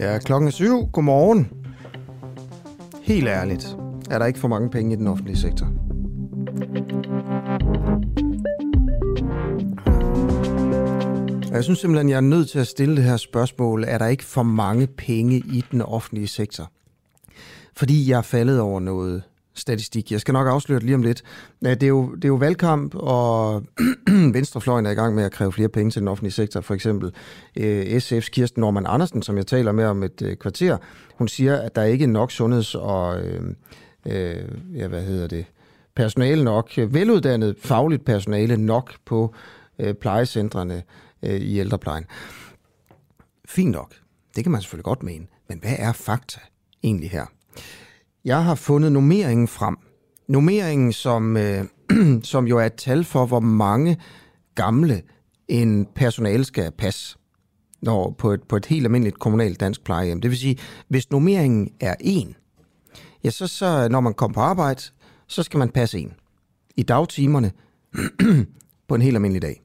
Ja, klokken er syv. Godmorgen. Helt ærligt, er der ikke for mange penge i den offentlige sektor? Jeg synes simpelthen, jeg er nødt til at stille det her spørgsmål. Er der ikke for mange penge i den offentlige sektor? Fordi jeg er faldet over noget statistik. Jeg skal nok afsløre det lige om lidt. Øh, det er jo, det er jo valgkamp, og Venstrefløjen er i gang med at kræve flere penge til den offentlige sektor. For eksempel øh, SF's Kirsten Norman Andersen, som jeg taler med om et øh, kvarter, hun siger, at der ikke er nok sundheds- og øh, øh, ja, hvad hedder det, personale nok, veluddannet fagligt personale nok på øh, plejecentrene øh, i ældreplejen. Fint nok. Det kan man selvfølgelig godt mene. Men hvad er fakta egentlig her? Jeg har fundet nummeringen frem. Nummeringen, som, øh, som jo er et tal for, hvor mange gamle en personale skal passe når, på, et, på et helt almindeligt kommunalt dansk plejehjem. Det vil sige, hvis nummeringen er 1, ja, så, så når man kommer på arbejde, så skal man passe en. I dagtimerne på en helt almindelig dag.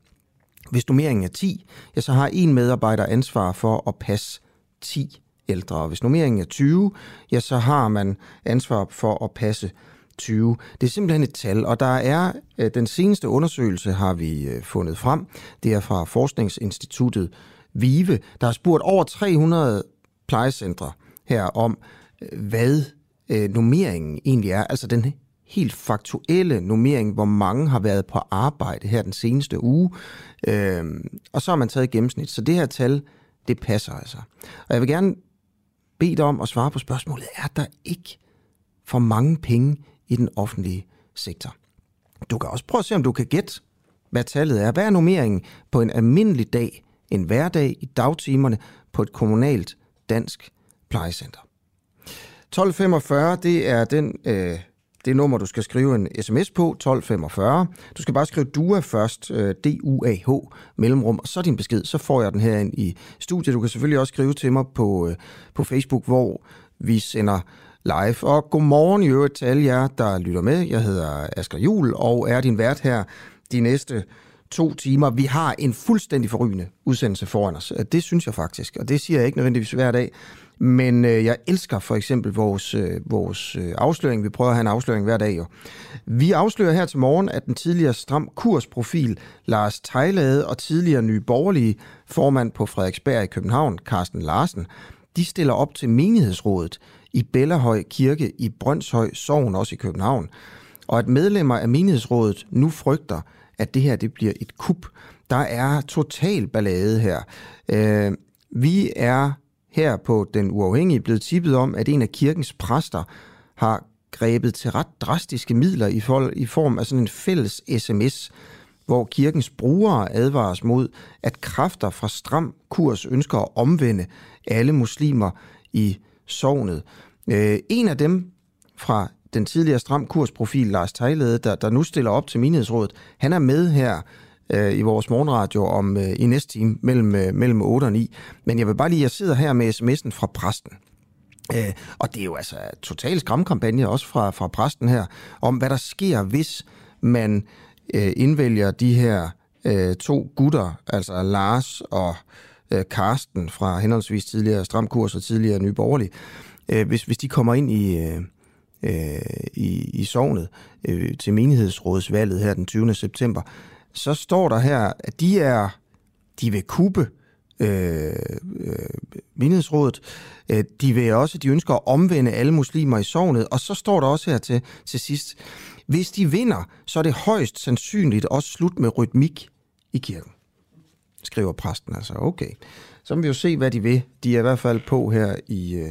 Hvis nummeringen er 10, ja, så har en medarbejder ansvar for at passe 10 ældre. Og hvis normeringen er 20, ja, så har man ansvar for at passe 20. Det er simpelthen et tal, og der er øh, den seneste undersøgelse har vi øh, fundet frem. Det er fra Forskningsinstituttet VIVE, der har spurgt over 300 plejecentre her om, øh, hvad nummeringen egentlig er. Altså den helt faktuelle nummering, hvor mange har været på arbejde her den seneste uge. Øhm, og så har man taget gennemsnit. Så det her tal, det passer altså. Og jeg vil gerne bede dig om at svare på spørgsmålet, er der ikke for mange penge i den offentlige sektor? Du kan også prøve at se, om du kan gætte, hvad tallet er. Hvad er nummeringen på en almindelig dag, en hverdag i dagtimerne på et kommunalt dansk plejecenter? 1245, det er den øh, det nummer, du skal skrive en sms på, 1245. Du skal bare skrive DUA først, øh, D-U-A-H, mellemrum, og så din besked. Så får jeg den her ind i studiet. Du kan selvfølgelig også skrive til mig på, øh, på Facebook, hvor vi sender live. Og godmorgen i øvrigt til alle jer, der lytter med. Jeg hedder Asger Jul og er din vært her de næste to timer. Vi har en fuldstændig forrygende udsendelse foran os. Det synes jeg faktisk, og det siger jeg ikke nødvendigvis hver dag. Men øh, jeg elsker for eksempel vores, øh, vores øh, afsløring. Vi prøver at have en afsløring hver dag jo. Vi afslører her til morgen, at den tidligere stram kursprofil Lars Tejlade og tidligere nye borgerlige formand på Frederiksberg i København, Carsten Larsen, de stiller op til menighedsrådet i Bellerhøj Kirke i Brøndshøj Sogn, også i København. Og at medlemmer af menighedsrådet nu frygter, at det her det bliver et kup. Der er total ballade her. Øh, vi er her på Den Uafhængige blevet tippet om, at en af kirkens præster har grebet til ret drastiske midler i, for, i form af sådan en fælles sms, hvor kirkens brugere advares mod, at kræfter fra stram kurs ønsker at omvende alle muslimer i sovnet. Øh, en af dem fra den tidligere stram kursprofil, Lars Tejlede, der, der nu stiller op til menighedsrådet, han er med her øh, i vores morgenradio om øh, i næste time mellem, øh, mellem 8 og 9. Men jeg vil bare lige, jeg sidder her med sms'en fra præsten. Øh, og det er jo altså total skræmkampagne også fra, fra præsten her, om hvad der sker, hvis man øh, indvælger de her øh, to gutter, altså Lars og øh, Karsten fra henholdsvis tidligere Stramkurs og tidligere Nye Borgerlige, øh, hvis, hvis de kommer ind i, øh, øh i, i sovnet øh, til menighedsrådsvalget her den 20. september, så står der her, at de er, de vil kuppe øh, øh, menighedsrådet. Øh, de vil også, de ønsker at omvende alle muslimer i sovnet, og så står der også her til, til sidst, hvis de vinder, så er det højst sandsynligt også slut med rytmik i kirken. Skriver præsten altså. Okay. Så må vi jo se, hvad de vil. De er i hvert fald på her i, øh,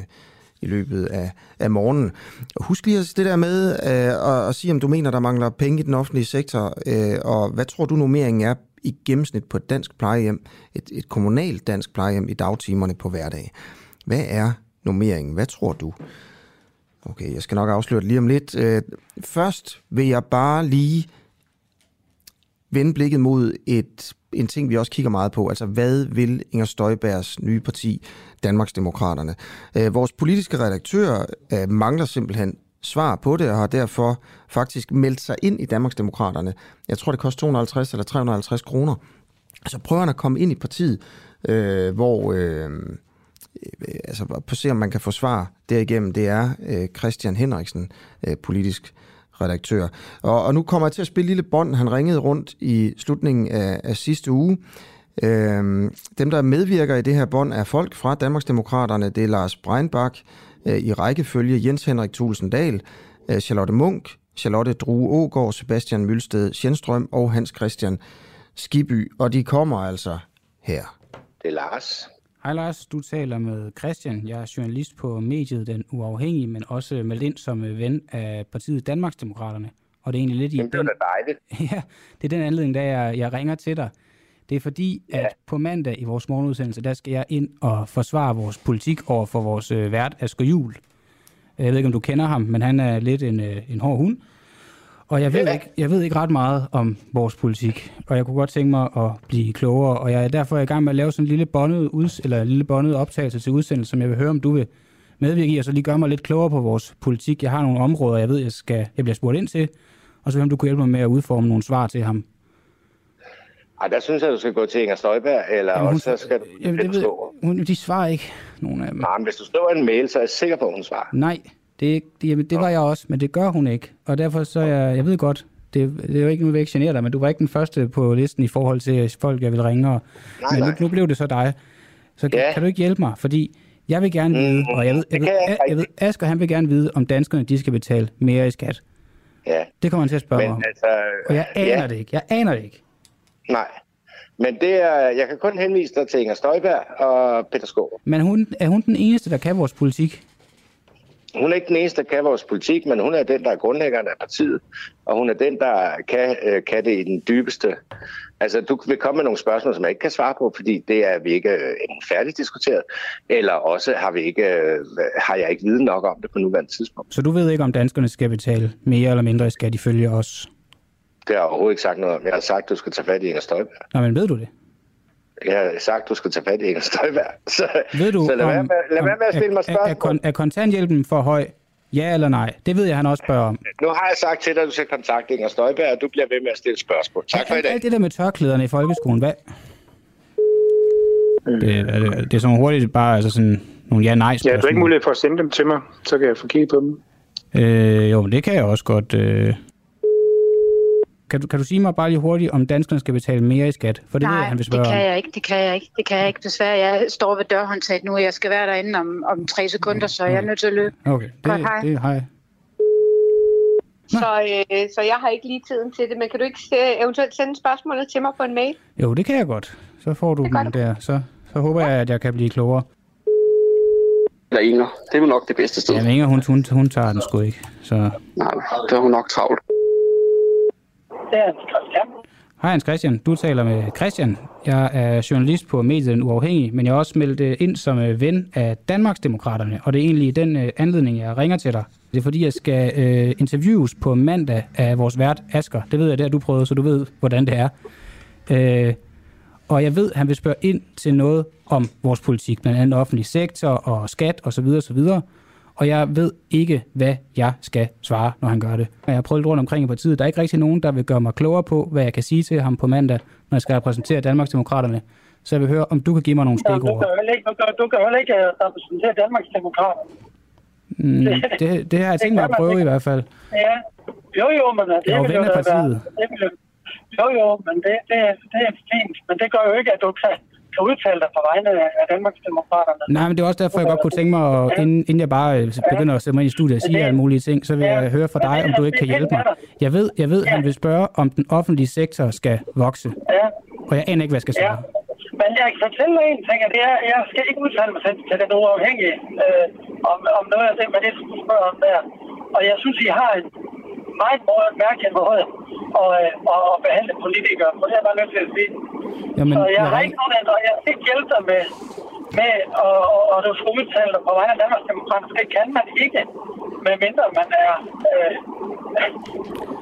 i løbet af, af morgenen. Husk lige det der med øh, at, at sige, om du mener, der mangler penge i den offentlige sektor, øh, og hvad tror du normeringen er i gennemsnit på et dansk plejehjem, et, et kommunalt dansk plejehjem i dagtimerne på hverdag. Hvad er normeringen? Hvad tror du? Okay, jeg skal nok afsløre det lige om lidt. Øh, først vil jeg bare lige vende blikket mod et, en ting, vi også kigger meget på. Altså, hvad vil Inger Støjbergs nye parti, Danmarksdemokraterne? Øh, vores politiske redaktør øh, mangler simpelthen svar på det, og har derfor faktisk meldt sig ind i Danmarksdemokraterne. Jeg tror, det koster 250 eller 350 kroner. Så prøver han at komme ind i partiet, øh, hvor... Øh, øh altså på at se, om man kan få svar derigennem. Det er øh, Christian Henriksen, øh, politisk redaktør. Og, og nu kommer jeg til at spille lille bånd. Han ringede rundt i slutningen af, af sidste uge. Øh, dem, der medvirker i det her bånd, er folk fra Danmarksdemokraterne. Det er Lars Breinbach, øh, i rækkefølge Jens Henrik Thulsen Dahl, øh, Charlotte Munk, Charlotte Drue Ågaard, Sebastian Mølsted Sjenstrøm og Hans Christian Skiby. Og de kommer altså her. Det er Lars. Hej Lars, du taler med Christian. Jeg er journalist på mediet Den Uafhængige, men også meldt ind som ven af partiet Danmarksdemokraterne. Og det er egentlig lidt i Jamen, det den... dejligt. ja, det er den anledning, da jeg, jeg ringer til dig. Det er fordi, ja. at på mandag i vores morgenudsendelse, der skal jeg ind og forsvare vores politik over for vores øh, vært Asger Jul. Jeg ved ikke, om du kender ham, men han er lidt en, øh, en hård hund. Og jeg ved, ikke, jeg ved ikke ret meget om vores politik, og jeg kunne godt tænke mig at blive klogere, og jeg er derfor i gang med at lave sådan en lille bondet, uds- eller en lille bondet optagelse til udsendelse, som jeg vil høre, om du vil medvirke i, og så lige gøre mig lidt klogere på vores politik. Jeg har nogle områder, jeg ved, jeg, skal, jeg bliver spurgt ind til, og så om du kunne hjælpe mig med at udforme nogle svar til ham. Ej, der synes jeg, du skal gå til Inger Støjberg, eller Jamen, hun- også så skal du Jamen, det ved, hun, de svarer ikke, nogen af dem. Nej, men hvis du skriver en mail, så er jeg sikker på, at hun svarer. Nej, det, det, jamen, det var jeg også, men det gør hun ikke. Og derfor så jeg, jeg ved godt, det, det er jo ikke nu, vil jeg ikke genere dig, men du var ikke den første på listen i forhold til folk, jeg vil ringe. Og, Nej, men nu, nej. nu blev det så dig. Så kan, Ja. kan du ikke hjælpe mig? Fordi jeg vil gerne vide, Mm, og jeg ved, jeg ved, kan jeg jeg, jeg ved Asger han vil gerne vide, om danskerne de skal betale mere i skat. Ja, Det kommer han til at spørge men mig om. altså... Og jeg aner ja, det ikke. Jeg aner det ikke. Nej. Men det er, jeg kan kun henvise dig til Inger Støjberg og Peter Skov. Men hun, er hun den eneste, der kan vores politik? Hun er ikke den eneste, der kan vores politik, men hun er den, der er grundlæggeren af partiet. Og hun er den, der kan, øh, kan det i den dybeste. Altså, du vil komme med nogle spørgsmål, som jeg ikke kan svare på, fordi det er vi ikke øh, enten færdigdiskuteret, eller også har, vi ikke, øh, har jeg ikke viden nok om det på nuværende tidspunkt. Så du ved ikke, om danskerne skal betale mere eller mindre i skat ifølge os? Det har jeg overhovedet ikke sagt noget om. Jeg har sagt, at du skal tage fat i Inger Støjberg. Nå, men ved du det? Jeg har sagt, at du skal tage fat i Inger Støjberg. Så, Ved du, så lad, være om- med, lad om- være med at stille mig er, er, er, spørgsmål. kon- er kontanthjælpen for høj? Ja eller nej? Det ved jeg, han også spørger om. Nu har jeg sagt til dig, at du skal kontakte Inger Støjberg, og du bliver ved med at stille spørgsmål. Tak for i alt, dag. alt det der med tørklæderne i folkeskolen, hvad? Det, er, det, det er sådan hurtigt bare altså sådan nogle ja-nej Ja, spørgsmål. du har ikke mulighed for at sende dem til mig, så kan jeg få kigget på dem. Øh, jo, men det kan jeg også godt. Øh. Kan, du, kan du sige mig bare lige hurtigt, om danskerne skal betale mere i skat? For det ved jeg, han vil det spørge kan om. jeg ikke, det kan jeg ikke, det kan jeg ikke desværre. Jeg står ved dørhåndtaget nu, og jeg skal være derinde om, om tre sekunder, så jeg er nødt til at løbe. Okay, det, Godt, hej. det hej. Så, øh, så jeg har ikke lige tiden til det, men kan du ikke se, eventuelt sende spørgsmålet til mig på en mail? Jo, det kan jeg godt. Så får du Det dem der. Så, så håber jeg, at jeg kan blive klogere. Eller Inger. Det er jo nok det bedste sted. Ja, men Inger, hun, hun, hun tager den sgu ikke. Så. Nej, der er hun nok travlt. Det er Christian. Hej Hans Christian, du taler med Christian. Jeg er journalist på mediet Uafhængig, men jeg er også meldt øh, ind som øh, ven af Danmarksdemokraterne, og det er egentlig den øh, anledning, jeg ringer til dig. Det er fordi, jeg skal øh, interviews på mandag af vores vært Asker. Det ved jeg, det har du prøvet, så du ved, hvordan det er. Øh, og jeg ved, han vil spørge ind til noget om vores politik, blandt andet offentlig sektor og skat osv. osv. Og jeg ved ikke, hvad jeg skal svare, når han gør det. Jeg har prøvet rundt omkring i partiet. Der er ikke rigtig nogen, der vil gøre mig klogere på, hvad jeg kan sige til ham på mandag, når jeg skal repræsentere Danmarksdemokraterne. Så jeg vil høre, om du kan give mig nogle Du kan stikord. jo heller ikke, du kan, du kan heller ikke øh, repræsentere Danmarks Demokrater. Mm, det, det har jeg tænkt mig at prøve i hvert fald. Ja, jo jo, men øh, det Jeg er jo vil jo være... Det vil jo, jo jo, men det, det, det er fint. Men det gør jo ikke, at du kan, kan udtale dig på vegne af Danmarks Demokraterne. Nej, men det er også derfor, jeg godt kunne tænke mig, at, inden, inden jeg bare øh, begynder at sætte mig ind i studiet og sige alle mulige ting, så vil jeg høre fra dig, om du ikke kan hjælpe mig. Jeg ved, jeg ved, han vil spørge, om den offentlige sektor skal vokse, Ja. og jeg aner ikke, hvad jeg skal Ja, svare. men jeg kan fortælle en ting, at er, jeg skal ikke udtale mig til, til den uafhængige øh, om, om noget af det, men det spørger om der. Og jeg synes, I har en meget måde, mærkelig måde at, øh, at, at behandle politikere, for det er jeg bare nødt til at sige. Jamen, så jeg har ikke nogen andre, jeg hjælpe dig med, med og, og, og udtale dig på vegne af Danmarks Demokrater. Det kan man ikke, medmindre man er... Øh,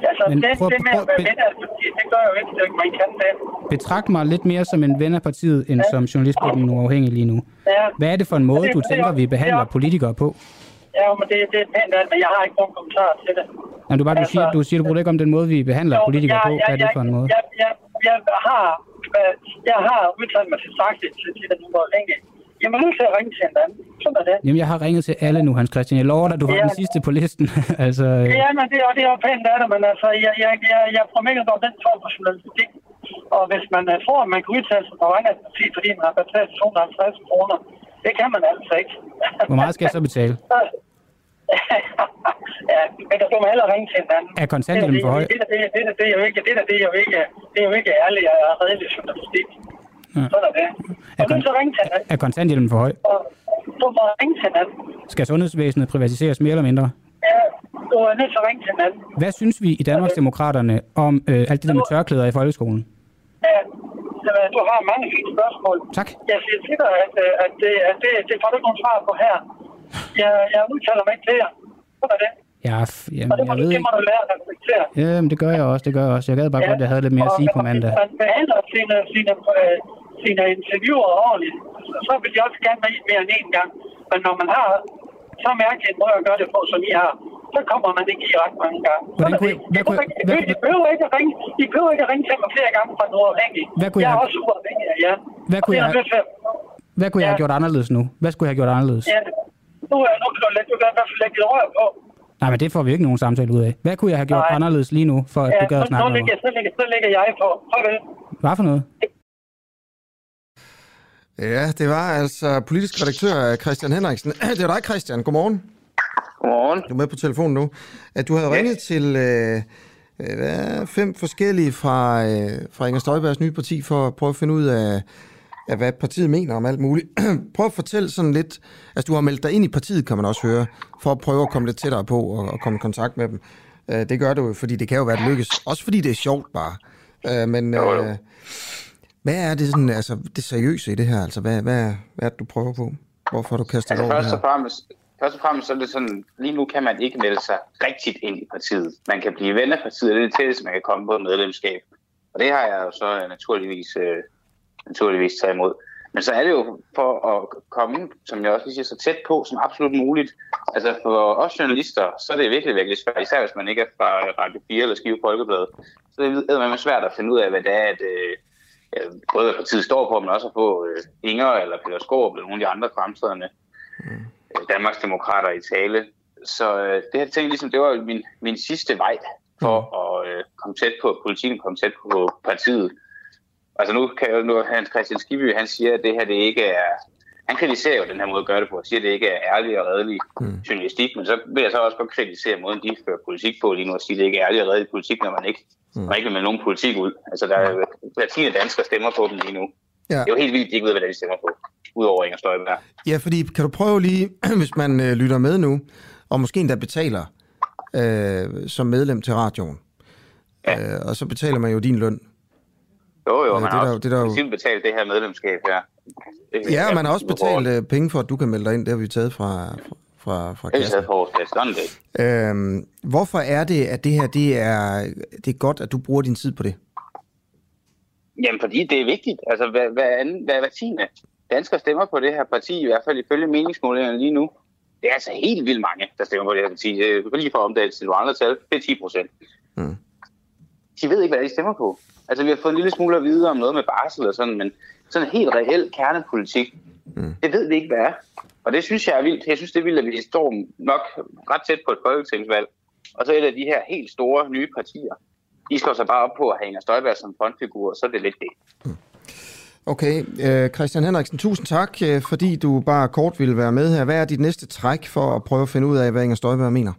altså, Men det, prøv- det med at være ven af et parti, det gør jo ikke, at man kan det. Betragt mig lidt mere som en ven af partiet, end som journalist på den uafhængige lige nu. Ja. Hvad er det for en måde, Det- du det- tænker, vi behandler det- politikere på? Ja, men det, det er pænt, alt, men jeg har ikke nogen kommentar til det. Når du bare du Altså- siger, du siger, du dig ikke om den måde, vi behandler Jo, politikere jeg- på. jeg- Hvad er det jeg- for en måde? Jeg, jeg, jeg har, øh, jeg har udtalt mig tilstrækkeligt til, til den uafhængige. Jeg må nødt til at ringe til en anden. Sådan er det. Jamen, jeg har ringet til alle nu, Hans Christian. Jeg lover dig, du var Ja. den sidste på listen. altså, øh, Ja, men det, og det er jo pænt af det, men altså, jeg, jeg, jeg, jeg formænger dog den form for journalistik. Og hvis man uh, tror, at man kan udtale sig på vegne af parti, fordi man har betalt 250 kroner, det kan man altså ikke. hvor meget skal jeg så betale? ja, men du må hellere ringe til en anden. Er kontanthjælpen for høj? Det er det, det, er- det er jo ikke, det er det er jo ikke, det er jo ikke ærligt og redelig journalistik. Ja. Sådan er det. Er, så kon- ringe til en anden. er kontanthjælpen for høj? Og du må ringe til en anden. Skal sundhedsvæsenet privatiseres mere eller mindre? Ja, du er nødt til at ringe til en anden. Hvad synes vi i Danmarksdemokraterne om øh, alt det der med tørklæder i folkeskolen? Ja, jamen, du har mange fine spørgsmål. Tak. Jeg siger til dig, at, øh, at, det, at det, det får du ikke nogen svar på her. Jeg, jeg udtaler mig ikke til jer. Sådan det. Ja, Og jamen, det må, jeg du, ved det må du lære at respektere. Jamen, det gør jeg også, det gør jeg også. Jeg gad bare godt, at jeg havde lidt mere at sige på mandag. Hvis man behandler sine, sine, øh, sine interviewer ordentligt, så, vil de også gerne med mere end én gang. Men når man har så mærkelig en måde at gøre det på, som I har, så kommer man ikke i ret mange gange. Hvordan kunne hvad I behøver kunne- ikke- hvad I kunne- behøver ikke at ringe, I behøver ikke at ringe til mig flere gange fra. Hvad kunne jeg jeg er også uafhængig af jer. Hvad kunne jeg have- Hvad kunne jeg have gjort anderledes nu? Hvad skulle jeg have gjort anderledes? Ja, nu er nu kan du lægge, du kan i hvert fald lægge et rør på. Nej, men det får vi ikke nogen samtale ud af. Hvad kunne jeg have gjort Nej. anderledes lige nu, for at Ja, du gad at snakke så, med lægger, mig? så, lægger, så lægger jeg på. Farvel. Hvad for noget? Ja, det var altså politisk redaktør Christian Henriksen. Det er dig, Christian. Godmorgen. Godmorgen. Du er med på telefon nu. At du havde ringet til øh, øh, hvad, fem forskellige fra, øh, fra Inger Støjbergs nye parti for at prøve at finde ud af, af hvad partiet mener om alt muligt. Prøv at fortælle sådan lidt, altså du har meldt dig ind i partiet, kan man også høre, for at prøve at komme lidt tættere på og, og komme i kontakt med dem. Øh, det gør du jo, fordi det kan jo være, det lykkes. Også fordi det er sjovt bare. Øh, men Jo, jo. øh, hvad er det, sådan, altså, det seriøse i det her? Altså, hvad, hvad, hvad er det, du prøver på? Hvorfor du kastet Altså over først og fremmest, først og fremmest så er det sådan, lige nu kan man ikke melde sig rigtigt ind i partiet. Man kan blive ven af partiet, det er det man kan komme på et medlemskab. Og det har jeg jo så øh, naturligvis, øh, naturligvis taget imod. Men så er det jo for at komme, som jeg også lige siger, så tæt på som absolut muligt. Altså for os journalister, så er det virkelig, virkelig svært, især hvis man ikke er fra Radio 4 eller Skive Folkeblad. Så det er det svært at finde ud af, hvad det er, at øh, både hvad partiet står på, men også at få øh, Inger eller Peter Skårup eller nogle af de andre fremtrædende mm. Danmarks Demokrater i tale. Så øh, det her ting, ligesom, det var min, min sidste vej for at øh, komme tæt på politikken, komme tæt på partiet. Altså nu kan jeg nu Hans Christian Skibby, han siger, at det her det ikke er... Han kritiserer jo den her måde at gøre det på, og siger, at det ikke er ærlig og redelig mm. journalistik, men så vil jeg så også godt kritisere måden, de fører politik på lige nu, og sige, at det ikke er ærlig og redelig politik, når man ikke, mm. man ikke vil med nogen politik ud. Altså der er jo hver tiende dansker stemmer på dem lige nu. Ja. Det er jo helt vildt, de ikke ved, hvad de stemmer på, udover Inger Støjberg. Ja, fordi kan du prøve lige, hvis man øh, lytter med nu, og måske endda betaler øh, som medlem til radioen, Ja. øh, og så betaler man jo din løn. Jo, jo, Ja, man det er har der- også det er der jo- det betalt det her medlemskab her. Det- Ja, og man har også betalt øh, penge for, at du kan melde dig ind. Det har vi taget fra, fra, fra Det er kassen. taget på vores er det. Øhm, hvorfor er det, at det her det er, det er godt, at du bruger din tid på det? Jamen, fordi det er vigtigt. Altså, hvad, hvad, anden, hvad, hvad tiende danskere stemmer på det her parti, i hvert fald ifølge meningsmålingerne lige nu. Det er altså helt vildt mange, der stemmer på det her parti. Lige for at omdale til nogle andre tal, det er 10 procent. Mm. De ved ikke, hvad de stemmer på. Altså, vi har fået en lille smule at vide om noget med barsel og sådan, men sådan en helt reel kernepolitik, Mm. det ved vi ikke, hvad er. Og det synes jeg er vildt. Jeg synes, det er vildt, at vi står nok ret tæt på et folketingsvalg. Og så et af de her helt store nye partier. De slår sig bare op på at have Inger Støjberg som frontfigur, og så er det lidt det. Okay, øh, Christian Henriksen, tusind tak, øh, fordi du bare kort ville være med her. Hvad er dit næste træk for at prøve at finde ud af, hvad Inger Støjberg mener?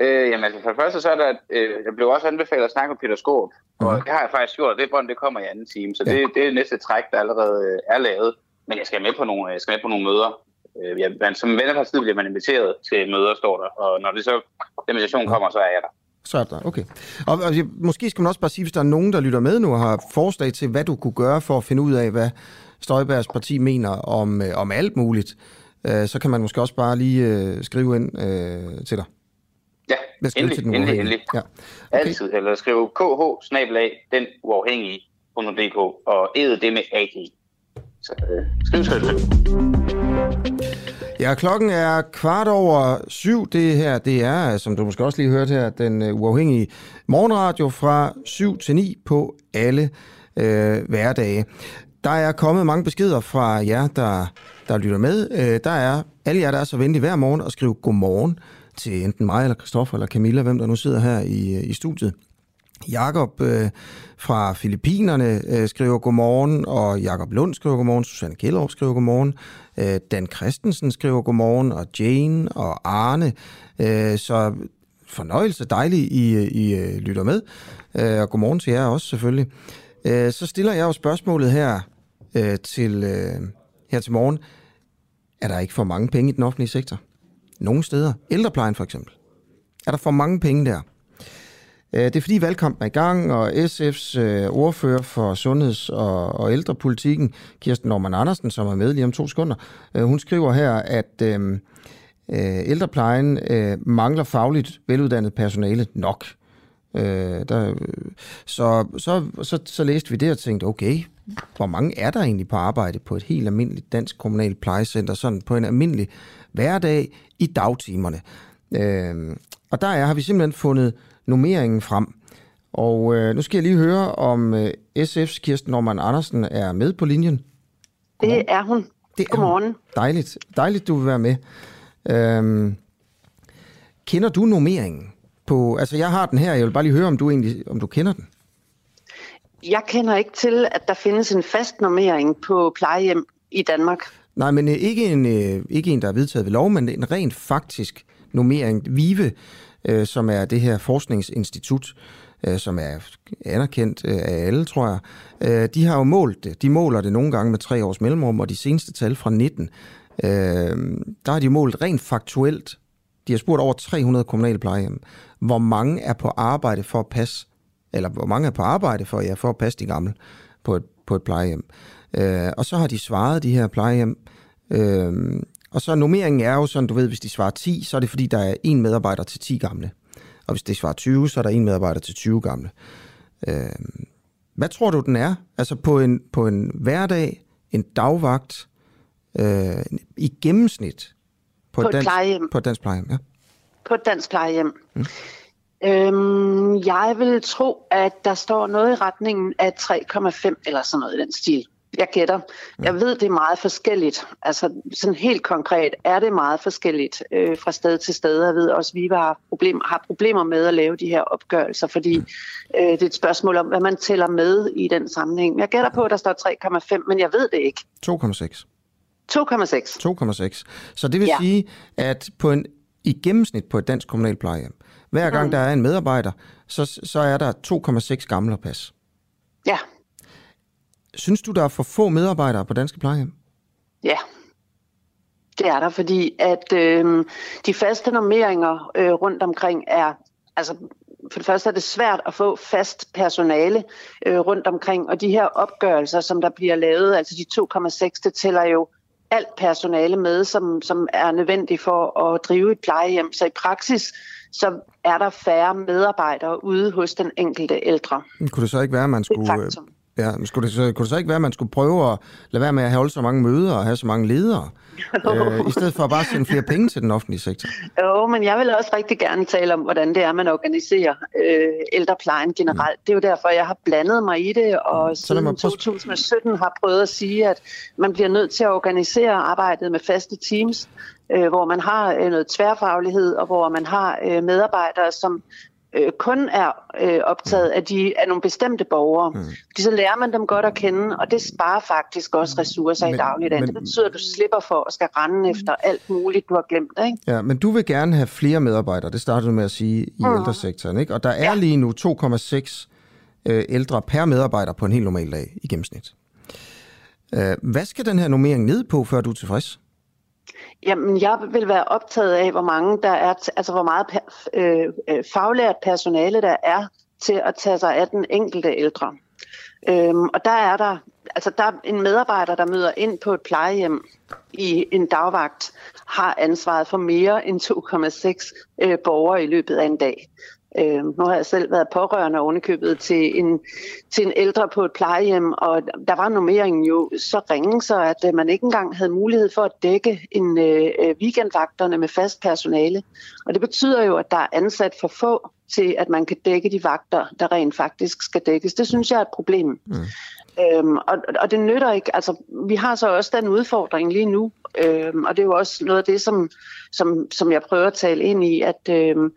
Øh, jamen altså, for det første så er der, øh, jeg blev også anbefalet at snakke med Peter Skåb, og Mhm. det har jeg faktisk gjort, det bånd, det kommer i anden time, så Ja. det, det er næste træk, der allerede øh, er lavet. Men jeg skal med på nogle, jeg skal med på nogle møder. Øh, jeg, man, som vennerpartiet bliver man inviteret til møder, står der, og når det så, den invitation kommer, så er jeg der. Så er der, okay. Og, og måske skal man også bare sige, hvis der er nogen, der lytter med nu og har forslag til, hvad du kunne gøre for at finde ud af, hvad Støjbergs parti mener om, øh, om alt muligt, øh, så kan man måske også bare lige øh, skrive ind øh, til dig. Ja, endelig, til den endelig, uafhængige. endelig. Ja. Okay. Altid. Eller skrive kh snabelag den uafhængige.dk og æde det med AG. Så øh, skriv, skriv, skriv. Ja, klokken er kvart over syv. Det her, det er, som du måske også lige hørte her, den øh, uafhængige morgenradio fra 7 til 9 på alle øh, hverdage. Der er kommet mange beskeder fra jer, der, der lytter med. Øh, der er alle jer, der er så venlige hver morgen at skrive godmorgen til enten mig eller Kristoffer eller Camilla, hvem der nu sidder her i, øh, i studiet. Jakob øh, fra Filippinerne øh, skriver godmorgen, og Jakob Lund skriver godmorgen, Susanne Kjellerup skriver godmorgen, øh, Dan Christensen skriver godmorgen, og Jane og Arne. Øh, så fornøjelse, dejligt, I, øh, I øh, lytter med, øh, og godmorgen til jer også selvfølgelig. Øh, så stiller jeg jo spørgsmålet her øh, til, øh, her til morgen. Er der ikke for mange penge i den offentlige sektor? Nogle steder. Ældreplejen for eksempel. Er der for mange penge der? Øh, det er fordi valgkampen er i gang, og SF's øh, ordfører for sundheds- og, og ældrepolitikken, Kirsten Norman Andersen, som er med lige om to sekunder, øh, hun skriver her, at øhm, øh, ældreplejen øh, mangler fagligt veluddannet personale nok. Øh, der, så, så, så, så læste vi det og tænkte, okay, hvor mange er der egentlig på arbejde på et helt almindeligt dansk kommunalt plejecenter, sådan på en almindelig hverdag i dagtimerne? Øh, og der er, har vi simpelthen fundet nummeringen frem. Og øh, nu skal jeg lige høre, om øh, SF's Kirsten Norman Andersen er med på linjen. Det er hun. Det er Godmorgen. Hun. Dejligt. Dejligt, du vil være med. Øhm, kender du nummeringen? På, altså, jeg har den her. Jeg vil bare lige høre, om du egentlig om du kender den. Jeg kender ikke til, at der findes en fast normering på plejehjem i Danmark. Nej, men øh, ikke en, øh, ikke en, der er vedtaget ved lov, men en rent faktisk nummering. VIVE, øh, som er det her forskningsinstitut, øh, som er anerkendt øh, af alle, tror jeg. Øh, de har jo målt det. De måler det nogle gange med tre års mellemrum, og de seneste tal fra 19, øh, der har de målt rent faktuelt. De har spurgt over 300 kommunale plejehjem, hvor mange er på arbejde for at passe, eller hvor mange er på arbejde for, ja, for at passe de gamle på et, på et plejehjem. Øh, og så har de svaret, de her plejehjem, øh, og så nummeringen er jo sådan, du ved, hvis de svarer 10, så er det fordi, der er en medarbejder til 10 gamle. Og hvis de svarer 20, så er der en medarbejder til 20 gamle. Øh, hvad tror du, den er? Altså på en, på en hverdag, en dagvagt, øh, i gennemsnit På et dansk, plejehjem. På et dansk plejehjem, ja. På et dansk plejehjem. Mm. Øhm, jeg vil tro, at der står noget i retningen af 3,5 eller sådan noget i den stil. Jeg gætter. Jeg ved, det er meget forskelligt. Altså sådan helt konkret er det meget forskelligt øh, fra sted til sted. Jeg ved også, at vi har, problem, har problemer med at lave de her opgørelser, fordi øh, det er et spørgsmål om, hvad man tæller med i den sammenhæng. Jeg gætter på, at der står 3,5, men jeg ved det ikke. 2,6. 2,6. 2,6. Så det vil ja. Sige, at på en, i gennemsnit på et dansk kommunalt plejehjem, hver gang mm. der er en medarbejder, så, så er der 2,6 gamle passe. Ja, Synes du, der er for få medarbejdere på danske plejehjem? Ja, det er der, fordi at øh, de faste normeringer øh, rundt omkring er, altså for det første er det svært at få fast personale øh, rundt omkring, og de her opgørelser, som der bliver lavet, altså de 2,6, det tæller jo alt personale med, som, som er nødvendigt for at drive et plejehjem. Så i praksis, så er der færre medarbejdere ude hos den enkelte ældre. Kunne det så ikke være, at man skulle... Ja, men skulle det, så, kunne det så ikke være, at man skulle prøve at lade være med at holde så mange møder og have så mange ledere, øh, i stedet for at bare sende flere penge til den offentlige sektor? Jo, men jeg vil også rigtig gerne tale om, hvordan det er, man organiserer øh, ældreplejen generelt. Det er jo derfor, jeg har blandet mig i det, og Mm. Siden prøve- 2017 har prøvet at sige, at man bliver nødt til at organisere arbejdet med faste teams, øh, hvor man har øh, noget tværfaglighed, og hvor man har øh, medarbejdere, som øh, kun er øh, optaget af, de, af nogle bestemte borgere. Mm. Fordi så lærer man dem godt at kende, og det sparer faktisk også ressourcer men, i dagligdagen. Men, det betyder, at du slipper for at skal rende efter alt muligt, du har glemt. Ikke? Ja, men du vil gerne have flere medarbejdere, det startede du med at sige, i mm. ældresektoren. Ikke? Og der er ja. lige nu 2,6 øh, ældre per medarbejder på en helt normal dag i gennemsnit. Øh, hvad skal den her normering ned på, før du er tilfreds? Jamen, jeg vil være optaget af, hvor mange der er, altså hvor meget øh, øh, faglært personale der er til at tage sig af den enkelte ældre. Øhm, og der er der, altså der er en medarbejder, der møder ind på et plejehjem i en dagvagt, har ansvaret for mere end 2,6 øh, borgere i løbet af en dag. Øh, nu har jeg selv været pårørende ovenikøbet til en, til en ældre på et plejehjem, og der var nummeringen jo så ringe, så at øh, man ikke engang havde mulighed for at dække en øh, øh, weekendvagterne med fast personale. Og det betyder jo, at der er ansat for få til, at man kan dække de vagter, der rent faktisk skal dækkes. Det synes jeg er et problem. Mm. Øhm, og, og det nytter ikke. Altså, vi har så også den udfordring lige nu, øhm, og det er jo også noget af det, som, som, som jeg prøver at tale ind i, at øhm,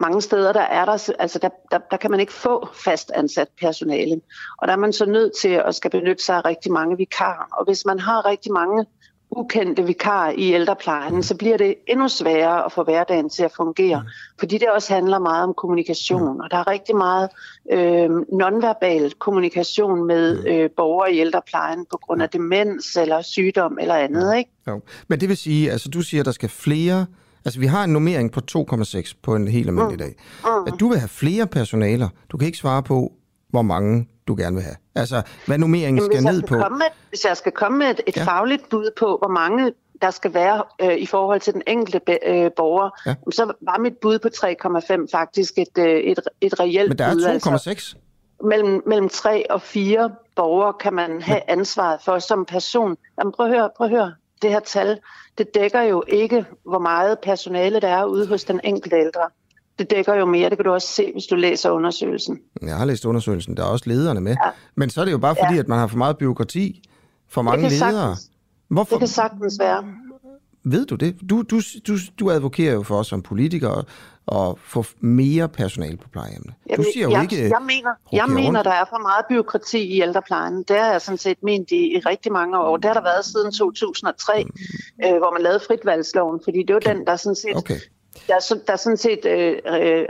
mange steder, der er der, altså der, der, der kan man ikke få fast ansat personale. Og der er man så nødt til at skal benytte sig af rigtig mange vikarer. Og hvis man har rigtig mange ukendte vikarer i ældreplejen, så bliver det endnu sværere at få hverdagen til at fungere. Mm. Fordi det også handler meget om kommunikation, og der er rigtig meget øh, nonverbal kommunikation med mm. øh, borgere i ældreplejen på grund af demens eller sygdom eller andet. Ikke? Jo. Men det vil sige, altså du siger, at der skal flere Altså, vi har en normering på 2,6 på en helt almindelig dag. Mm. At du vil have flere personaler. Du kan ikke svare på, hvor mange du gerne vil have. Altså, hvad nummeringen Jamen, skal ned skal på. Med, hvis jeg skal komme med et, et ja. fagligt bud på, hvor mange der skal være øh, i forhold til den enkelte øh, borger, ja. så var mit bud på 3,5 faktisk et, øh, et, et reelt Men der er 2,6? Altså, mellem, mellem 3 og 4 borgere kan man have ansvaret for som person. Jamen prøv at høre, prøv at høre det her tal, det dækker jo ikke, hvor meget personale der er ude hos den enkelte ældre. Det dækker jo mere, det kan du også se, hvis du læser undersøgelsen. Jeg har læst undersøgelsen, der er også lederne med. Ja. Men så er det jo bare fordi, ja. at man har for meget byråkrati, for mange ledere. Sagtens, Hvorfor? Det kan sagtens være. Ved du det? Du, du, du, du advokerer jo for os som politikere at få mere personale på plejehjemmene. Du siger jo jeg, ikke... Jeg mener, jeg mener der er for meget byråkrati i ældreplejen. Det har jeg sådan set ment i, i rigtig mange år. Det har der været siden 2003, mm. øh, hvor man lavede fritvalgsloven, fordi det var den, der sådan set okay der, er, der er sådan set øh,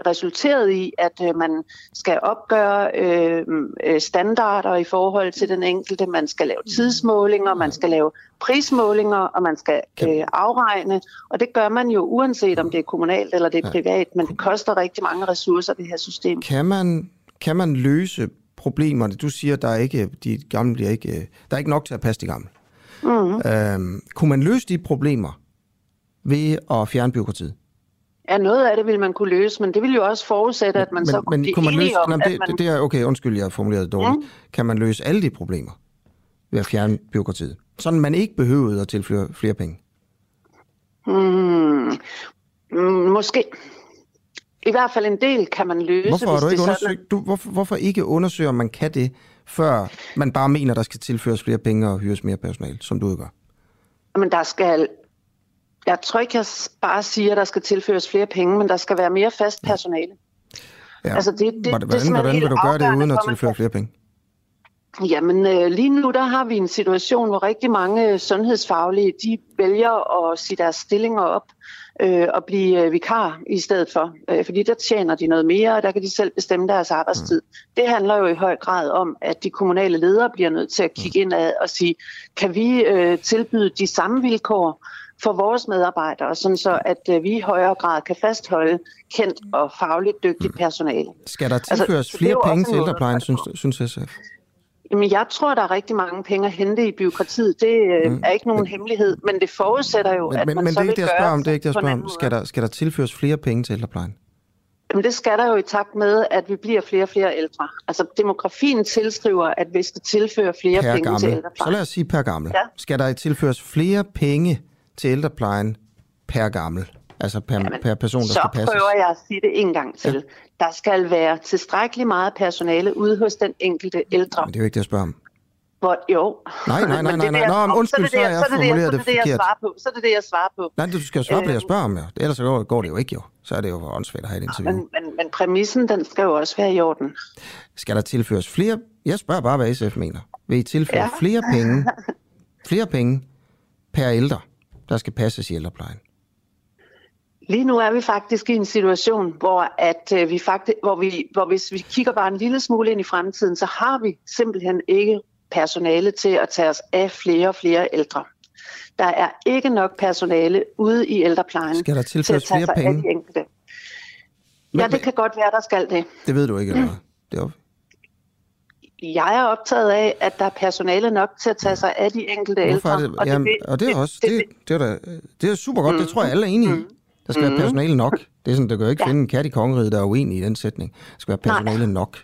resulteret i, at øh, man skal opgøre øh, øh, standarder i forhold til den enkelte. Man skal lave tidsmålinger, man skal lave prismålinger, og man skal øh, afregne. Og det gør man jo uanset om det er kommunalt eller det er privat, men det koster rigtig mange ressourcer, det her system. Kan man, kan man løse problemerne? Du siger, der er ikke, de gamle bliver ikke, der er ikke nok til at passe de gamle. Mm. Øhm, kunne man løse de problemer ved at fjerne byråkratiet? Ja, noget af det vil man kunne løse, men det vil jo også forudsætte, at man men, så kunne men, kunne man løse, om, det, man... det er, okay, undskyld, jeg har formuleret det dårligt. Mm. Kan man løse alle de problemer ved at fjerne byråkratiet? Sådan man ikke behøvede at tilføre flere penge? Hmm. Måske. I hvert fald en del kan man løse. Hvorfor, har du ikke undersøgt, du, hvorfor, hvorfor ikke undersøge, om man kan det, før man bare mener, der skal tilføres flere penge og hyres mere personal, som du gør? Men der skal jeg tror ikke, jeg bare siger, at der skal tilføres flere penge, men der skal være mere fast personale. Ja. Altså det, det, hvordan, det hvordan vil du gøre det uden at tilføre flere penge? Jamen øh, lige nu der har vi en situation, hvor rigtig mange sundhedsfaglige, de vælger at sige deres stillinger op øh, og blive øh, vikar i stedet for. Øh, fordi der tjener de noget mere, og der kan de selv bestemme deres arbejdstid. Mm. Det handler jo i høj grad om, at de kommunale ledere bliver nødt til at kigge mm. ind og sige, kan vi øh, tilbyde de samme vilkår, for vores medarbejdere, sådan så at øh, vi i højere grad kan fastholde kendt og fagligt dygtigt mm. personale. Skal der altså, tilføres altså, flere penge til ældreplejen, synes, synes SF? Jamen, jeg tror, der er rigtig mange penge at hente i byråkratiet. Det øh, mm. er ikke nogen men, hemmelighed, men det forudsætter jo, men, at men, man men så det er vil det, gøre om. Det er ikke det, jeg spørger om. Skal der, skal der tilføres flere penge til ældreplejen? Jamen, det skal der jo i takt med, at vi bliver flere og flere ældre. Altså, demografien tilskriver, at vi skal tilføre flere per penge gammel. til ældreplejen. Så lad os sige per gammel. Ja. Skal der tilføres flere penge til ældreplejen per gammel? Altså per, Jamen, per person, der skal passes? Så prøver jeg at sige det en gang til. Ja. Der skal være tilstrækkeligt meget personale ude hos den enkelte ældre. Men det er jo ikke det, jeg spørger om. Hvor, jo. Nej, nej, nej, nej, nej. det, Nå, men undskyld, så jeg er det, formuleret er det det, jeg svarer på. Så er det det, jeg svarer på. Nej, du skal svare på det, jeg Øh. spørger om, jo. Ellers går- går det jo ikke, jo. Så er det jo åndssvagt at have et interview. Men, men, men præmissen, den skal jo også være i orden. Skal der tilføres flere... Jeg spørger bare, hvad SF mener. Vil I tilføre Ja. flere penge, flere penge per ældre, der skal passes i ældreplejen? Lige nu er vi faktisk i en situation, hvor, at, øh, vi faktisk, hvor, vi, hvor hvis vi kigger bare en lille smule ind i fremtiden, så har vi simpelthen ikke personale til at tage os af flere og flere ældre. Der er ikke nok personale ude i ældreplejen Skal der til at tage flere sig af penge? de enkelte. Men- Ja, det kan godt være, der skal det. Det ved du ikke, eller hvad? Det er. Jeg er optaget af, at der er personale nok til at tage sig af de enkelte Hvorfor ældre. det? og Jamen, vil- og det er også... Det, det, er, da, det er super godt. Det tror jeg, alle er enige i. Der skal være personale nok. Det er sådan, der kan jo ikke Ja. finde en kat i kongeriget, der er uenig i den sætning. Der skal være Nej. personale nok.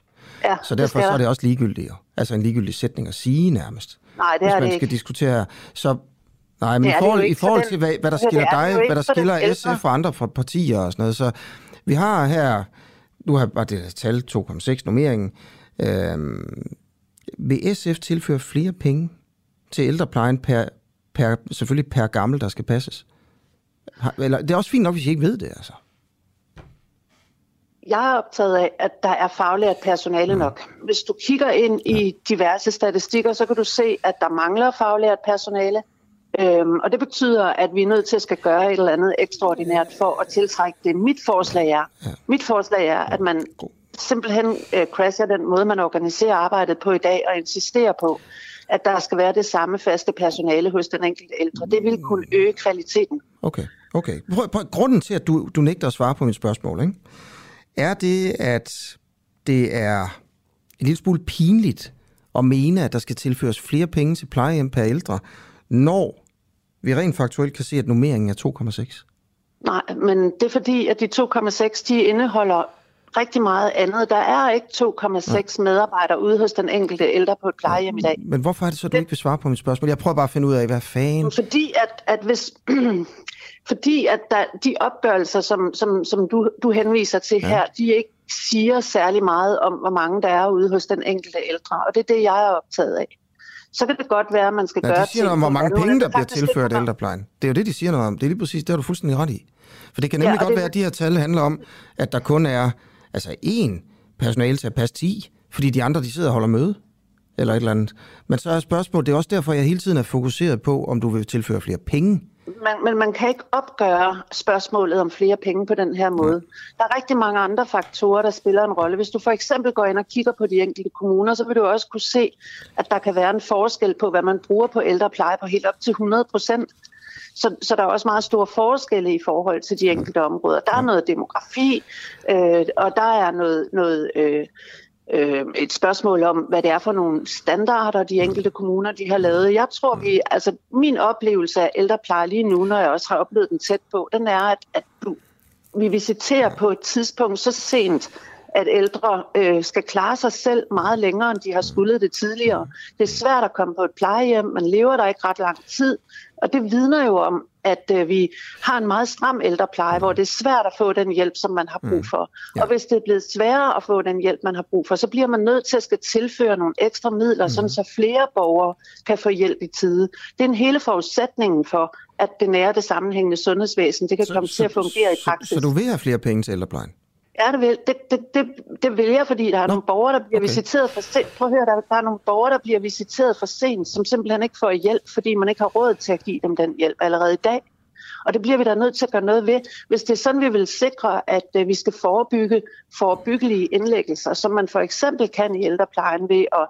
ja, Så derfor skal så er det også ligegyldigt. Altså en ligegyldig sætning at sige nærmest. Nej, det hvis er man det skal ikke. diskutere. Så nej, men Det i det forhold, i forhold til, hvad, hvad der det skiller er det dig, hvad der skiller. SF og andre fra partier og sådan noget, så vi har her, nu har bare det tal 2,6 nummeringen, øhm, vil SF tilføre flere penge til ældreplejen per, per, selvfølgelig per gammel, der skal passes? Eller, det er også fint nok, hvis I ikke ved det, altså. Jeg er optaget af, at der er faglært personale nok. Hvis du kigger ind i diverse statistikker, så kan du se, at der mangler faglært personale. Øhm, og det betyder, at vi er nødt til at skal gøre et eller andet ekstraordinært for at tiltrække det. Mit forslag er, Ja. mit forslag er at man simpelthen øh, crasher den måde, man organiserer arbejdet på i dag, og insisterer på, at der skal være det samme faste personale hos den enkelte ældre. Det vil kunne øge kvaliteten. Okay, okay. Prøv, prøv, grunden til, at du, du nægter at svare på mit spørgsmål, ikke? er det, at det er en lille smule pinligt at mene, at der skal tilføres flere penge til plejehjem per ældre, når vi rent faktuelt kan se, at nummeringen er 2,6? Nej, men det er fordi, at de 2,6 de indeholder rigtig meget andet. Der er ikke 2,6 medarbejdere ude hos den enkelte ældre på et plejehjem i dag. Men hvorfor er det så, at du ikke vil svare på mit spørgsmål? Jeg prøver bare at finde ud af, hvad fanden... Fordi at, at hvis... fordi at der, de opgørelser, som, som, som du, du henviser til ja. her, de ikke siger særlig meget om, hvor mange der er ude hos den enkelte ældre. Og det er det, jeg er optaget af. Så kan det godt være, at man skal Ja, gøre de siger noget om, hvor mange penge, Det der er bliver tilført ældreplejen. Det er jo det, de siger noget om. Det er lige præcis, det har du fuldstændig ret i. For det kan nemlig Ja, godt det- være, at de her tal handler om, at der kun er altså én personale til at passe 10, fordi de andre, de sidder og holder møde, eller et eller andet. Men så er spørgsmålet, det er også derfor, jeg hele tiden er fokuseret på, om du vil tilføre flere penge. Men, men man kan ikke opgøre spørgsmålet om flere penge på den her måde. Der er rigtig mange andre faktorer, der spiller en rolle. Hvis du for eksempel går ind og kigger på de enkelte kommuner, så vil du også kunne se, at der kan være en forskel på, hvad man bruger på ældrepleje på helt op til 100 procent. Så, så der er også meget store forskelle i forhold til de enkelte områder. Der er noget demografi, øh, og der er noget, noget øh, øh, et spørgsmål om, hvad det er for nogle standarder, de enkelte kommuner de har lavet. Jeg tror, vi, altså min oplevelse af ældrepleje lige nu, når jeg også har oplevet den tæt på, den er, at, at du, vi visiterer på et tidspunkt så sent, at ældre øh, skal klare sig selv meget længere, end de har skulle det tidligere. Det er svært at komme på et plejehjem, man lever der ikke ret lang tid, og det vidner jo om, at øh, vi har en meget stram ældrepleje, hvor det er svært at få den hjælp, som man har brug for. Mm. Ja. Og hvis det er blevet sværere at få den hjælp, man har brug for, så bliver man nødt til at skal tilføre nogle ekstra midler, mm. sådan så flere borgere kan få hjælp i tide. Det er en hele forudsætningen for, at det nære det sammenhængende sundhedsvæsen, det kan komme til at fungere i praksis. Så, så du vil have flere penge til ældreplejen? Ja, det vil, det, det, det, det vil jeg, fordi der er Nå, nogle borgere, der bliver okay. visiteret for sent. Prøv at høre, der, der er nogle borgere, der bliver visiteret for sent, som simpelthen ikke får hjælp, fordi man ikke har råd til at give dem den hjælp allerede i dag. Og det bliver vi da nødt til at gøre noget ved. Hvis det er sådan, vi vil sikre, at øh, vi skal forebygge forebyggelige indlæggelser, som man for eksempel kan i ældreplejen ved at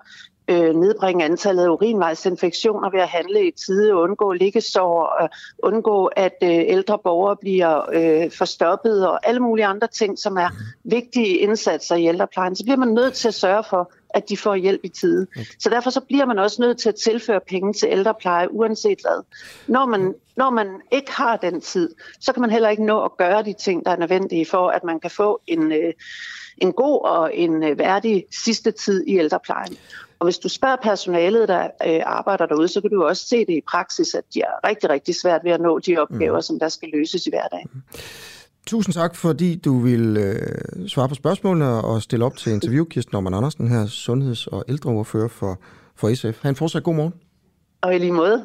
øh, nedbringe antallet af urinvejsinfektioner ved at handle i tide undgå liggesår og undgå, at øh, ældre borgere bliver øh, forstoppet og alle mulige andre ting, som er vigtige indsatser i ældreplejen, så bliver man nødt til at sørge for, at de får hjælp i tide. Så derfor så bliver man også nødt til at tilføre penge til ældrepleje, uanset hvad. Når man, når man ikke har den tid, så kan man heller ikke nå at gøre de ting, der er nødvendige for, at man kan få en, øh, en god og en øh, værdig sidste tid i ældreplejen. Og hvis du spørger personalet, der øh, arbejder derude, så kan du også se det i praksis, at de er rigtig, rigtig svært ved at nå de opgaver, mm. som der skal løses i hverdagen. Tusind tak, fordi du vil øh, svare på spørgsmålene og stille op til interview. Kirsten Norman Andersen her, sundheds- og ældreordfører for, for SF. Ha' en fortsat god morgen. Og i lige måde.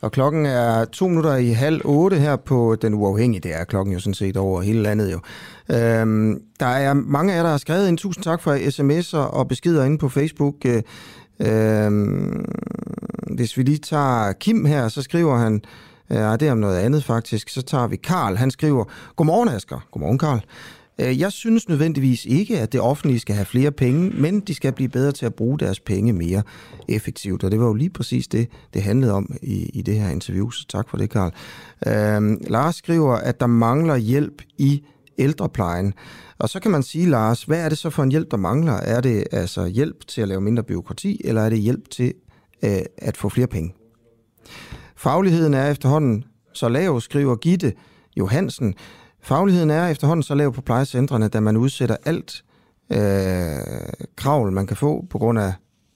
Og klokken er to minutter i halv otte her på Den Uafhængige. Det er klokken jo sådan set over hele landet jo. Øhm, der er mange af jer, der har skrevet ind. Tusind tak for sms'er og beskeder inde på Facebook. Øhm, hvis vi lige tager Kim her, så skriver han, øh, ja, det er om noget andet faktisk, så tager vi Karl. Han skriver, Godmorgen Asger. Godmorgen Karl. Øh, jeg synes nødvendigvis ikke, at det offentlige skal have flere penge, men de skal blive bedre til at bruge deres penge mere effektivt. Og det var jo lige præcis det, det handlede om i, i det her interview, så tak for det, Karl. Øhm, Lars skriver, at der mangler hjælp i ældreplejen. Og så kan man sige, Lars, hvad er det så for en hjælp, der mangler? Er det altså hjælp til at lave mindre byråkrati, eller er det hjælp til øh, at få flere penge? Fagligheden er efterhånden så lav, skriver Gitte Johansen. Fagligheden er efterhånden så lav på plejecentrene, da man udsætter alt øh, kravl, man kan få på grund af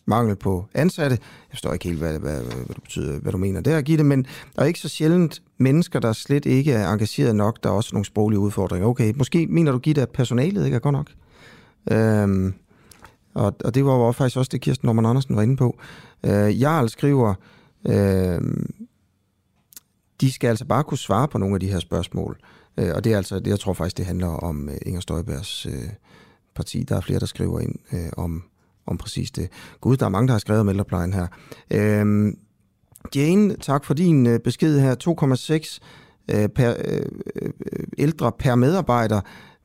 mangel på ansatte. Jeg forstår ikke helt, hvad, hvad, hvad, du betyder, hvad du mener der, Gitte, men der er ikke så sjældent mennesker, der slet ikke er engageret nok. Der er også nogle sproglige udfordringer. Okay, måske mener du, Gitte, at personalet ikke er godt nok? Øhm, og, og det var jo faktisk også det, Kirsten Norman Andersen var inde på. Øh, Jarl skriver, øh, de skal altså bare kunne svare på nogle af de her spørgsmål. Øh, Øh, og det er altså, det, jeg tror faktisk, det handler om øh, Inger Støjbergs øh, parti. Der er flere, der skriver ind øh, om, om præcis det. Gud, der er mange, der har skrevet om ældreplejen her. Øh, Jane, tak for din øh, besked her. 2,6 øh, per, øh, øh, ældre per medarbejder.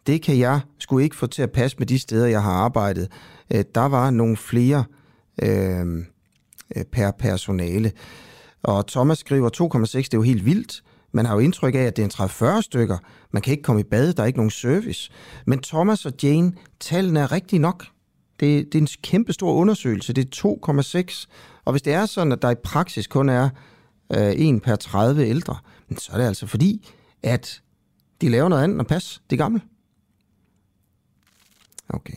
Det kan jeg skulle ikke få til at passe med de steder, jeg har arbejdet. Øh, der var nogle flere øhm, øh per personale. Og Thomas skriver 2,6, det er jo helt vildt. Man har jo indtryk af, at det er en 30-40 stykker. Man kan ikke komme i bad, der er ikke nogen service. Men Thomas og Jane, tallene er rigtige nok. Det, det er en kæmpe stor undersøgelse. Det er 2,6. Og hvis det er sådan, at der i praksis kun er øh, 1 per 30 ældre, så er det altså fordi, at de laver noget andet end at passe de gamle. Okay.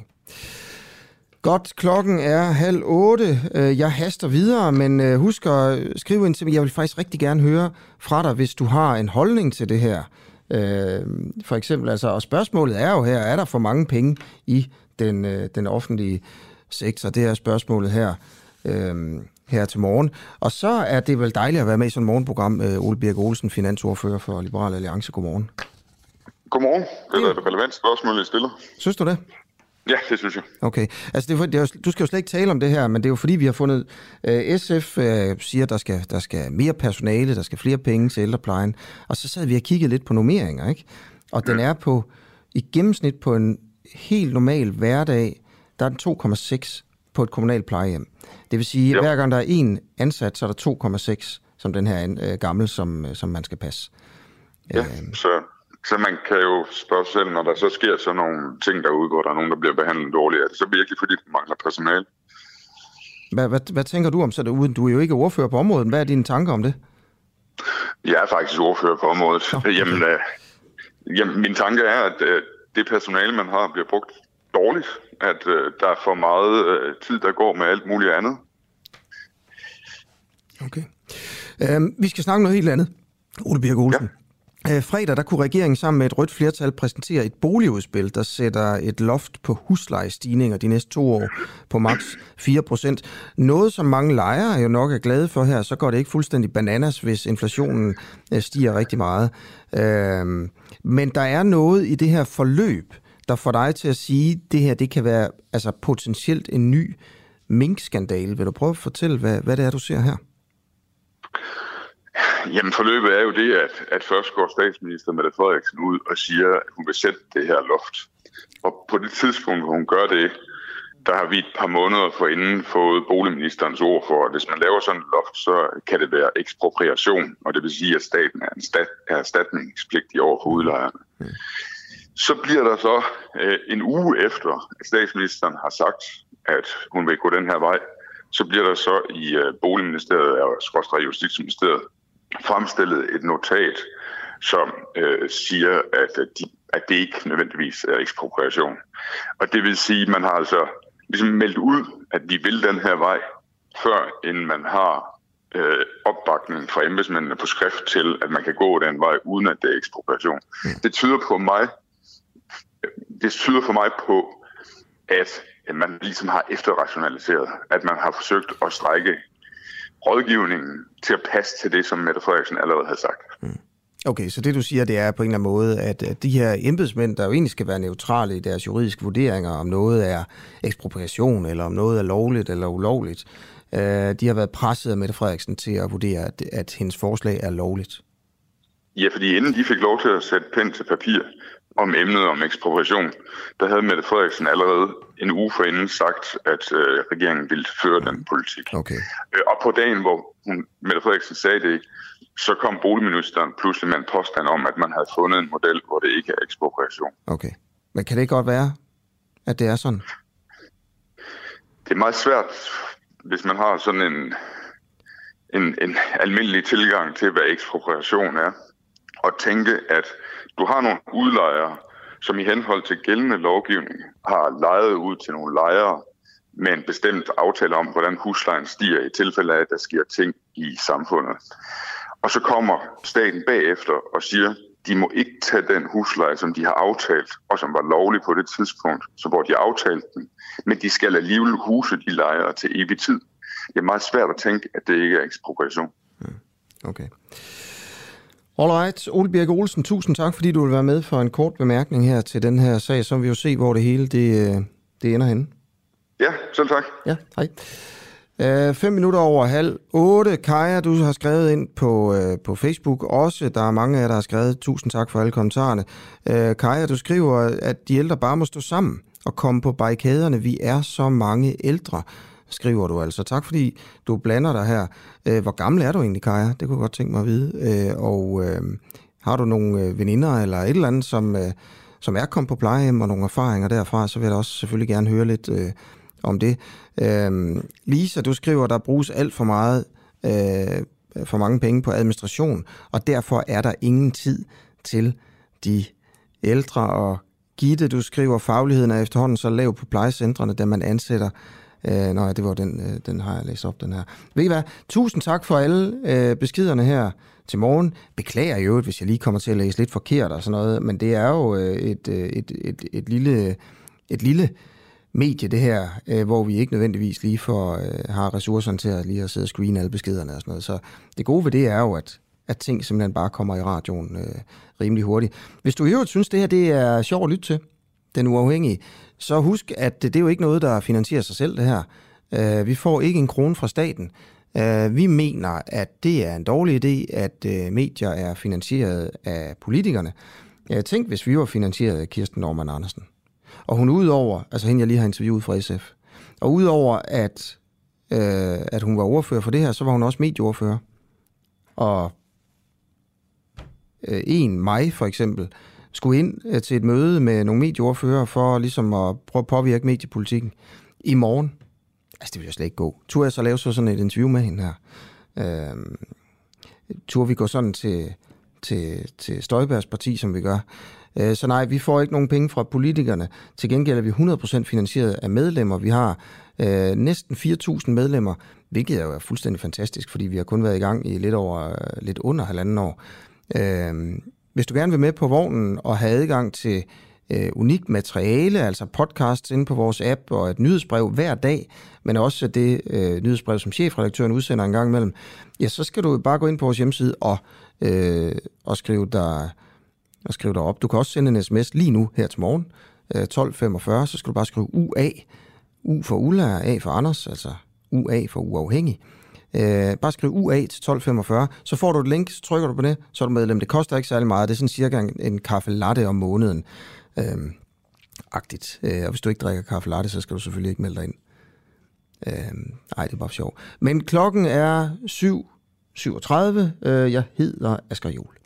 Godt, klokken er halv otte. Øh, jeg haster videre, men øh, husk at skrive ind til mig. Jeg vil faktisk rigtig gerne høre fra dig, hvis du har en holdning til det her. Øh, for eksempel, altså, og spørgsmålet er jo her, er der for mange penge i den, den offentlige sektor? Det er spørgsmålet her, her til morgen. Og så er det vel dejligt at være med i sådan et morgenprogram. Ole Birk Olsen, finansordfører for Liberal Alliance. Godmorgen. Godmorgen. Det er et relevant spørgsmål, I stiller. Synes du det? Ja, det synes jeg. Okay. Altså, det er, det er, du skal jo slet ikke tale om det her, men det er jo fordi, vi har fundet... Uh, SF uh, siger, der skal, der skal mere personale, der skal flere penge til ældreplejen. Og så sad vi og kiggede lidt på nummeringer, ikke? Og den er på i gennemsnit på en helt normal hverdag, der er den 2,6 på et kommunalt plejehjem. Det vil sige, at hver gang der er en ansat, så er der 2,6 som den her uh, gammel, som, uh, som man skal passe. Ja, uh, så så man kan jo spørge selv, når der så sker sådan nogle ting derude, hvor der er nogen, der bliver behandlet dårligt, er det så virkelig fordi, der mangler personale? Hvad, hvad, hvad tænker du om så derude? Du er jo ikke ordfører på området. Hvad er dine tanker om det? Jeg er faktisk ordfører på området. Oh, okay. jamen, øh, jamen, min tanke er, at øh, det personale, man har, bliver brugt dårligt. At øh, der er for meget øh, tid, der går med alt muligt andet. Okay. Øh, vi skal snakke noget helt andet. Ole Birk Olsen. Øh, fredag der kunne regeringen sammen med et rødt flertal præsentere et boligudspil, der sætter et loft på huslejestigninger de næste to år på maks 4% Noget, som mange lejere jo nok er glade for her, så går det ikke fuldstændig bananas, hvis inflationen øh, stiger rigtig meget. Øhm, men der er noget i det her forløb, der får dig til at sige, at det her det kan være altså potentielt en ny minkskandale. Vil du prøve at fortælle, hvad, hvad det er, du ser her? Jamen forløbet er jo det, at, at først går statsminister Mette Frederiksen ud og siger, at hun vil sætte det her loft. Og på det tidspunkt, hvor hun gør det, der har vi et par måneder forinden fået boligministerens ord for, at hvis man laver sådan et loft, så kan det være ekspropriation, og det vil sige, at staten er, en stat, er erstatningspligtig over for udlejerne. Så bliver der så øh, en uge efter, at statsministeren har sagt, at hun vil gå den her vej, så bliver der så i øh, Boligministeriet og Justitsministeriet fremstillet et notat, som øh, siger, at, de, at det ikke nødvendigvis er ekspropriation. Og det vil sige, at man har altså ligesom meldt ud, at vi vil den her vej, før end man har øh, opbakning fra embedsmændene på skrift til, at man kan gå den vej, uden at det er ekspropriation. Det tyder på mig, det tyder for mig på, at man ligesom har efterrationaliseret, at man har forsøgt at strække rådgivningen til at passe til det, som Mette Frederiksen allerede har sagt. Mm. Okay, så det du siger, det er på en eller anden måde, at de her embedsmænd, der jo egentlig skal være neutrale i deres juridiske vurderinger, om noget er ekspropriation, eller om noget er lovligt eller ulovligt, øh, de har været presset af Mette Frederiksen til at vurdere, at, at hendes forslag er lovligt. Ja, fordi inden de fik lov til at sætte pen til papir om emnet om ekspropriation, der havde Mette Frederiksen allerede en uge forinden sagt, at øh, regeringen ville føre den politik. Okay. Øh, og på dagen, hvor hun, Mette Frederiksen sagde det, så kom boligministeren pludselig med en påstand om, at man havde fundet en model, hvor det ikke er ekspropriation. Okay. Men kan det ikke godt være, at det er sådan? Det er meget svært, hvis man har sådan en, en, en almindelig tilgang til, hvad ekspropriation er, at tænke, at du har nogle udlejere, som i henhold til gældende lovgivning har lejet ud til nogle lejere med en bestemt aftale om, hvordan huslejen stiger i tilfælde af, at der sker ting i samfundet. Og så kommer staten bagefter og siger, de må ikke tage den husleje, som de har aftalt, og som var lovlig på det tidspunkt, så hvor de aftalte den, men de skal alligevel huse de lejere til evig tid. Det er meget svært at tænke, at det ikke er ekspropriation. Mm. Okay. Alright, Ole Birk Olsen, tusind tak, fordi du vil være med for en kort bemærkning her til den her sag, så vi jo se, hvor det hele det, øh, det ender henne. Ja, selv tak. Ja, hej. Uh, fem minutter over halv otte. Kaja, du har skrevet ind på, uh, på Facebook også. Der er mange af jer, der har skrevet. Tusind tak for alle kommentarerne. Uh, Kaja, du skriver, at de ældre bare må stå sammen og komme på barrikaderne. Vi er så mange ældre, skriver du altså. Tak fordi du blander dig her. Øh, hvor gammel er du egentlig, Kaja? Det kunne jeg godt tænke mig at vide. Øh, og øh, har du nogle øh, veninder eller et eller andet, som, øh, som er kommet på plejehjem og nogle erfaringer derfra, så vil jeg også selvfølgelig gerne høre lidt... øh, om det. Øh, Lisa, du skriver, der bruges alt for meget øh, for mange penge på administration, og derfor er der ingen tid til de ældre. Og Gitte, du skriver, fagligheden er efterhånden så lav på plejecentrene, da man ansætter Øh, nej, det var den, øh, den har jeg læst op, den her. Ved I hvad? Tusind tak for alle øh, beskederne her til morgen. Beklager jo, hvis jeg lige kommer til at læse lidt forkert og sådan noget, men det er jo øh, et, øh, et, et, et lille, et lille medie, det her, øh, hvor vi ikke nødvendigvis lige får, øh, har ressourcerne til at lige at sidde og screene alle beskederne og sådan noget. Så det gode ved det er jo, at, at ting simpelthen bare kommer i radioen øh, rimelig hurtigt. Hvis du i øvrigt synes, det her det er sjovt at lytte til, den uafhængige, så husk, at det, det er jo ikke noget, der finansierer sig selv, det her. Øh, vi får ikke en krone fra staten. Øh, vi mener, at det er en dårlig idé, at øh, medier er finansieret af politikerne. Jeg tænk, hvis vi var finansieret af Kirsten Norman Andersen. Og hun udover, altså hende jeg lige har interviewet fra SF, og udover at, øh, at hun var ordfører for det her, så var hun også medieordfører. Og øh, en mig for eksempel, skulle ind øh, til et møde med nogle medieordfører for ligesom at prøve at påvirke mediepolitikken i morgen. Altså, det ville jo slet ikke gå. Turde jeg så lave så sådan et interview med hende her. Øh, turde vi gå sådan til, til, til Støjbergs parti, som vi gør. Øh, så nej, vi får ikke nogen penge fra politikerne. Til gengæld er vi 100% finansieret af medlemmer. Vi har øh, næsten 4.000 medlemmer, hvilket er jo fuldstændig fantastisk, fordi vi har kun været i gang i lidt over øh, lidt under halvanden år. Øh, hvis du gerne vil med på vognen og have adgang til øh, unikt materiale, altså podcasts inde på vores app og et nyhedsbrev hver dag, men også det øh, nyhedsbrev, som chefredaktøren udsender en gang imellem, ja, så skal du bare gå ind på vores hjemmeside og, øh, og skrive dig og skrive dig op. Du kan også sende en sms lige nu her til morgen, øh, 12.45, så skal du bare skrive UA. U for Ulla A for Anders, altså UA for uafhængig. Øh, bare skriv UA til 12.45, så får du et link, så trykker du på det, så er du medlem. Det koster ikke særlig meget, det er sådan cirka en, en kaffe latte om måneden. Øh, agtigt. Øh, og hvis du ikke drikker kaffe latte, så skal du selvfølgelig ikke melde dig ind. Øh, ej, det er bare sjov. Men klokken er 7.37. Øh, jeg hedder Asger Jol.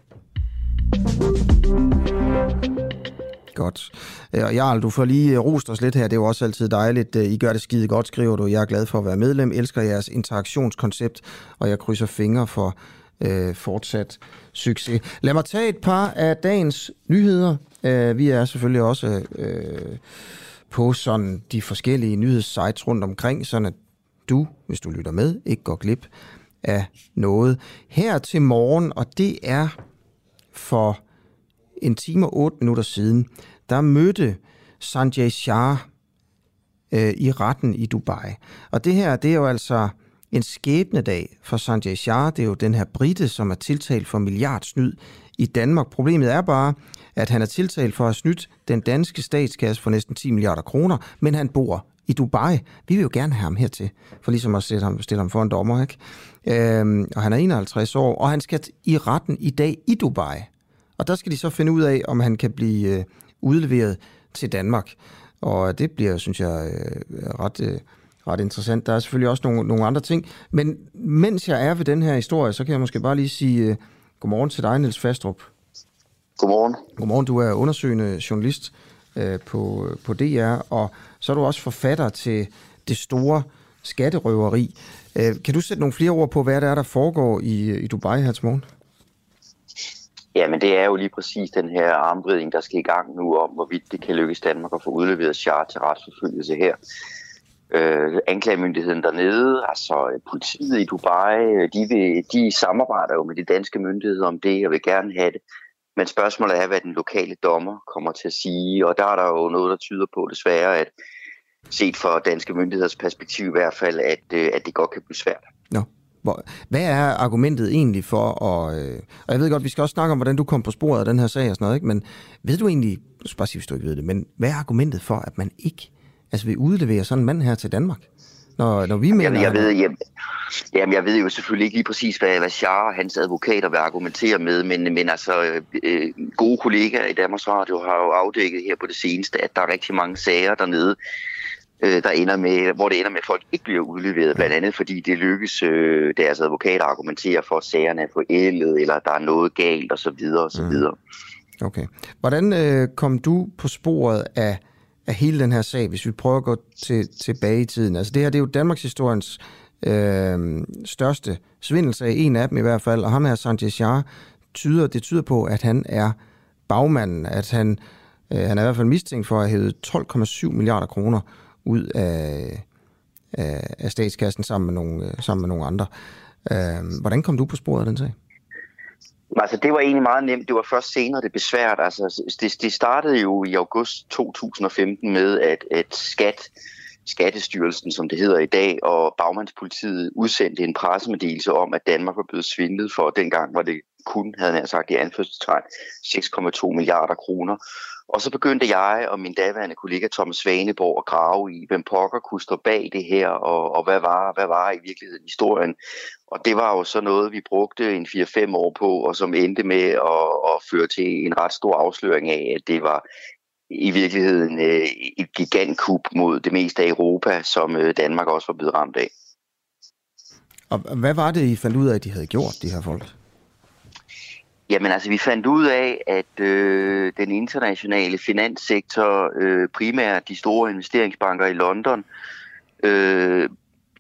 Godt. Øh, og Jarl, du får lige øh, rost os lidt her. Det er jo også altid dejligt. Øh, I gør det skide godt, skriver du. Jeg er glad for at være medlem. Elsker jeres interaktionskoncept, og jeg krydser fingre for øh, fortsat succes. Lad mig tage et par af dagens nyheder. Øh, vi er selvfølgelig også øh, på sådan de forskellige nyhedssites rundt omkring, sådan at du, hvis du lytter med, ikke går glip af noget. Her til morgen, og det er for en time og otte minutter siden, der mødte Sanjay Shah øh, i retten i Dubai. Og det her, det er jo altså en skæbnedag for Sanjay Shah. Det er jo den her brite, som er tiltalt for milliardsnyd i Danmark. Problemet er bare, at han er tiltalt for at have snydt den danske statskasse for næsten 10 milliarder kroner, men han bor i Dubai. Vi vil jo gerne have ham hertil, for ligesom at sætte ham, stille ham for en dommer. Ikke? Øhm, og han er 51 år, og han skal i retten i dag i Dubai. Og der skal de så finde ud af, om han kan blive øh, udleveret til Danmark. Og det bliver, synes jeg, øh, ret, øh, ret interessant. Der er selvfølgelig også nogle, nogle andre ting. Men mens jeg er ved den her historie, så kan jeg måske bare lige sige øh, godmorgen til dig, Niels Fastrup. Godmorgen. Godmorgen, du er undersøgende journalist øh, på, på DR, og så er du også forfatter til det store skatterøveri. Øh, kan du sætte nogle flere ord på, hvad det er, der foregår i, i Dubai her til morgen? Ja, men det er jo lige præcis den her armbridning, der skal i gang nu om, hvorvidt det kan lykkes Danmark at få udleveret char til retsforfølgelse her. Øh, anklagemyndigheden dernede, altså øh, politiet i Dubai, øh, de, vil, de samarbejder jo med de danske myndigheder om det og vil gerne have det. Men spørgsmålet er, hvad den lokale dommer kommer til at sige, og der er der jo noget, der tyder på desværre, at set fra danske myndigheders perspektiv i hvert fald, at, øh, at det godt kan blive svært. Nå. Hvor, hvad er argumentet egentlig for at... Øh, og jeg ved godt, vi skal også snakke om, hvordan du kom på sporet af den her sag og sådan noget, ikke? men ved du egentlig, bare sige, hvis du ikke ved det, men hvad er argumentet for, at man ikke altså vil udlevere sådan en mand her til Danmark? Når, når vi mener... Jamen, jeg, ved, jamen, jamen, jeg ved jo selvfølgelig ikke lige præcis, hvad, hvad Char og hans advokater vil argumentere med, men, men altså, øh, gode kollegaer i Danmarks Radio har jo afdækket her på det seneste, at der er rigtig mange sager dernede, øh, der ender med, hvor det ender med, at folk ikke bliver udleveret, blandt andet fordi det lykkes øh, deres advokater at argumentere for, at sagerne er forældet, eller der er noget galt osv. osv. Mm. Okay. Hvordan øh, kom du på sporet af af hele den her sag, hvis vi prøver at gå til, tilbage i tiden. Altså det her, det er jo Danmarks historiens øh, største svindelsag, en af dem i hvert fald, og ham her, Shah, tyder, det tyder på, at han er bagmanden, at han, øh, han er i hvert fald mistænkt for at have 12,7 milliarder kroner ud af, af, af statskassen sammen med nogle, øh, sammen med nogle andre. Øh, hvordan kom du på sporet af den sag? Altså, det var egentlig meget nemt. Det var først senere, det besværet. Altså, det, det startede jo i august 2015 med, at, at skat, Skattestyrelsen, som det hedder i dag, og Bagmandspolitiet udsendte en pressemeddelelse om, at Danmark var blevet svindlet for. Dengang var det kun, havde han sagt i anførselstegn, 6,2 milliarder kroner. Og så begyndte jeg og min daværende kollega Thomas Svaneborg at grave i, hvem pokker kunne stå bag det her, og, og hvad, var, hvad var i virkeligheden historien. Og det var jo så noget, vi brugte en 4-5 år på, og som endte med at, at føre til en ret stor afsløring af, at det var i virkeligheden øh, et gigantkup mod det meste af Europa, som øh, Danmark også var blevet ramt af. Og hvad var det, I fandt ud af, at de havde gjort, de her folk? Jamen altså, vi fandt ud af, at øh, den internationale finanssektor, øh, primært de store investeringsbanker i London, øh,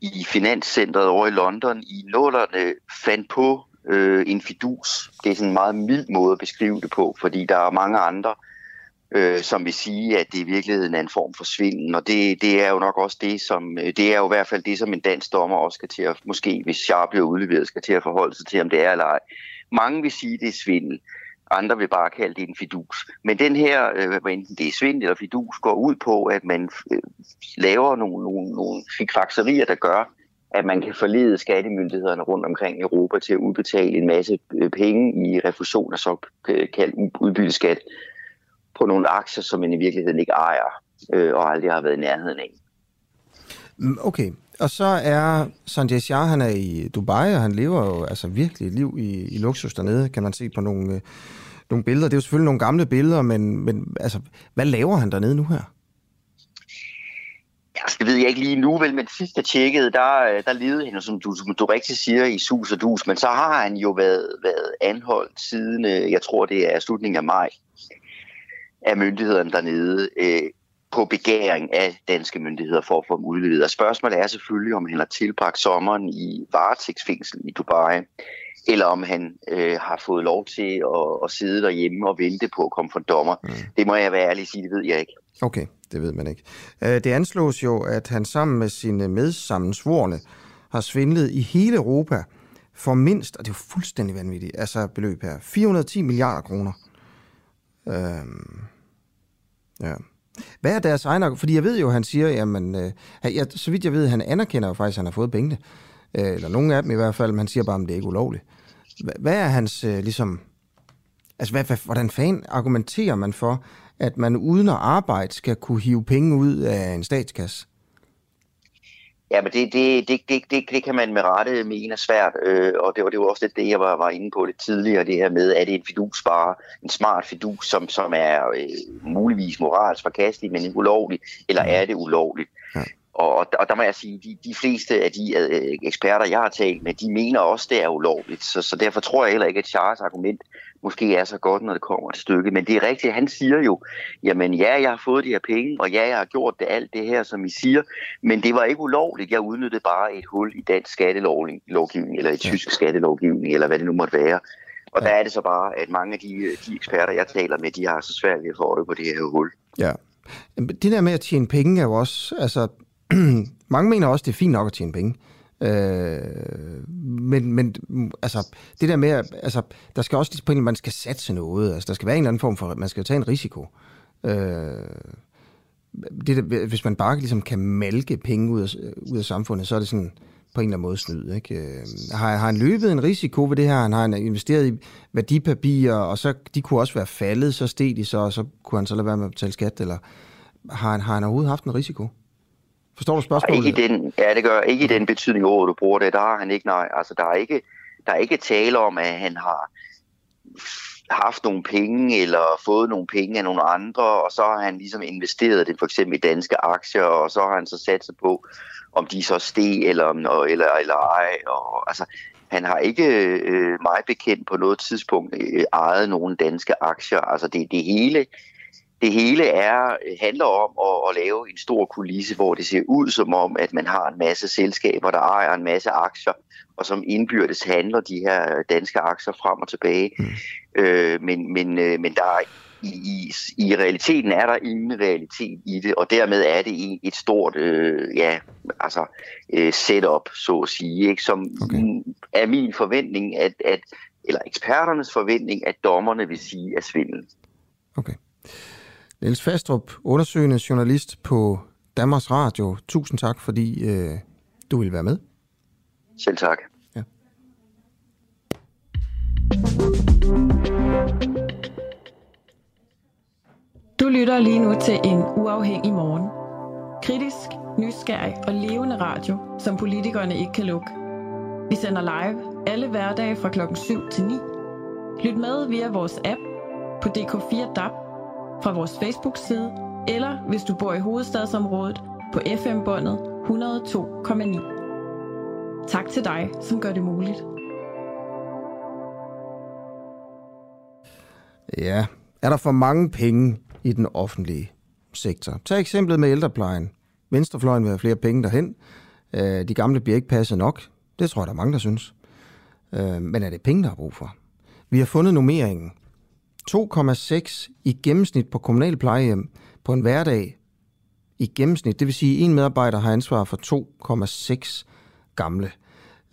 i finanscentret over i London, i nullerne fandt på øh, en fidus. Det er sådan en meget mild måde at beskrive det på, fordi der er mange andre, øh, som vil sige, at det i virkeligheden er en form for svindel. og det, det er jo nok også det, som, øh, det er jo i hvert fald det, som en dansk dommer også skal til at, måske hvis jeg bliver udleveret, skal til at forholde sig til, om det er eller ej. Mange vil sige, at det er svindel. Andre vil bare kalde det en fidus. Men den her, øh, enten det er svindel eller fidus, går ud på, at man øh, laver nogle, nogle, nogle fikfakserier, der gør, at man kan forlede skattemyndighederne rundt omkring i Europa til at udbetale en masse øh, penge i refusion af såkaldt øh, udbytteskat på nogle aktier, som man i virkeligheden ikke ejer øh, og aldrig har været i nærheden af. Mm, okay, og så er Sanjay Shah, han er i Dubai, og han lever jo altså virkelig et liv i, i luksus dernede, kan man se på nogle, øh, nogle billeder. Det er jo selvfølgelig nogle gamle billeder, men, men altså, hvad laver han dernede nu her? Ja, skal det ved jeg ikke lige nu, vel, men sidst jeg tjekkede, der, øh, der levede han, som du, som du rigtig siger, i sus og dus, men så har han jo været, været anholdt siden, øh, jeg tror det er slutningen af maj, af myndighederne dernede. Øh, på begæring af danske myndigheder for at få dem udleveret. Og spørgsmålet er selvfølgelig, om han har tilbragt sommeren i varetægtsfængsel i Dubai, eller om han øh, har fået lov til at, at sidde derhjemme og vente på at komme for dommer. Mm. Det må jeg være ærlig sige, det ved jeg ikke. Okay, det ved man ikke. Øh, det anslås jo, at han sammen med sine medsammensvorne har svindlet i hele Europa for mindst, og det er jo fuldstændig vanvittigt, altså beløb her, 410 milliarder kroner. Øhm, ja. Hvad er deres egen... Fordi jeg ved jo, han siger, jamen, øh, jeg, så vidt jeg ved, han anerkender jo faktisk, at han har fået pengene. Øh, eller nogen af dem i hvert fald, men han siger bare, at det er ikke ulovligt. Hvad er hans, øh, ligesom... Altså, hvad, hvad, hvordan fanden argumenterer man for, at man uden at arbejde skal kunne hive penge ud af en statskasse? Ja, men det, det, det, det, det, det kan man med rette mene er svært, øh, og det var, det var også det, jeg var, var inde på lidt tidligere, det her med, at det er en fidus bare, en smart fidus, som, som er øh, muligvis moralsk forkastelig, men ulovlig, eller er det ulovligt? Ja. Og, og der må jeg sige, de, de fleste af de øh, eksperter, jeg har talt med, de mener også, det er ulovligt. Så, så derfor tror jeg heller ikke, at Charles argument måske er så godt, når det kommer til stykket. Men det er rigtigt, han siger jo, jamen ja, jeg har fået de her penge, og ja, jeg har gjort det alt det her, som I siger, men det var ikke ulovligt. Jeg udnyttede bare et hul i dansk skattelovgivning, eller i tysk skattelovgivning, eller hvad det nu måtte være. Og ja. der er det så bare, at mange af de, de eksperter, jeg taler med, de har så svært ved at få øje på det her hul. Ja. Det der med at tjene penge er jo også, altså, mange mener også, det er fint nok at tjene penge. Øh, men, men mm, altså, det der med, altså, der skal også på en man skal satse noget. Altså, der skal være en eller anden form for, man skal jo tage en risiko. Øh, det der, hvis man bare ligesom kan malke penge ud af, ud af samfundet, så er det sådan på en eller anden måde snyd. Ikke? Øh, har, har han løbet en risiko ved det her? Han har investeret i værdipapirer, og så de kunne også være faldet, så steg de så, og så kunne han så lade være med at betale skat, eller har han, har han overhovedet haft en risiko? Forstår du spørgsmålet? Ikke i den, ja, det gør ikke i den betydning, hvor du bruger det. Der har han ikke, nej. Altså, der er ikke, der er ikke tale om, at han har haft nogle penge, eller fået nogle penge af nogle andre, og så har han ligesom investeret det for eksempel i danske aktier, og så har han så sat sig på, om de så steg eller, eller, eller ej. Og, altså, han har ikke øh, meget bekendt på noget tidspunkt øh, ejet nogle danske aktier. Altså det, det hele det hele er, handler om at, at lave en stor kulisse, hvor det ser ud som om, at man har en masse selskaber, der ejer en masse aktier, og som indbyrdes handler de her danske aktier frem og tilbage. Mm. Øh, men, men, øh, men der er, i, i, i realiteten er der ingen realitet i det, og dermed er det et stort øh, ja, altså, øh, setup, så at sige, ikke? som okay. er min forventning, at, at, eller eksperternes forventning, at dommerne vil sige er svindel. Okay. Niels Fastrup, undersøgende journalist på Danmarks Radio. Tusind tak, fordi øh, du vil være med. Selv tak. Ja. Du lytter lige nu til en uafhængig morgen. Kritisk, nysgerrig og levende radio, som politikerne ikke kan lukke. Vi sender live alle hverdage fra klokken 7 til 9. Lyt med via vores app på DK4 DAB fra vores Facebook-side, eller hvis du bor i hovedstadsområdet på FM-båndet 102,9. Tak til dig, som gør det muligt. Ja, er der for mange penge i den offentlige sektor? Tag eksemplet med ældreplejen. Venstrefløjen vil have flere penge derhen. Øh, de gamle bliver ikke passet nok. Det tror jeg, der er mange, der synes. Øh, men er det penge, der har brug for? Vi har fundet nummeringen 2,6 i gennemsnit på kommunale plejehjem på en hverdag i gennemsnit. Det vil sige, at en medarbejder har ansvar for 2,6 gamle.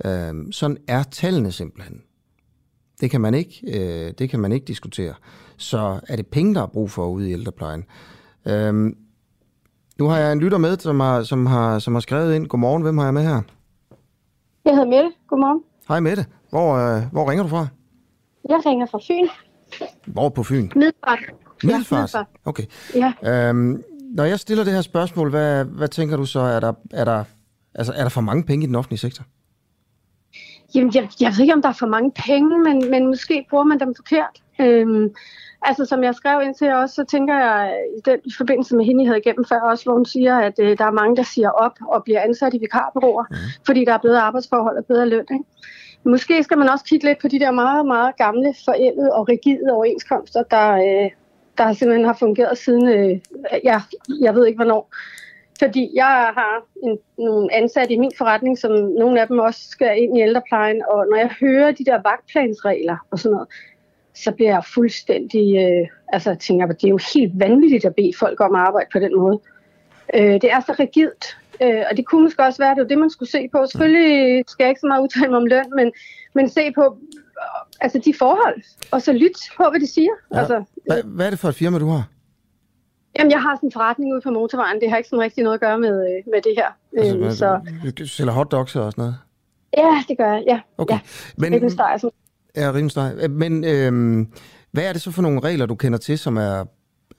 Øh, sådan er tallene simpelthen. Det kan, man ikke, øh, det kan man ikke diskutere. Så er det penge, der er brug for ude i ældreplejen. Øh, nu har jeg en lytter med, som har, som, har, som har skrevet ind. Godmorgen, hvem har jeg med her? Jeg hedder Mette. Godmorgen. Hej Mette. Hvor, øh, hvor ringer du fra? Jeg ringer fra Fyn. Hvor på Fyn? Middelfart. Middelfart? Ja, Okay. Ja. Øhm, når jeg stiller det her spørgsmål, hvad, hvad tænker du så? Er der, er, der, altså, er der for mange penge i den offentlige sektor? Jamen, jeg, jeg ved ikke, om der er for mange penge, men, men måske bruger man dem forkert. Øhm, altså, som jeg skrev ind til også, så tænker jeg i den i forbindelse med hende, I havde igennem før også, hvor hun siger, at øh, der er mange, der siger op og bliver ansat i vikarbyråer, mm. fordi der er bedre arbejdsforhold og bedre løn. Ikke? Måske skal man også kigge lidt på de der meget, meget gamle, forældede og rigide overenskomster, der, øh, der simpelthen har fungeret siden, øh, ja, jeg ved ikke hvornår. Fordi jeg har en, nogle ansatte i min forretning, som nogle af dem også skal ind i ældreplejen, og når jeg hører de der vagtplansregler og sådan noget, så bliver jeg fuldstændig, øh, altså jeg tænker, at det er jo helt vanvittigt at bede folk om at arbejde på den måde. Øh, det er så rigidt, Øh, og det kunne måske også være, at det var det, man skulle se på. Selvfølgelig skal jeg ikke så meget udtale mig om løn, men, men se på altså de forhold, og så lyt på, hvad de siger. Ja. Altså, hvad, hvad er det for et firma, du har? Jamen, jeg har sådan en forretning ude på motorvejen. Det har ikke sådan rigtig noget at gøre med, øh, med det her. Altså, Øhm, så Du sælger hotdogs og sådan noget? ja, det gør jeg. Ja, Okay. ja. Men, steg, sådan. Ja, rimelig Men øhm, hvad er det så for nogle regler, du kender til, som er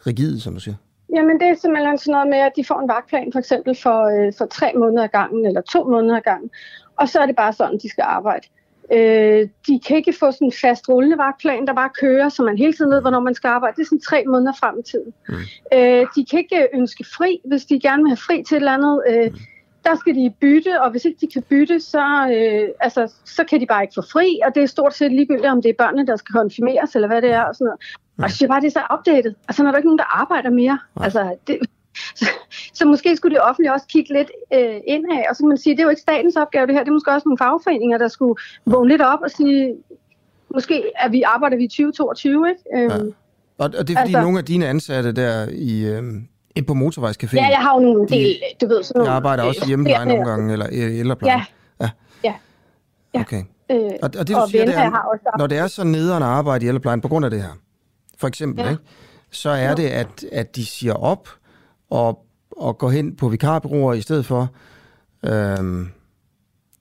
rigide, som du siger? Jamen, det er simpelthen sådan noget med, at de får en vagtplan for eksempel for, øh, for tre måneder ad gangen, eller to måneder ad gangen. Og så er det bare sådan, de skal arbejde. Øh, de kan ikke få sådan en fast rullende vagtplan, der bare kører, så man hele tiden ved, hvornår man skal arbejde. Det er sådan tre måneder frem i tiden. Mm. Øh, de kan ikke ønske fri, hvis de gerne vil have fri til et eller andet. Øh, der skal de bytte, og hvis ikke de kan bytte, så, øh, altså, så kan de bare ikke få fri, og det er stort set ligegyldigt, om det er børnene, der skal konfirmeres, eller hvad det er, og sådan noget. Og jeg synes bare, det er så opdateret. Altså, når der ikke er nogen, der arbejder mere. Altså, det, så, så måske skulle det offentlige også kigge lidt øh, indad, og så kan man sige, det er jo ikke statens opgave det her, det er måske også nogle fagforeninger, der skulle vågne lidt op og sige, måske er vi, arbejder vi i 2022, ikke? Øhm, ja. Og, og det er fordi altså, nogle af dine ansatte der i, øhm, ind på motorvejscaféen, Ja, jeg har jo nogle del, du ved, sådan nogle... jeg arbejder også i hjemmeplejen nogle gange, eller i ældreplejen. Ja. Ja. ja. Okay. Øh, Og, og det, du og siger, det er, også når det er så nederen at arbejde i ældreplejen på grund af det her, for eksempel, Ja. ikke, så er det, at, at de siger op og, og går hen på vikarbyråer i stedet for. Øhm,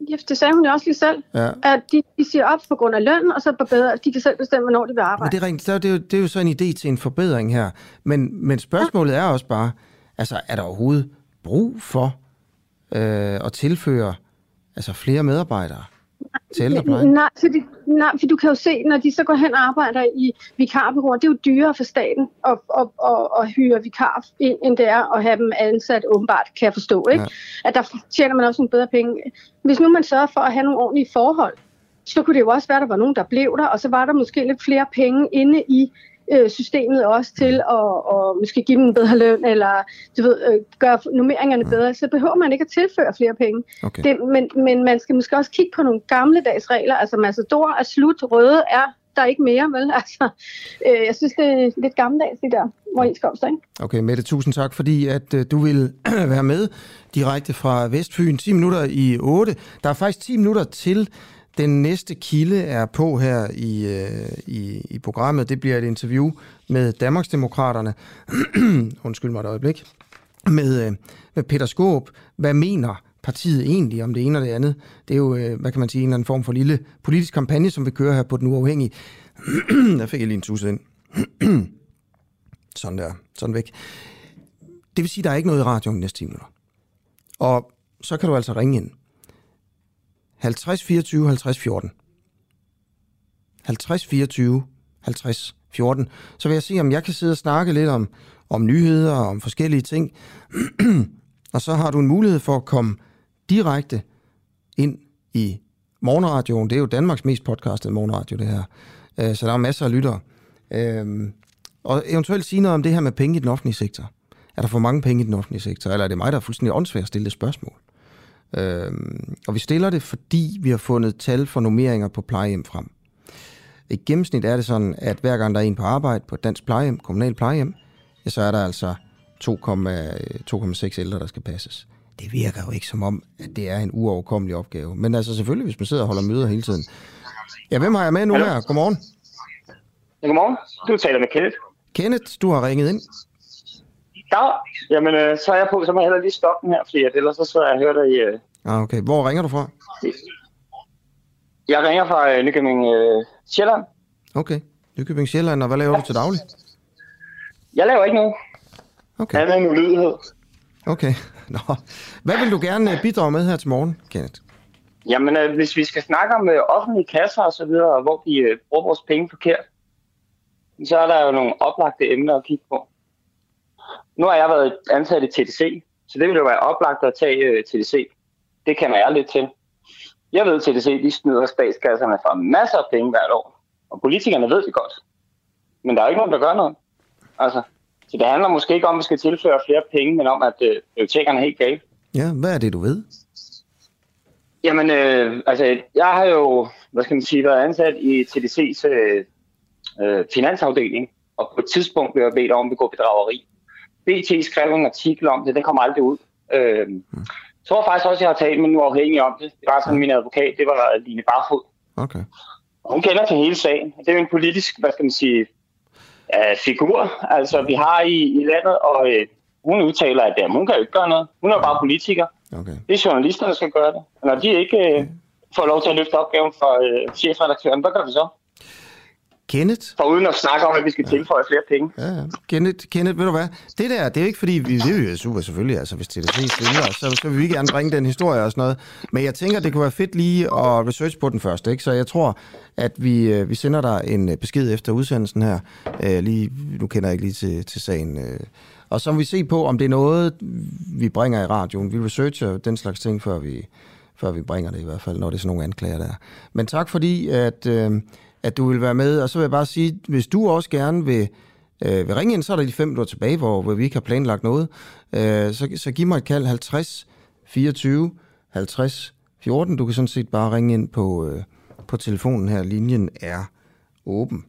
Ja, det sagde hun jo også lige selv, ja. at de, de siger op på grund af løn, og så bedre, de kan selv bestemme, hvornår de vil Men arbejde. det er, rent, så er det, jo, det er jo så en idé til en forbedring her. Men, men spørgsmålet er også bare, altså er der overhovedet brug for øh, at tilføre altså flere medarbejdere til ældreplejen? Nej, fordi, nej, for du kan jo se, når de så går hen og arbejder i vikarbyråer, det er jo dyrere for staten at, at, at, at hyre vikar ind, end det er at have dem ansat åbenbart, kan jeg forstå. Ikke? Ja. At der tjener man også nogle bedre penge. Hvis nu man sørger for at have nogle ordentlige forhold, så kunne det jo også være, at der var nogen, der blev der, og så var der måske lidt flere penge inde i øh, systemet også til at og måske give dem en bedre løn, eller du ved, øh, gøre nummeringerne bedre, så behøver man ikke at tilføre flere penge. Okay. Det, men, men man skal måske også kigge på nogle gamledags regler. Altså Massador er slut, røde er der ikke mere, vel? Altså, øh, jeg synes, det er lidt gammeldags, det der overenskomster, ikke? Okay, Mette, tusind tak, fordi at øh, du vil være med direkte fra Vestfyn. 10 minutter i 8. Der er faktisk 10 minutter til den næste kilde er på her i, øh, i, i programmet. Det bliver et interview med Danmarksdemokraterne. Undskyld mig et øjeblik. Med, øh, med Peter Skåb. Hvad mener partiet egentlig om det ene og det andet? Det er jo, øh, hvad kan man sige, en eller anden form for lille politisk kampagne, som vi kører her på Den Uafhængige. der fik jeg lige en tusse ind. Sådan der. Sådan væk. Det vil sige, at der er ikke noget i radioen næste 10 minutter. Og så kan du altså ringe ind. 50 24 50 14. 50 24 50 14. Så vil jeg se, om jeg kan sidde og snakke lidt om, om nyheder og om forskellige ting. og så har du en mulighed for at komme direkte ind i morgenradioen. Det er jo Danmarks mest podcastede morgenradio, det her. Øh, så der er masser af lyttere. Øh, og eventuelt sige noget om det her med penge i den offentlige sektor. Er der for mange penge i den offentlige sektor, eller er det mig, der er fuldstændig åndssvær at stille det spørgsmål? Øhm, og vi stiller det, fordi vi har fundet tal for normeringer på plejehjem frem. I gennemsnit er det sådan, at hver gang der er en på arbejde på et dansk plejehjem, kommunal plejehjem, ja, så er der altså 2,6 ældre, der skal passes. Det virker jo ikke som om, at det er en uoverkommelig opgave. Men altså selvfølgelig, hvis man sidder og holder møder hele tiden. Ja, hvem har jeg med nu Hallo? her? Godmorgen. Ja, godmorgen. Du taler med Kenneth. Kenneth, du har ringet ind. Ja, jamen øh, så er jeg på, så må jeg heller lige stoppe den her, fordi at ellers så sidder jeg og hører dig i... Øh, Ah, okay. Hvor ringer du fra? jeg ringer fra øh, Nykøbing øh, Sjælland. Okay. Nykøbing Sjælland, og hvad laver du til daglig? Jeg laver ikke noget. Okay. Jeg er en ulydighed. Okay. Nå. Hvad vil du gerne øh, bidrage med her til morgen, Kenneth? Jamen, øh, hvis vi skal snakke om øh, offentlige kasser og så videre, og hvor vi øh, bruger vores penge forkert, så er der jo nogle oplagte emner at kigge på. Nu har jeg været ansat i TDC, så det vil jo være oplagt at tage øh, TDC. Det kan jeg lidt til. Jeg ved, at TDC de snyder statskasserne for masser af penge hvert år. Og politikerne ved det godt. Men der er jo ikke nogen, der gør noget. Altså, så det handler måske ikke om, at vi skal tilføre flere penge, men om, at øh, prioriteringerne er helt galt. Ja, hvad er det, du ved? Jamen, øh, altså, jeg har jo, hvad skal man sige, været ansat i TDC's øh, øh, finansafdeling, og på et tidspunkt blev jeg bedt om at begå bedrageri. BT skrev en artikel om det, den kom aldrig ud. Øh, jeg tror faktisk også, jeg har talt med en uafhængig om det. Det var sådan min advokat, det var Line Barfod. Okay. Hun kender til hele sagen. Det er jo en politisk, hvad skal man sige, uh, figur, altså vi har i, i landet, og uh, hun udtaler, at jamen, hun kan jo ikke gøre noget. Hun er bare politiker. Okay. Det er journalister, der skal gøre det. Og når de ikke uh, får lov til at løfte opgaven for uh, chefredaktøren, hvad gør vi så? Kenneth? For uden at snakke om, at vi skal tilføje flere penge. Ja, ja. Kenneth, Kenneth, ved du hvad? Det der, det er jo ikke fordi, vi, det er jo super selvfølgelig, altså hvis TDC stiller os, så, så vil vi gerne bringe den historie og sådan noget. Men jeg tænker, det kunne være fedt lige at research på den først, ikke? Så jeg tror, at vi, øh, vi sender dig en øh, besked efter udsendelsen her. Uh, lige, nu kender jeg ikke lige til, til sagen. Uh, og så vil vi se på, om det er noget, vi bringer i radioen. Vi researcher den slags ting, før vi, før vi bringer det i hvert fald, når det er sådan nogle anklager der. Men tak fordi, at... Uh, at du vil være med. Og så vil jeg bare sige, hvis du også gerne vil, øh, vil ringe ind, så er der de fem minutter tilbage, hvor, hvor vi ikke har planlagt noget. Øh, så, så giv mig et kald 50 24 50 14. Du kan sådan set bare ringe ind på, øh, på telefonen her. Linjen er åben.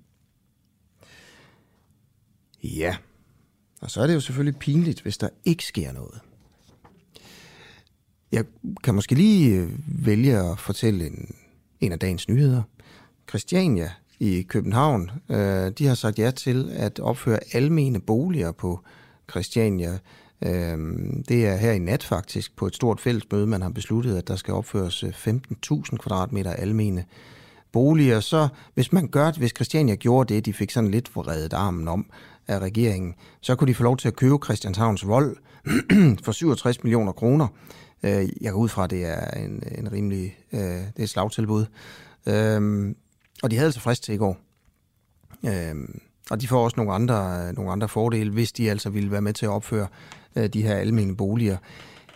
Ja. Og så er det jo selvfølgelig pinligt, hvis der ikke sker noget. Jeg kan måske lige øh, vælge at fortælle en, en af dagens nyheder. Christiania i København, øh, de har sagt ja til at opføre almene boliger på Christiania. Øh, det er her i nat faktisk på et stort fællesmøde, man har besluttet, at der skal opføres øh, 15.000 kvadratmeter almene boliger. Så hvis man gør det, hvis Christiania gjorde det, de fik sådan lidt forredet armen om af regeringen, så kunne de få lov til at købe Christianshavns vold for 67 millioner kroner. Øh, jeg går ud fra, at det er en, en rimelig øh, det er et slagtilbud. Øhm, og de havde altså frist til i går. Øhm, og de får også nogle andre, nogle andre fordele, hvis de altså ville være med til at opføre øh, de her almene boliger.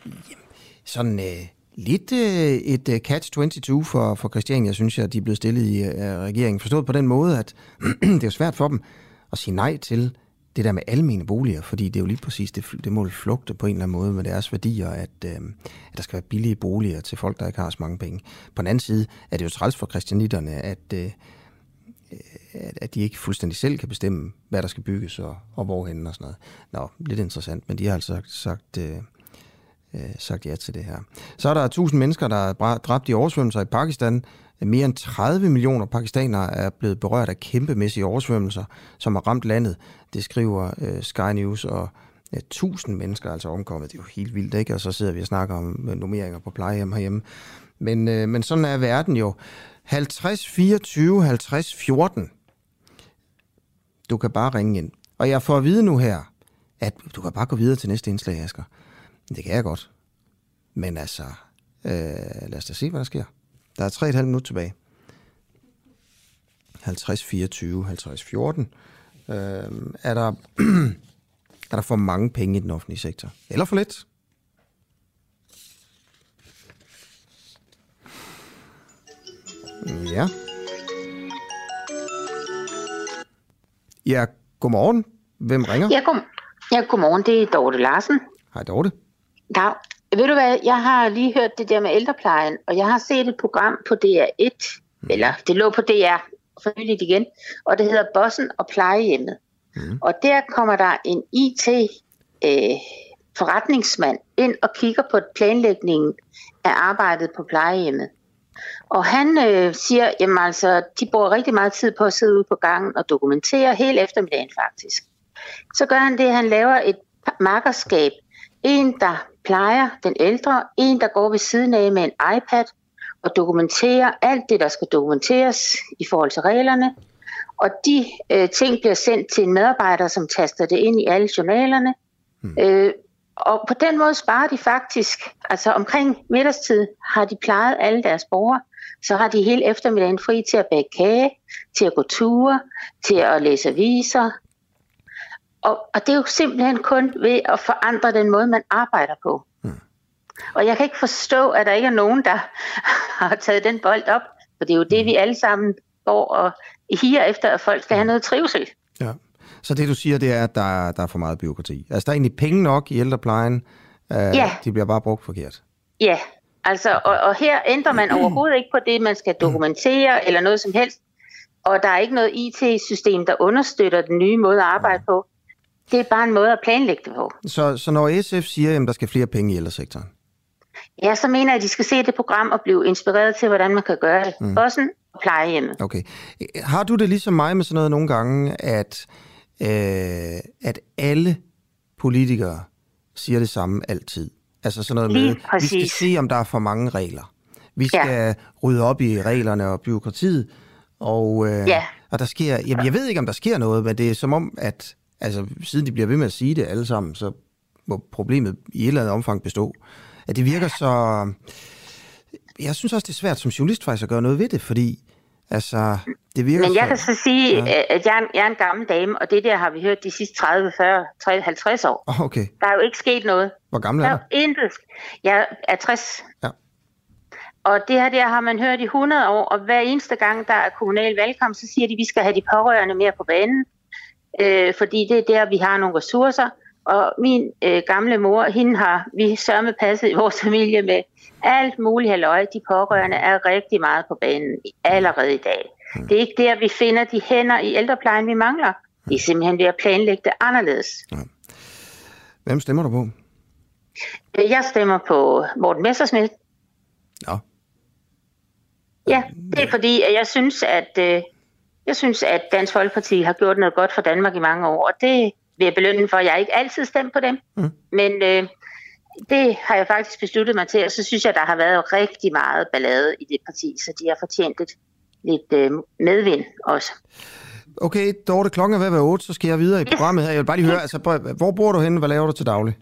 Jamen, sådan øh, lidt øh, et øh, catch-22 for, for Christiania, synes jeg, de er blevet stillet i øh, regeringen. Forstået på den måde, at det er svært for dem at sige nej til det der med almene boliger, fordi det er jo lige præcis, det, det må flugte på en eller anden måde med deres værdier, at, øh, at der skal være billige boliger til folk, der ikke har så mange penge. På den anden side er det jo træls for kristianitterne, at, øh, at de ikke fuldstændig selv kan bestemme, hvad der skal bygges og, og hvorhen og sådan noget. Nå, lidt interessant, men de har altså sagt, sagt, øh, øh, sagt ja til det her. Så er der tusind mennesker, der er dræbt i oversvømmelser i Pakistan. Mere end 30 millioner pakistanere er blevet berørt af kæmpemæssige oversvømmelser, som har ramt landet. Det skriver øh, Sky News, og ja, 1000 mennesker er altså omkommet. Det er jo helt vildt, ikke? Og så sidder vi og snakker om øh, nummeringer på plejehjem herhjemme. Men, øh, men sådan er verden jo. 50 24 50 14. Du kan bare ringe ind. Og jeg får at vide nu her, at du kan bare gå videre til næste indslag, Asger. Det kan jeg godt. Men altså, øh, lad os da se, hvad der sker. Der er 3,5 minutter tilbage. 50, 24, 50, 14. Øh, er, der, er der for mange penge i den offentlige sektor? Eller for lidt? Ja. Ja, godmorgen. Hvem ringer? Ja, god, ja, godmorgen. Det er Dorte Larsen. Hej, Dorte. Ja, ved du hvad, jeg har lige hørt det der med ældreplejen, og jeg har set et program på DR1, mm. eller det lå på DR for nyligt igen, og det hedder Bossen og plejehjemmet. Mm. Og der kommer der en IT øh, forretningsmand ind og kigger på planlægningen af arbejdet på plejehjemmet. Og han øh, siger, jamen altså, de bruger rigtig meget tid på at sidde ude på gangen og dokumentere hele eftermiddagen faktisk. Så gør han det, at han laver et markerskab. En, der plejer den ældre, en, der går ved siden af med en iPad og dokumenterer alt det, der skal dokumenteres i forhold til reglerne. Og de øh, ting bliver sendt til en medarbejder, som taster det ind i alle journalerne. Hmm. Øh, og på den måde sparer de faktisk, altså omkring middagstid har de plejet alle deres borgere, så har de hele eftermiddagen fri til at bage kage, til at gå ture, til at læse aviser. Og, og det er jo simpelthen kun ved at forandre den måde, man arbejder på. Hmm. Og jeg kan ikke forstå, at der ikke er nogen, der har taget den bold op, for det er jo det, vi alle sammen går og higer efter, at folk skal have noget trivsel. Ja. Så det, du siger, det er, at der, der er for meget byråkrati. Altså, der er egentlig penge nok i ældreplejen. Øh, ja. De bliver bare brugt forkert. Ja, altså, og, og her ændrer man overhovedet ikke på det, man skal dokumentere eller noget som helst. Og der er ikke noget IT-system, der understøtter den nye måde at arbejde på. Det er bare en måde at planlægge det på. Så, så når SF siger, at der skal flere penge i ældresektoren? Ja, så mener jeg, at de skal se det program og blive inspireret til, hvordan man kan gøre det. Mm. Også plejehjemmet. Okay. Har du det ligesom mig med sådan noget nogle gange, at øh, at alle politikere siger det samme altid. Altså sådan noget Lige med, præcis. vi skal se, om der er for mange regler. Vi skal ja. rydde op i reglerne og byråkratiet. Og, øh, Ja. og der sker, jamen, jeg ved ikke, om der sker noget, men det er som om, at altså, siden de bliver ved med at sige det alle sammen, så må problemet i et eller andet omfang bestå. At det virker så... Jeg synes også, det er svært som journalist faktisk at gøre noget ved det, fordi altså, det virker Men jeg så... kan så sige, Ja. ja. at jeg er, en, jeg er en gammel dame, og det der har vi hørt de sidste 30, 40, 30, 50 år. Okay. Der er jo ikke sket noget. Hvor gammel er du? intet. Jeg er 60. Ja. Og det her der har man hørt i 100 år, og hver eneste gang, der er kommunal valgkamp, så siger de, at vi skal have de pårørende mere på banen, øh, fordi det er der, vi har nogle ressourcer. Og min øh, gamle mor, hende har vi sørme passet i vores familie med alt muligt halløj. De pårørende er rigtig meget på banen allerede i dag. Det er ikke der, vi finder de hænder i ældreplejen, vi mangler. Det er simpelthen ved at planlægge det anderledes. Hvem stemmer du på? Øh, Jeg stemmer på Morten Messersmith. Ja. Ja, det er fordi, at jeg synes, at øh, jeg synes, at Dansk Folkeparti har gjort noget godt for Danmark i mange år, og det vil jeg belønne for. Jeg har ikke altid stemt på dem, Mm. men øh, det har jeg faktisk besluttet mig til, og så synes jeg, der har været rigtig meget ballade i det parti, så de har fortjent lidt, lidt øh, medvind også. Okay, Dorte, klokken er ved at være 8, så skal jeg videre i programmet her. Jeg vil bare lige høre, altså, hvor bor du henne? Hvad laver du til daglig?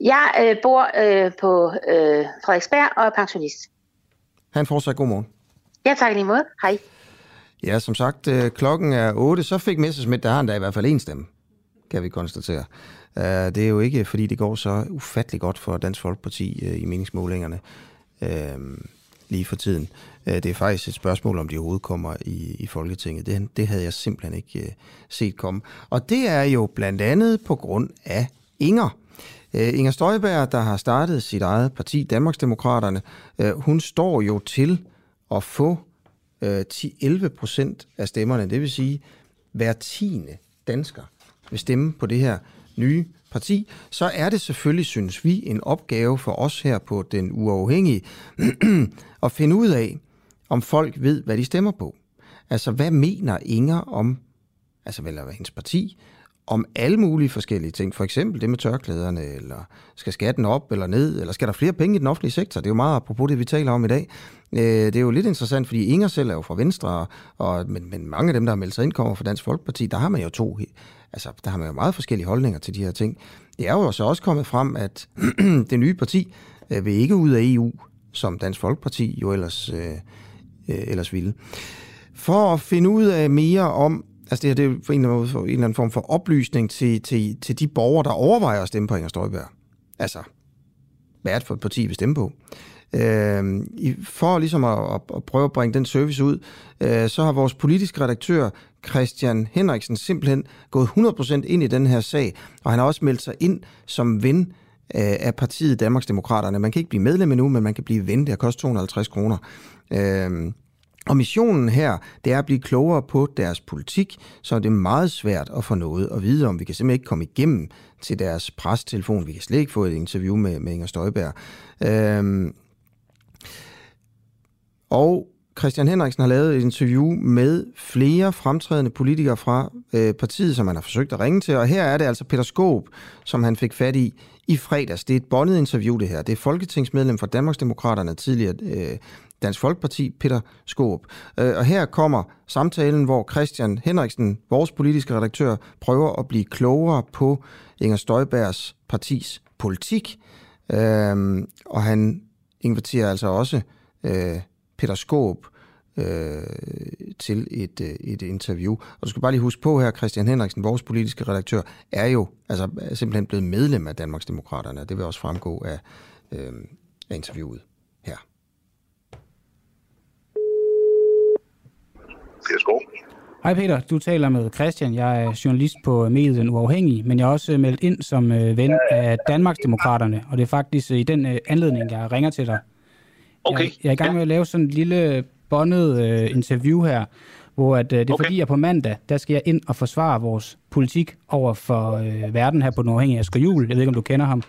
Jeg øh, bor øh, på øh, Frederiksberg og er pensionist. Ha' en fortsat god morgen. Ja, tak lige måde. Hej. Ja, som sagt, øh, klokken er 8, så fik Messerschmidt, der har han da i hvert fald en stemme, kan vi konstatere. Uh, det er jo ikke, fordi det går så ufattelig godt for Dansk Folkeparti øh, i meningsmålingerne uh, lige for tiden. Det er faktisk et spørgsmål, om de overhovedet kommer i, i Folketinget. Det, det havde jeg simpelthen ikke set komme. Og det er jo blandt andet på grund af Inger. Uh, Inger Støjberg, der har startet sit eget parti, Danmarksdemokraterne, uh, hun står jo til at få øh, 10-11 procent af stemmerne. Det vil sige, hver tiende dansker vil stemme på det her nye parti, så er det selvfølgelig, synes vi, en opgave for os her på Den Uafhængige at finde ud af, om folk ved, hvad de stemmer på. Altså, hvad mener Inger om, altså vel, hendes parti, om alle mulige forskellige ting. For eksempel det med tørklæderne, eller skal skatten op eller ned, eller skal der flere penge i den offentlige sektor? Det er jo meget apropos det, vi taler om i dag. Øh, det er jo lidt interessant, fordi Inger selv er jo fra Venstre, og, men, men mange af dem, der har meldt sig ind, kommer fra Dansk Folkeparti. Der har man jo to, altså der har man jo meget forskellige holdninger til de her ting. Det er jo så også kommet frem, at det nye parti øh, vil ikke ud af EU, som Dansk Folkeparti jo ellers, øh, øh, ellers ville. For at finde ud af mere om, altså det her det er for en, eller anden, måde- en eller anden form for oplysning til, til, til de borgere, der overvejer at stemme på Inger Støjberg. Altså, hvad er det for et parti, vi stemmer på? Øh, i- for ligesom at, at, prøve at bringe den service ud, øh, så har vores politiske redaktør Christian Henriksen simpelthen gået 100% ind i den her sag, og han har også meldt sig ind som ven øh, af partiet Danmarksdemokraterne. Man kan ikke blive medlem endnu, men man kan blive ven. Det har kostet 250 kroner. Øh, og missionen her, det er at blive klogere på deres politik, så det er meget svært at få noget at vide om. Vi kan simpelthen ikke komme igennem til deres prestelefon. Vi kan slet ikke få et interview med, med Inger Støjberg. Øhm, og Christian Henriksen har lavet et interview med flere fremtrædende politikere fra øh, partiet, som han har forsøgt at ringe til. Og her er det altså Peter Skåb, som han fik fat i i fredags. Det er et bondet interview, det her. Det er folketingsmedlem for Danmarksdemokraterne, tidligere øh, Dansk Folkeparti, Peter Skåb. Øh, og her kommer samtalen, hvor Christian Henriksen, vores politiske redaktør, prøver at blive klogere på Inger Støjbergs partis politik. Øh, og han inviterer altså også øh, Peter Skåb øh, til et, øh, et interview. Og du skal bare lige huske på her, Christian Henriksen, vores politiske redaktør, er jo altså, er simpelthen blevet medlem af Danmarksdemokraterne. Det vil også fremgå af, øh, af interviewet Peter Skov. Hej Peter, du taler med Christian. Jeg er journalist på mediet Den Uafhængige, men jeg er også meldt ind som øh, ven af Danmarksdemokraterne, og det er faktisk øh, i den øh, anledning, jeg ringer til dig. Okay. Jeg, jeg er i gang med at lave sådan et lille bondet øh, interview her, hvor at, øh, det er okay. fordi, at på mandag, der skal jeg ind og forsvare vores politik over for øh, verden her på Den Uafhængige Asger Juhl. Jeg ved ikke, om du kender ham.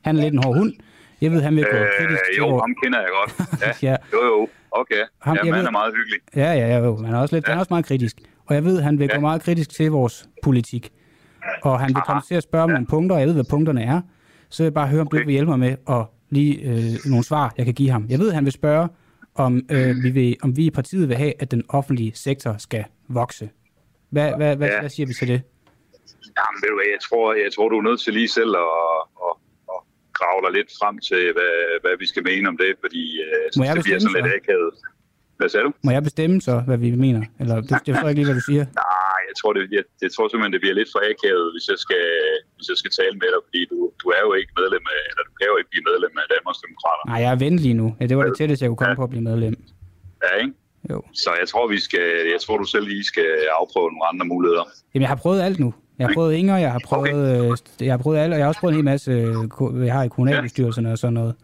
Han er lidt en hård hund. Jeg ved, han vil gå Øh, kritisk jo, vores- ham kender jeg godt. Ja, Ja. Jo, jo. Okay. Ham- ja, han ved- er meget hyggelig. Ja, ja, ja, jo. Han er også, lidt, ja. han er også meget kritisk. Og jeg ved, han vil ja. gå meget kritisk til vores politik. og han vil komme til at spørge om nogle punkter, og jeg ved, hvad punkterne er. Så vil jeg bare høre, om du vil hjælpe mig med at lige øh, nogle svar, jeg kan give ham. Jeg ved, han vil spørge, om, øh, vi vil, om vi i partiet vil have, at den offentlige sektor skal vokse. Hvad, hvad, hvad, Ja. hvad siger vi til det? Jamen, ved du hvad, jeg tror, jeg tror, du er nødt til lige selv at, dig lidt frem til, hvad, hvad vi skal mene om det, fordi øh, det bliver sådan lidt så? akavet. Hvad sagde du? Må jeg bestemme så, hvad vi mener? Eller det, det forstår jeg ikke lige, hvad du siger. Nej, jeg tror, det, jeg, jeg tror simpelthen, det bliver lidt for akavet, hvis jeg skal, hvis jeg skal tale med dig, fordi du, du er jo ikke medlem af, eller du kan jo ikke blive medlem af Danmarks Demokrater. Nej, jeg er ven lige nu. Ja, det var det tætteste, jeg kunne komme på at blive medlem. Ja, ikke? Jo. Så jeg tror, vi skal, jeg tror, du selv lige skal afprøve nogle andre muligheder. Jamen, jeg har prøvet alt nu. Jeg har prøvet Inger, jeg har prøvet, okay. jeg har prøvet alt, og jeg har også prøvet en hel masse, øh, jeg har i kommunalbestyrelserne og sådan noget.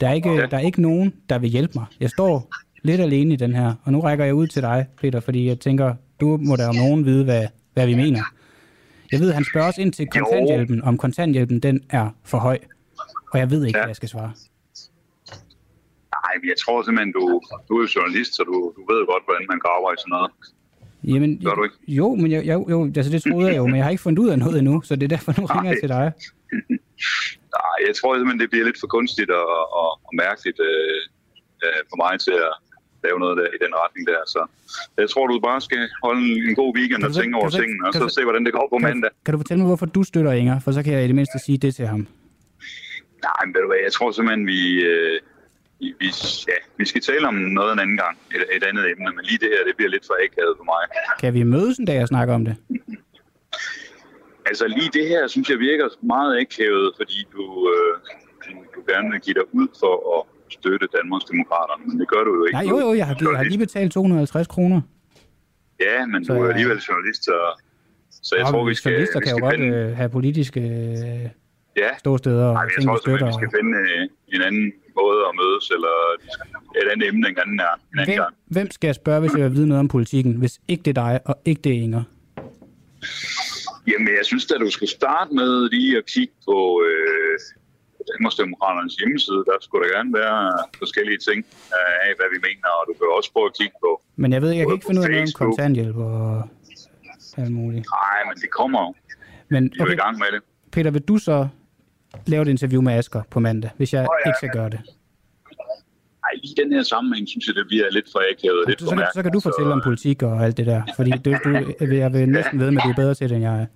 Der er, ikke, der er ikke nogen, der vil hjælpe mig. Jeg står lidt alene i den her, og nu rækker jeg ud til dig, Peter, fordi jeg tænker, du må da om nogen vide, hvad, hvad vi mener. Jeg ved, han spørger os ind til kontanthjælpen, om kontanthjælpen den er for høj. Og jeg ved ikke, ja. hvad jeg skal svare. Nej, jeg tror simpelthen, du, du er jo journalist, så du, du ved godt, hvordan man graver i sådan noget. Jamen, Gør du ikke? Jo, men jeg, jo, jo, altså det troede jeg jo, men jeg har ikke fundet ud af noget endnu, så det er derfor, nu ringer jeg til dig. Nej, jeg tror simpelthen, det bliver lidt for kunstigt og, og, og mærkeligt øh, øh, for mig til at lave noget der, i den retning der. Så jeg tror, du bare skal holde en, en god weekend og tænke over tingene, og så- se, hvordan det går på Kan, mandag. kan du fortælle mig, hvorfor du støtter Inger? For så kan jeg i det mindste sige det til ham. Nej, men ved du hvad, jeg tror simpelthen, vi, øh, vi, ja, vi skal tale om noget en anden gang, et, et andet emne, men lige det her, det bliver lidt for akavet for mig. Kan vi mødes en dag og snakke om det? Altså lige det her, synes jeg virker meget akavet, fordi du, øh, du, gerne vil give dig ud for at støtte Danmarks Demokraterne, men det gør du jo ikke. Nej, jo, jo, jeg har, jeg har lige betalt 250 kroner. Ja, men Så du er alligevel journalist, så, så jeg Nå, tror, vi skal, Journalister vi kan jo skal godt øh, have politiske øh, Ja, ståsteder og ting, vi støtter. vi skal finde øh, en anden måde at mødes, eller et andet emne en anden, en anden Hvem, gang. hvem skal jeg spørge, hvis jeg vil vide noget om politikken, hvis ikke det er dig, og ikke det er Inger? Jamen, jeg synes at du skal starte med lige at kigge på øh, Danmarksdemokraternes hjemmeside. Der skulle der gerne være forskellige ting øh, af, hvad vi mener, og du kan også prøve at kigge på. Men jeg ved, jeg kan ikke finde ud af noget om kontanthjælp og alt muligt. Nej, men det kommer jo. Men Vi er i okay, gang med det. Peter, vil du så lave et interview med Asger på mandag, hvis jeg Nå, ja. ikke skal gøre det? Ej, lige den her sammenhæng, synes jeg, det bliver lidt for akavet og lidt Så, for så, kan, så kan du fortælle om politik og alt det der, fordi det, du, jeg vil næsten ved med, at du er bedre til det, end jeg er.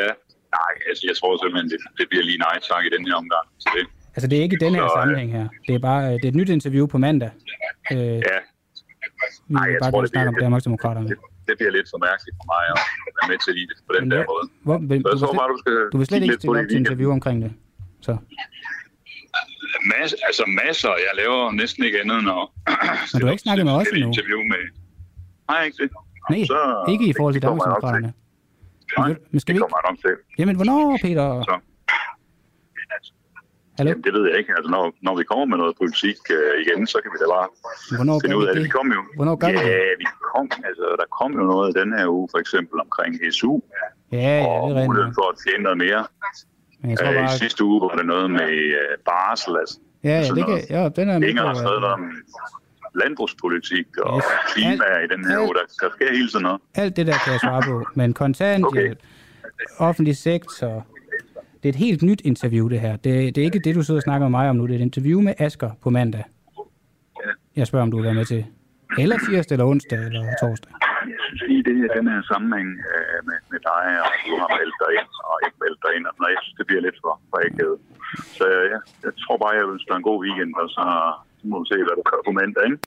Ja, nej, altså, jeg tror simpelthen, det, det bliver lige nej tak i den her omgang. Så det, Altså, det er ikke i den her Så, øh, sammenhæng her. Det er bare det er et nyt interview på mandag. Øh, ja, vi Nej, jeg bare tror, det snakke om bliver- Danmarksdemokraterne. det bliver lidt for mærkeligt for mig at være med til lige det på den Men der måde. Hvor, vil, Så jeg du, tror bare, du skal du vil slet ikke stille det op i til interview omkring det. Så. Mas, altså masser. Jeg laver næsten ikke andet end at... Men du har ikke snakket med os et endnu. interview med... Nej, ikke det. Nej, ikke i forhold til det Danmarksdemokraterne. Nej, Men skal det vi kommer jeg nok til. Jamen, hvornår, Peter? Så. Hallo? Jamen, det ved jeg ikke. Altså, når, når vi kommer med noget politik øh, igen, så kan vi da bare Hvornår finde ud af det. det? Vi kom jo, Hvornår gør ja, det? vi kom, altså, der kom jo noget den her uge, for eksempel omkring SU, Ja, ja, det og er rent. muligheden for at tjene noget mere. Men jeg tror Øh, I bare... sidste uge var det noget med øh, barsel, altså. Ja, ja, sådan det kan, ja, den er Inger har skrevet øh, om landbrugspolitik og Yes. klima i den her uge. Der, der sker hele tiden noget. Alt det der kan jeg svare på. Men kontanthjælp, okay. offentlig sektor, det er et helt nyt interview, det her. Det, det er ikke det, du sidder og snakker med mig om nu. Det er et interview med Asker på mandag. Jeg spørger, om du vil være med til. Eller tirsdag, eller onsdag, eller torsdag. Jeg synes lige, det her, den her sammenhæng øh, med, med dig, og du har meldt dig ind, og ikke meldt dig ind, og noget, jeg synes, det bliver lidt for, for akavet. Så ja, jeg tror bare, jeg ønsker en god weekend, og så må vi se, hvad du gør på mandag, ikke?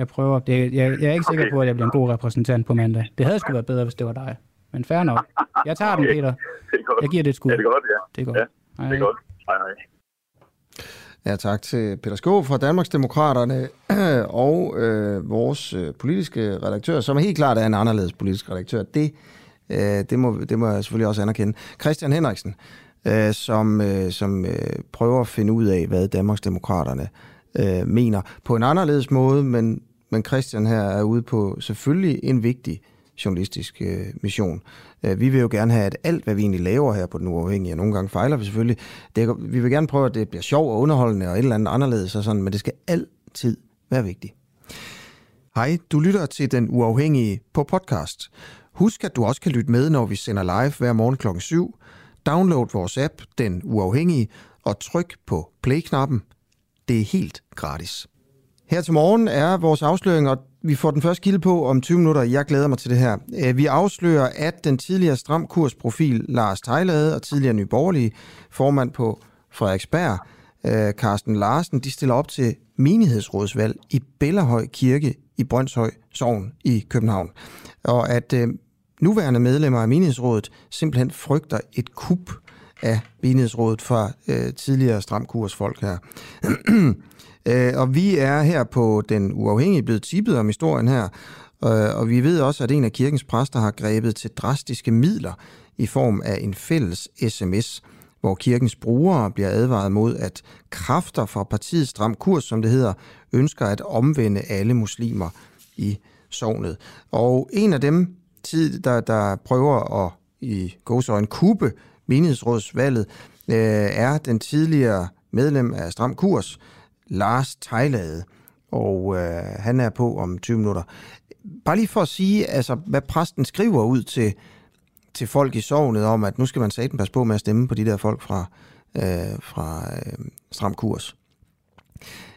Jeg prøver. Det, jeg, jeg er ikke sikker Okay. på, at jeg bliver en god repræsentant på mandag. Det havde sgu været bedre, hvis det var dig. Men fair nok. Jeg tager den, Okay. Peter. Det er godt. Jeg giver det et skud. Ja, det er godt, ja. Det er godt. Ja, det er godt. Hej, hej. Ja, tak til Peter Skå fra Danmarksdemokraterne og øh, vores øh, politiske redaktør, som helt klart er en anderledes politisk redaktør. Det, øh, det, må, det må jeg selvfølgelig også anerkende. Christian Henriksen, øh, som, øh, som øh, prøver at finde ud af, hvad Danmarksdemokraterne øh, mener på en anderledes måde, men, men Christian her er ude på selvfølgelig en vigtig journalistisk øh, mission. Øh, vi vil jo gerne have, at alt, hvad vi egentlig laver her på Den Uafhængige, og nogle gange fejler vi selvfølgelig, det, vi vil gerne prøve, at det bliver sjov og underholdende og et eller andet anderledes og sådan, men det skal altid være vigtigt. Hej, du lytter til Den Uafhængige på podcast. Husk, at du også kan lytte med, når vi sender live hver morgen kl. 7. Download vores app, Den Uafhængige, og tryk på play-knappen. Det er helt gratis. Her til morgen er vores afsløring, og vi får den første kilde på om 20 minutter. Jeg glæder mig til det her. Vi afslører, at den tidligere stramkursprofil Lars Tejlade og tidligere nyborgerlige formand på Frederiksberg, Carsten Larsen, de stiller op til menighedsrådsvalg i Bellerhøj Kirke i Brøndshøj Sogn i København. Og at øh, nuværende medlemmer af menighedsrådet simpelthen frygter et kup af menighedsrådet fra øh, tidligere stramkursfolk her. øh, og vi er her på Den Uafhængige blevet tippet om historien her, øh, og vi ved også, at en af kirkens præster har grebet til drastiske midler i form af en fælles sms, hvor kirkens brugere bliver advaret mod, at kræfter fra partiets stram kurs, som det hedder, ønsker at omvende alle muslimer i sovnet. Og en af dem, tid, der, der prøver at i gåsøjne kube menighedsrådsvalget, øh, er den tidligere medlem af Stram Kurs, Lars Tejlade. Og øh, han er på om 20 minutter. Bare lige for at sige, altså, hvad præsten skriver ud til, til folk i sovnet om, at nu skal man satan passe på med at stemme på de der folk fra, øh, fra øh, Stram Kurs.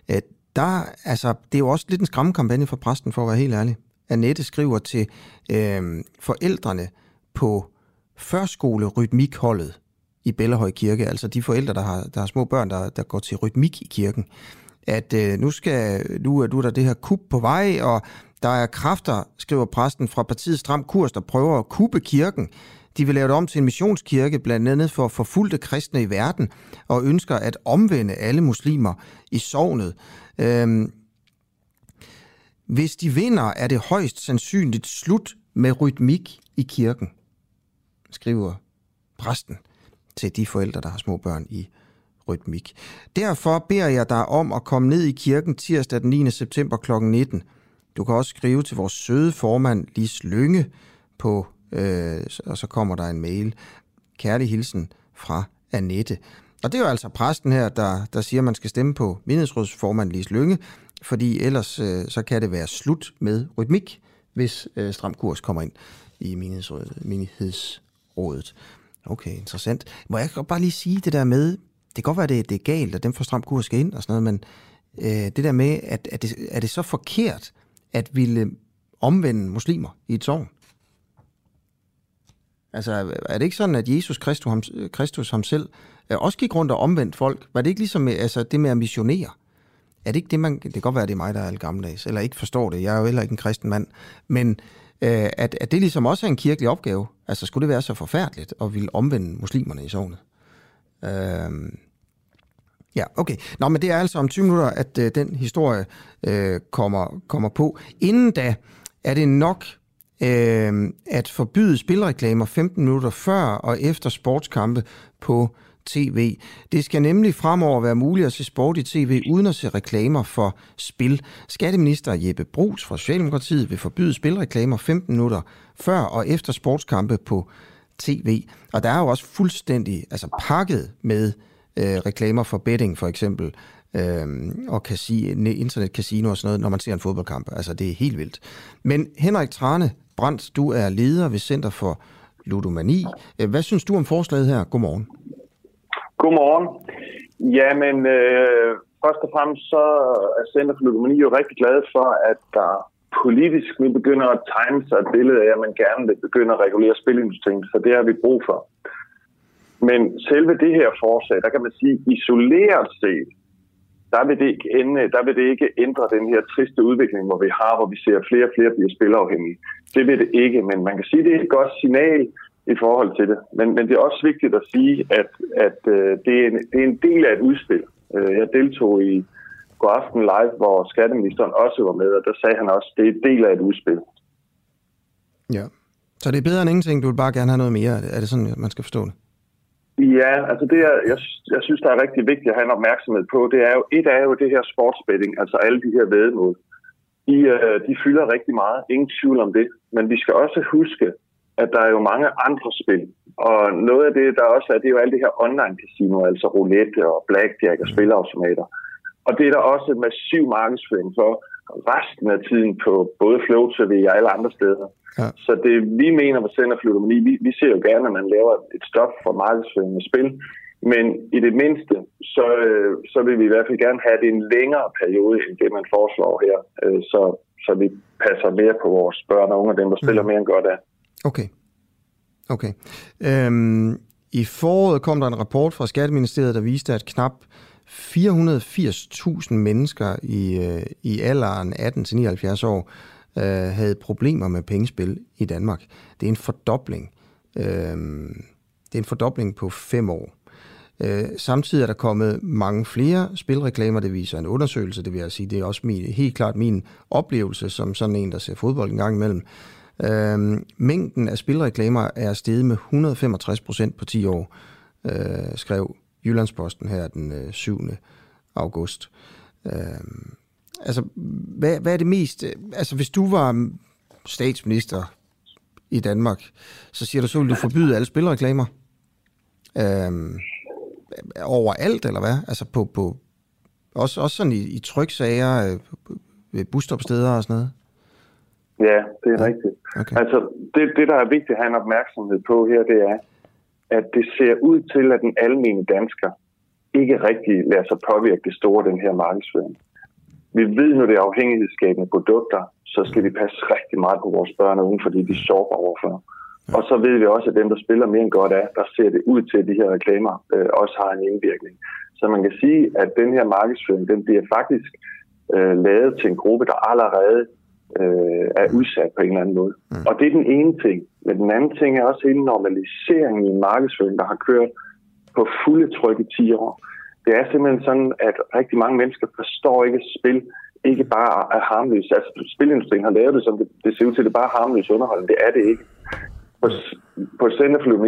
Øh, der, altså, det er jo også lidt en skræmmekampagne for præsten, for at være helt ærlig. Annette skriver til øh, forældrene på førskole-rytmikholdet i Bellerhøj Kirke, altså de forældre, der har, der har små børn, der, der går til rytmik i kirken, at øh, nu, skal, nu, er du der det her kub på vej, og der er kræfter, skriver præsten fra partiet Stram Kurs, der prøver at kubbe kirken. De vil lave det om til en missionskirke, blandt andet for forfulgte kristne i verden, og ønsker at omvende alle muslimer i sovnet. Øhm, hvis de vinder, er det højst sandsynligt slut med rytmik i kirken, skriver præsten til de forældre, der har små børn i rytmik. Derfor beder jeg dig om at komme ned i kirken tirsdag den 9. september kl. 19. Du kan også skrive til vores søde formand Lis Lønge på, øh, og så kommer der en mail. Kærlig hilsen fra Annette. Og det er jo altså præsten her, der, der siger, at man skal stemme på menighedsrådsformand Lis Lønge, fordi ellers øh, så kan det være slut med rytmik, hvis øh, Stram Kurs kommer ind i menighedsrådet. menighedsrådet. Okay, interessant. Må jeg bare lige sige det der med, det kan godt være, det, det er galt, at dem får Stram Kurs skal ind og sådan noget, men øh, det der med, at, at det, er det så forkert, at ville omvende muslimer i et sovn? Altså, er det ikke sådan, at Jesus Kristus ham, Kristus ham selv øh, også gik rundt og omvendt folk? Var det ikke ligesom altså, det med at missionere? Er det ikke det, man... Det kan godt være, at det er mig, der er gammeldags, eller ikke forstår det. Jeg er jo heller ikke en kristen mand. Men øh, at, at det ligesom også er en kirkelig opgave. Altså, skulle det være så forfærdeligt at ville omvende muslimerne i sovnet? Øh, Ja, okay. Nå, men det er altså om 20 minutter, at øh, den historie øh, kommer, kommer på. Inden da er det nok øh, at forbyde spilreklamer 15 minutter før og efter sportskampe på tv. Det skal nemlig fremover være muligt at se sport i tv uden at se reklamer for spil. Skatteminister Jeppe Brugs fra Socialdemokratiet vil forbyde spilreklamer 15 minutter før og efter sportskampe på tv tv. Og der er jo også fuldstændig altså pakket med øh, reklamer for betting for eksempel, øh, og casino, internetcasino og sådan noget, når man ser en fodboldkamp. Altså, det er helt vildt. Men Henrik Trane Brandt, du er leder ved Center for Ludomani. Øh, hvad synes du om forslaget her? Godmorgen. Godmorgen. Jamen, øh, først og fremmest så er Center for Ludomani jo rigtig glad for, at der politisk nu begynder at tegne sig et billede af, at man gerne vil begynde at regulere spilindustrien, så det har vi brug for. Men selve det her forslag, der kan man sige, isoleret set, der vil, det ikke ende, der vil det ikke ændre den her triste udvikling, hvor vi har, hvor vi ser flere og flere bliver spilafhængige. Det vil det ikke, men man kan sige, at det er et godt signal i forhold til det. Men, men det er også vigtigt at sige, at, at øh, det, er en, det er en del af et udspil. Øh, jeg deltog i God Aften Live, hvor skatteministeren også var med, og der sagde han også, at det er del af et udspil. Ja, så det er bedre end ingenting. Du vil bare gerne have noget mere. Er det sådan, man skal forstå det? Ja, altså det, er, jeg, jeg synes, der er rigtig vigtigt at have en opmærksomhed på, det er jo, et er jo det her sportsbetting, altså alle de her vedmål. De, øh, de fylder rigtig meget, ingen tvivl om det. Men vi skal også huske, at der er jo mange andre spil. Og noget af det, der også er, det er jo alle de her online casinoer, altså roulette og blackjack og spilautomater. Og det er der også en massiv markedsføring for, resten af tiden på både Flow TV og alle andre steder. Ja. Så det vi mener på Center for Ludomani, vi, vi ser jo gerne, at man laver et stop for markedsføring af spil, men i det mindste, så, øh, så vil vi i hvert fald gerne have det en længere periode, end det man foreslår her, øh, så, så vi passer mere på vores børn og unge, dem, der spiller mere end godt af. Okay. Okay. Øhm, I foråret kom der en rapport fra Skatteministeriet, der viste, at knap 480.000 mennesker i, øh, i alderen 18-79 år øh, havde problemer med pengespil i Danmark. Det er en fordobling. Øh, det er en fordobling på fem år. Øh, samtidig er der kommet mange flere spilreklamer, det viser en undersøgelse, det vil jeg sige. Det er også min, helt klart min oplevelse som sådan en, der ser fodbold en gang imellem. Øh, mængden af spilreklamer er steget med 165 procent på 10 år, øh, skrev Jyllandsposten her den øh, 7. august. Øh, altså, hvad, hvad er det mest... Altså, hvis du var statsminister i Danmark, så siger du, så vil du forbyde alle spilreklamer? Øh, overalt, eller hvad? Altså, på, på, også, også sådan i, i tryksager, øh, ved busstopsteder og sådan noget? Ja, det er ja. rigtigt. Okay. Altså, det, det, der er vigtigt at have en opmærksomhed på her, det er, at det ser ud til, at den almindelige dansker ikke rigtig lader sig påvirke det store den her markedsføring. Vi ved, når det er afhængighedsskabende produkter, så skal vi passe rigtig meget på vores børn og unge, fordi de er sårbare overfor. Og så ved vi også, at dem, der spiller mere end godt af, der ser det ud til, at de her reklamer øh, også har en indvirkning. Så man kan sige, at den her markedsføring, den bliver faktisk øh, lavet til en gruppe, der allerede øh, er udsat på en eller anden måde. Mm. Og det er den ene ting. Men den anden ting er også hele normaliseringen i markedsføring, der har kørt på fulde tryk i 10 år. Det er simpelthen sådan, at rigtig mange mennesker forstår ikke, spil ikke bare er harmløs. Altså, spilindustrien har lavet det, som det, det ser ud til, at det bare er harmløs underholdning. Det er det ikke. På, på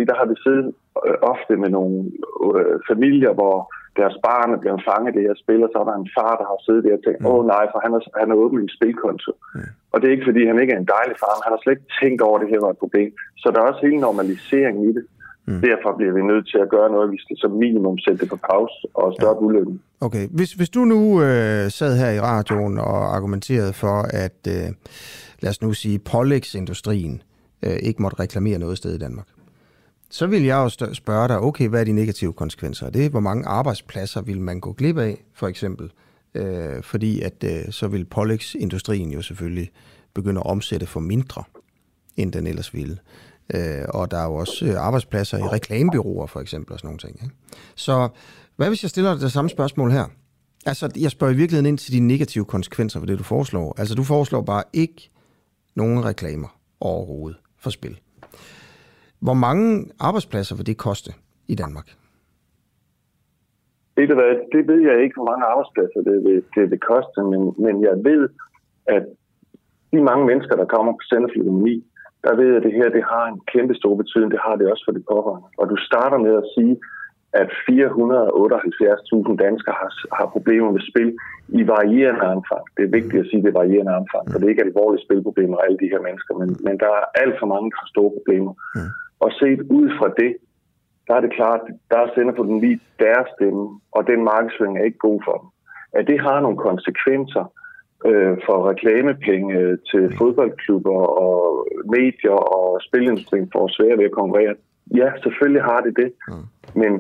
der har vi siddet øh, ofte med nogle øh, familier, hvor deres barn er blevet fanget i det her spil, og så er der en far, der har siddet der og tænkt, åh oh, nej, for han har, han har åbnet en spilkonto. Mm. Og det er ikke, fordi han ikke er en dejlig far, men han har slet ikke tænkt over, at det her var et problem. Så der er også hele normaliseringen i det. Mm. Derfor bliver vi nødt til at gøre noget. Vi skal som minimum sætte det på pause og stoppe ja. ulykken. Okay, hvis, hvis du nu øh, sad her i radioen og argumenterede for, at øh, lad os nu sige, pålægsindustrien øh, ikke måtte reklamere noget sted i Danmark, så vil jeg jo spørge dig, okay, hvad er de negative konsekvenser af det? Hvor mange arbejdspladser vil man gå glip af, for eksempel? Øh, fordi at øh, så vil pålægsindustrien jo selvfølgelig begynde at omsætte for mindre, end den ellers ville. Øh, og der er jo også øh, arbejdspladser i reklamebyråer, for eksempel, og sådan nogle ting. Ikke? Så hvad hvis jeg stiller dig det samme spørgsmål her? Altså, jeg spørger i virkeligheden ind til de negative konsekvenser for det, du foreslår. Altså, du foreslår bare ikke nogen reklamer overhovedet for spil. Hvor mange arbejdspladser vil det koste i Danmark? Det, det, det ved jeg ikke, hvor mange arbejdspladser det vil, det vil koste, men, men jeg ved, at de mange mennesker, der kommer på Center for Økonomi, der ved jeg, at det her det har en kæmpe stor betydning. Det har det også for de pårørende. Og du starter med at sige, at 478.000 danskere har, har problemer med spil i varierende omfang. Det er vigtigt at sige, at det er varierende omfang, for det er ikke alvorlige spilproblemer alle de her mennesker, men, men der er alt for mange, der har store problemer. Mm. Og set ud fra det, der er det klart, der er sender på den lige deres stemme, og den markedsføring er ikke god for dem. At det har nogle konsekvenser øh, for reklamepenge til fodboldklubber og medier og spilindustrien for at svære ved at konkurrere. Ja, selvfølgelig har det det, mm. men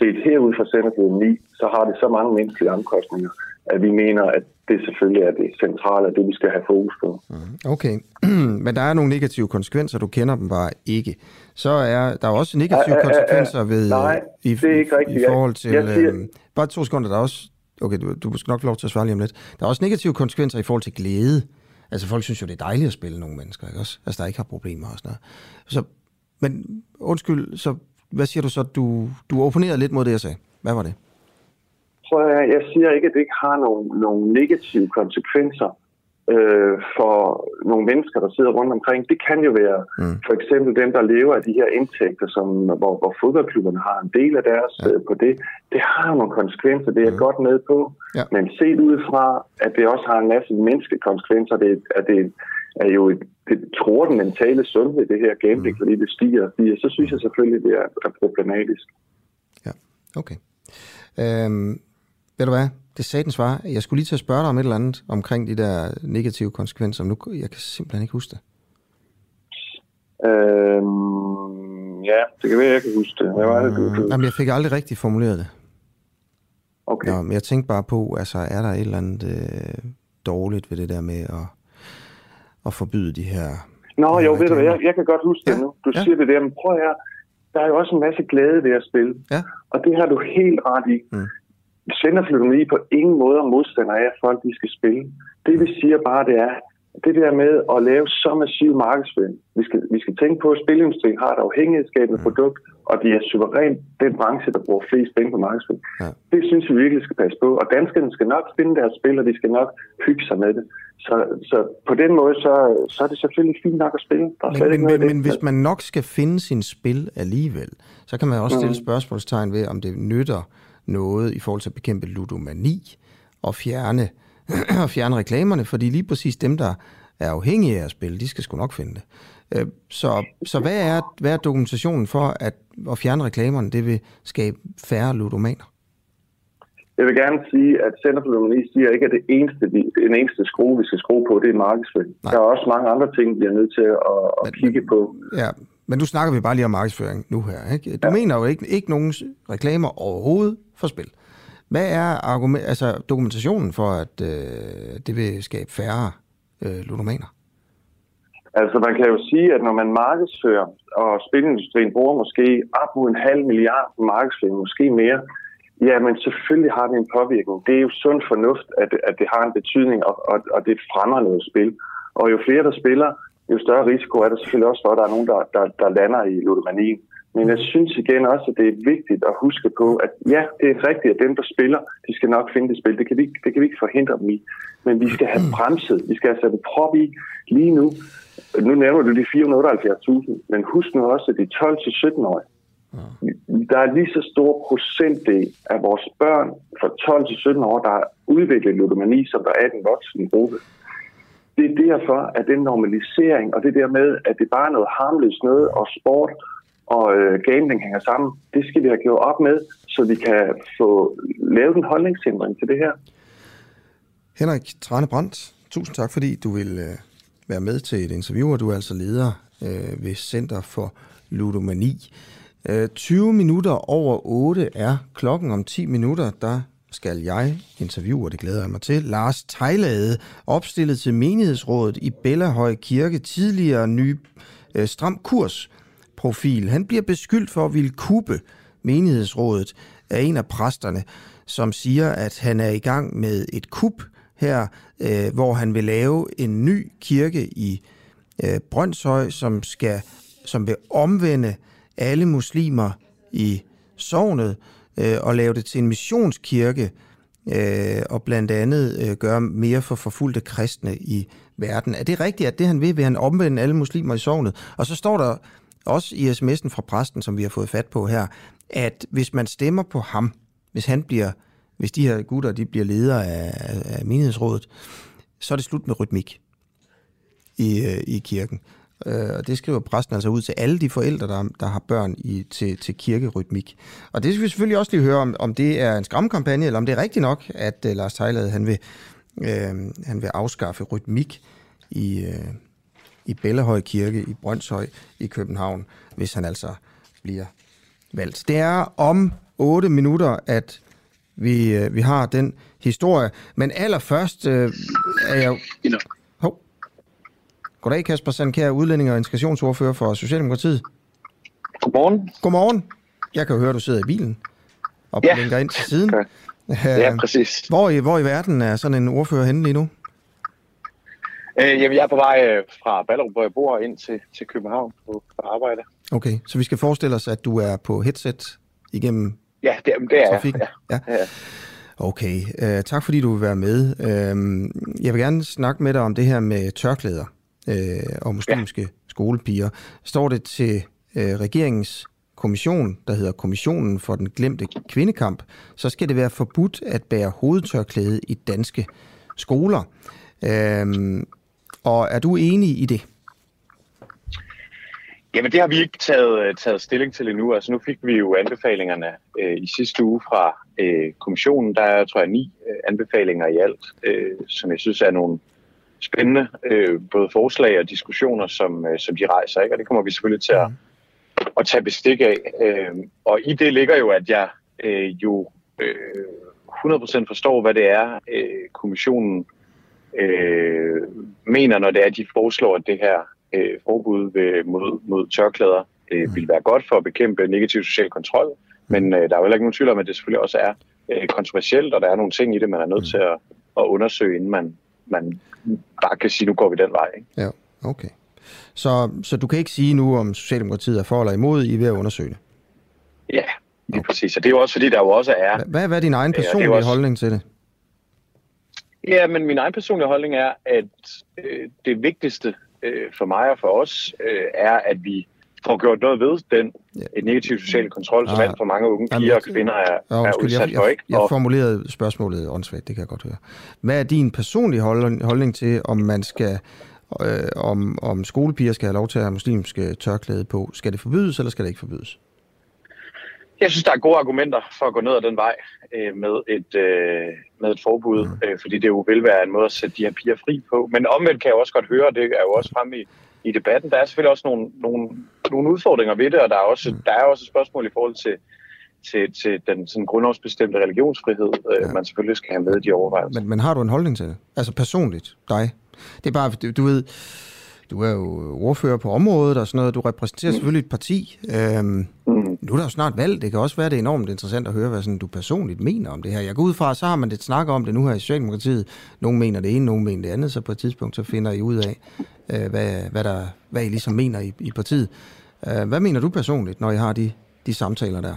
set herud fra Centerfløden 9, så har det så mange menneskelige omkostninger, at vi mener, at det selvfølgelig er det centrale, det vi skal have fokus på. Okay, men der er nogle negative konsekvenser, du kender dem bare ikke. Så er der er også negative konsekvenser ved... Nej, i, det er ikke rigtigt. I forhold til... Jeg, jeg siger, øh, bare to sekunder, der er også... Okay, du, du skal nok få lov til at svare lige om lidt. Der er også negative konsekvenser i forhold til glæde. Altså folk synes jo, det er dejligt at spille nogle mennesker, ikke også? Altså der ikke har problemer og sådan noget. Så, men undskyld, så hvad siger du så? Du, du opponerede lidt mod det, jeg sagde. Hvad var det? Prøv at, jeg siger ikke, at det ikke har nogle, nogle negative konsekvenser øh, for nogle mennesker, der sidder rundt omkring. Det kan jo være mm. for eksempel dem, der lever af de her indtægter, som, hvor, hvor fodboldklubberne har en del af deres ja. øh, på det. Det har nogle konsekvenser, det er jeg mm. godt med på. Ja. Men set ud fra, at det også har en masse menneskelige konsekvenser, det, at det er jo et, det tror den mentale sundhed, det her gambling, mm. fordi det stiger og stiger, så synes jeg selvfølgelig, det er, er problematisk. Ja, okay. Øhm, ved du hvad? Det satans var. Jeg skulle lige til at spørge dig om et eller andet omkring de der negative konsekvenser. Nu, jeg kan simpelthen ikke huske det. Øhm, ja, det kan være, jeg kan huske det. Hvad var det, du, du... Jamen, jeg fik aldrig rigtig formuleret det. Okay. Nå, men jeg tænkte bare på, altså, er der et eller andet øh, dårligt ved det der med at, at forbyde de her... Nå, her jo, ved du hvad, jeg, jeg kan godt huske det nu. Du Ja. siger det der, men prøv høre, der er jo også en masse glæde ved at spille. Ja. Og det har du helt ret i. Mm. Senderflyttonomi på ingen måde er modstander af, at folk de skal spille. Det vi siger bare, det er, det der med at lave så massiv markedsføring. Vi skal, vi skal tænke på, at spilindustrien har et afhængighedsskabende Mm. produkt, og de er suverænt den branche, der bruger flest penge på markedsføring. Ja. Det synes vi virkelig skal passe på. Og danskerne skal nok finde deres spil, og de skal nok hygge sig med det. Så, så på den måde, så, så er det selvfølgelig fint nok at spille. Der er Men, men, men, det. men hvis man nok skal finde sin spil alligevel, så kan man også stille Mm. spørgsmålstegn ved, om det nytter noget i forhold til at bekæmpe ludomani og fjerne, og fjerne reklamerne, fordi lige præcis dem, der er afhængige af at spille, de skal sgu nok finde det. Øh, Så, så hvad, er, hvad er dokumentationen for at, at fjerne reklamerne? Det vil skabe færre ludomaner. Jeg vil gerne sige, at Center for Ludomani siger ikke, at det eneste, vi, den eneste skrue, vi skal skrue på, det er markedsføring. Der er også mange andre ting, vi er nødt til at, at kigge på. Ja, men nu snakker vi bare lige om markedsføring nu her. Ikke? Du ja. mener jo ikke, ikke nogen reklamer overhovedet for spil. Hvad er argument, altså dokumentationen for, at øh, det vil skabe færre øh, ludomaner? Altså man kan jo sige, at når man markedsfører, og spilindustrien bruger måske op mod en halv milliard på markedsføring, måske mere, ja, men selvfølgelig har det en påvirkning. Det er jo sund fornuft, at, at det har en betydning, og, og, og det fremmer noget spil. Og jo flere, der spiller, jo større risiko er der selvfølgelig også for, at der er nogen, der, der, der lander i ludomanien. Men jeg synes igen også, at det er vigtigt at huske på, at ja, det er rigtigt, at dem, der spiller, de skal nok finde det spil. Det kan vi, ikke- det kan vi ikke forhindre dem i. Men vi skal have bremset, vi skal have sat en prop i lige nu. Nu nævner du de 478.000, men husk nu også, at de 12-17-årige, der er lige så stor procentdel af vores børn fra 12 til 17 år, der har udviklet ludomani, som der er i den voksne gruppe. Det er derfor, at den normalisering, og det der med, at det bare er noget harmløst noget, og sport og øh, gambling hænger sammen, det skal vi have gjort op med, så vi kan få lavet en holdningsændring til det her. Henrik Trane Brandt, tusind tak, fordi du vil øh, være med til et interview, og du er altså leder øh, ved Center for Ludomani. Øh, 20 minutter over 8 er klokken om 10 minutter, der skal jeg interviewe, og det glæder jeg mig til. Lars Tejlade, opstillet til menighedsrådet i Bellahøj Kirke, tidligere ny øh, stram kurs profil. Han bliver beskyldt for at ville kuppe menighedsrådet af en af præsterne, som siger, at han er i gang med et kup her, øh, hvor han vil lave en ny kirke i øh, Brøndshøj, som skal som vil omvende alle muslimer i sognet øh, og lave det til en missionskirke øh, og blandt andet øh, gøre mere for forfulgte kristne i verden. Er det rigtigt, at det han vil, vil han omvende alle muslimer i sognet? Og så står der også i sms'en fra præsten, som vi har fået fat på her, at hvis man stemmer på ham, hvis han bliver, hvis de her gutter de bliver ledere af, af menighedsrådet, så er det slut med rytmik i, øh, i kirken. Øh, og det skriver præsten altså ud til alle de forældre, der, der har børn i, til, til kirkerytmik. Og det skal vi selvfølgelig også lige høre, om, om det er en skræmmekampagne, eller om det er rigtigt nok, at uh, Lars Tejlad, han vil, øh, han vil afskaffe rytmik i, øh, i Bellehøj Kirke i Brøndshøj i København, hvis han altså bliver valgt. Det er om 8 minutter, at vi, øh, vi har den historie. Men allerførst øh, er jeg... Hov. Goddag, Kasper Sandkær, udlænding og integrationsordfører for Socialdemokratiet. Godmorgen. Godmorgen. Jeg kan jo høre, at du sidder i bilen og Ja. blinker ind til siden. Ja, præcis. Hvor i, hvor i verden er sådan en ordfører henne lige nu? Øh, jamen, jeg er på vej øh, fra Ballerup, hvor jeg bor, ind til, til København på, på arbejde. Okay, så vi skal forestille os, at du er på headset igennem Ja, det, det er jeg. trafikken? Ja. ja. Okay, uh, tak fordi du vil være med. Uh, jeg vil gerne snakke med dig om det her med tørklæder uh, og muslimske ja. skolepiger. Står det til uh, regeringens kommission, der hedder Kommissionen for den glemte kvindekamp, så skal det være forbudt at bære hovedtørklæde i danske skoler. Uh, og er du enig i det? Jamen det har vi ikke taget, taget stilling til endnu. Altså nu fik vi jo anbefalingerne øh, i sidste uge fra øh, kommissionen. Der er, tror jeg, ni øh, anbefalinger i alt, øh, som jeg synes er nogle spændende øh, både forslag og diskussioner, som, øh, som de rejser. Ikke? Og det kommer vi selvfølgelig til at, at tage bestik af. Øh, og i det ligger jo, at jeg øh, jo øh, 100% forstår, hvad det er, øh, kommissionen øh, mener, når det er, at de foreslår, at det her øh, forbud ved, mod, mod tørklæder øh, vil være godt for at bekæmpe negativ social kontrol. Men øh, der er jo heller ikke nogen tvivl om, at det selvfølgelig også er øh, kontroversielt, og der er nogle ting i det, man er nødt til at, at undersøge, inden man, man bare kan sige, nu går vi den vej. Ikke? Ja, okay. Så, så du kan ikke sige nu, om Socialdemokratiet er for eller imod, I er ved at undersøge det? Ja, lige okay. præcis. Og det er jo også, fordi der jo også er... Hvad, hvad er din egen personlige også... holdning til det? Ja, men min egen personlige holdning er, at øh, det vigtigste øh, for mig og for os øh, er, at vi får gjort noget ved den ja. negative sociale kontrol, som ah, alt for mange unge piger og kvinder er, ja, er udsat jeg, for. Ikke? Jeg, jeg formulerede spørgsmålet åndssvagt, det kan jeg godt høre. Hvad er din personlige holdning, holdning til, om man skal øh, om, om skolepiger skal have lov til at have muslimske tørklæde på? Skal det forbydes, eller skal det ikke forbydes? Jeg synes, der er gode argumenter for at gå ned ad den vej øh, med, et, øh, med et forbud, mm. øh, fordi det jo vil være en måde at sætte de her piger fri på. Men omvendt kan jeg også godt høre, og det er jo også fremme i, i debatten, der er selvfølgelig også nogle, nogle, nogle udfordringer ved det, og der er også, mm. der er også et spørgsmål i forhold til, til, til den sådan grundlovsbestemte religionsfrihed, øh, ja. man selvfølgelig skal have med i de overvejelser. Men, men har du en holdning til det? Altså personligt, dig? Det er bare, du, du ved, du er jo ordfører på området og sådan noget. Du repræsenterer mm. selvfølgelig et parti. Øhm, mm. Nu er der jo snart valg. Det kan også være, det er enormt interessant at høre, hvad sådan, du personligt mener om det her. Jeg går ud fra, så har man det snak om det nu her i Socialdemokratiet. Nogle mener det ene, nogle mener det andet. Så på et tidspunkt, så finder I ud af, øh, hvad, hvad, der, hvad I ligesom mener i, i partiet. Øh, hvad mener du personligt, når I har de, de samtaler der?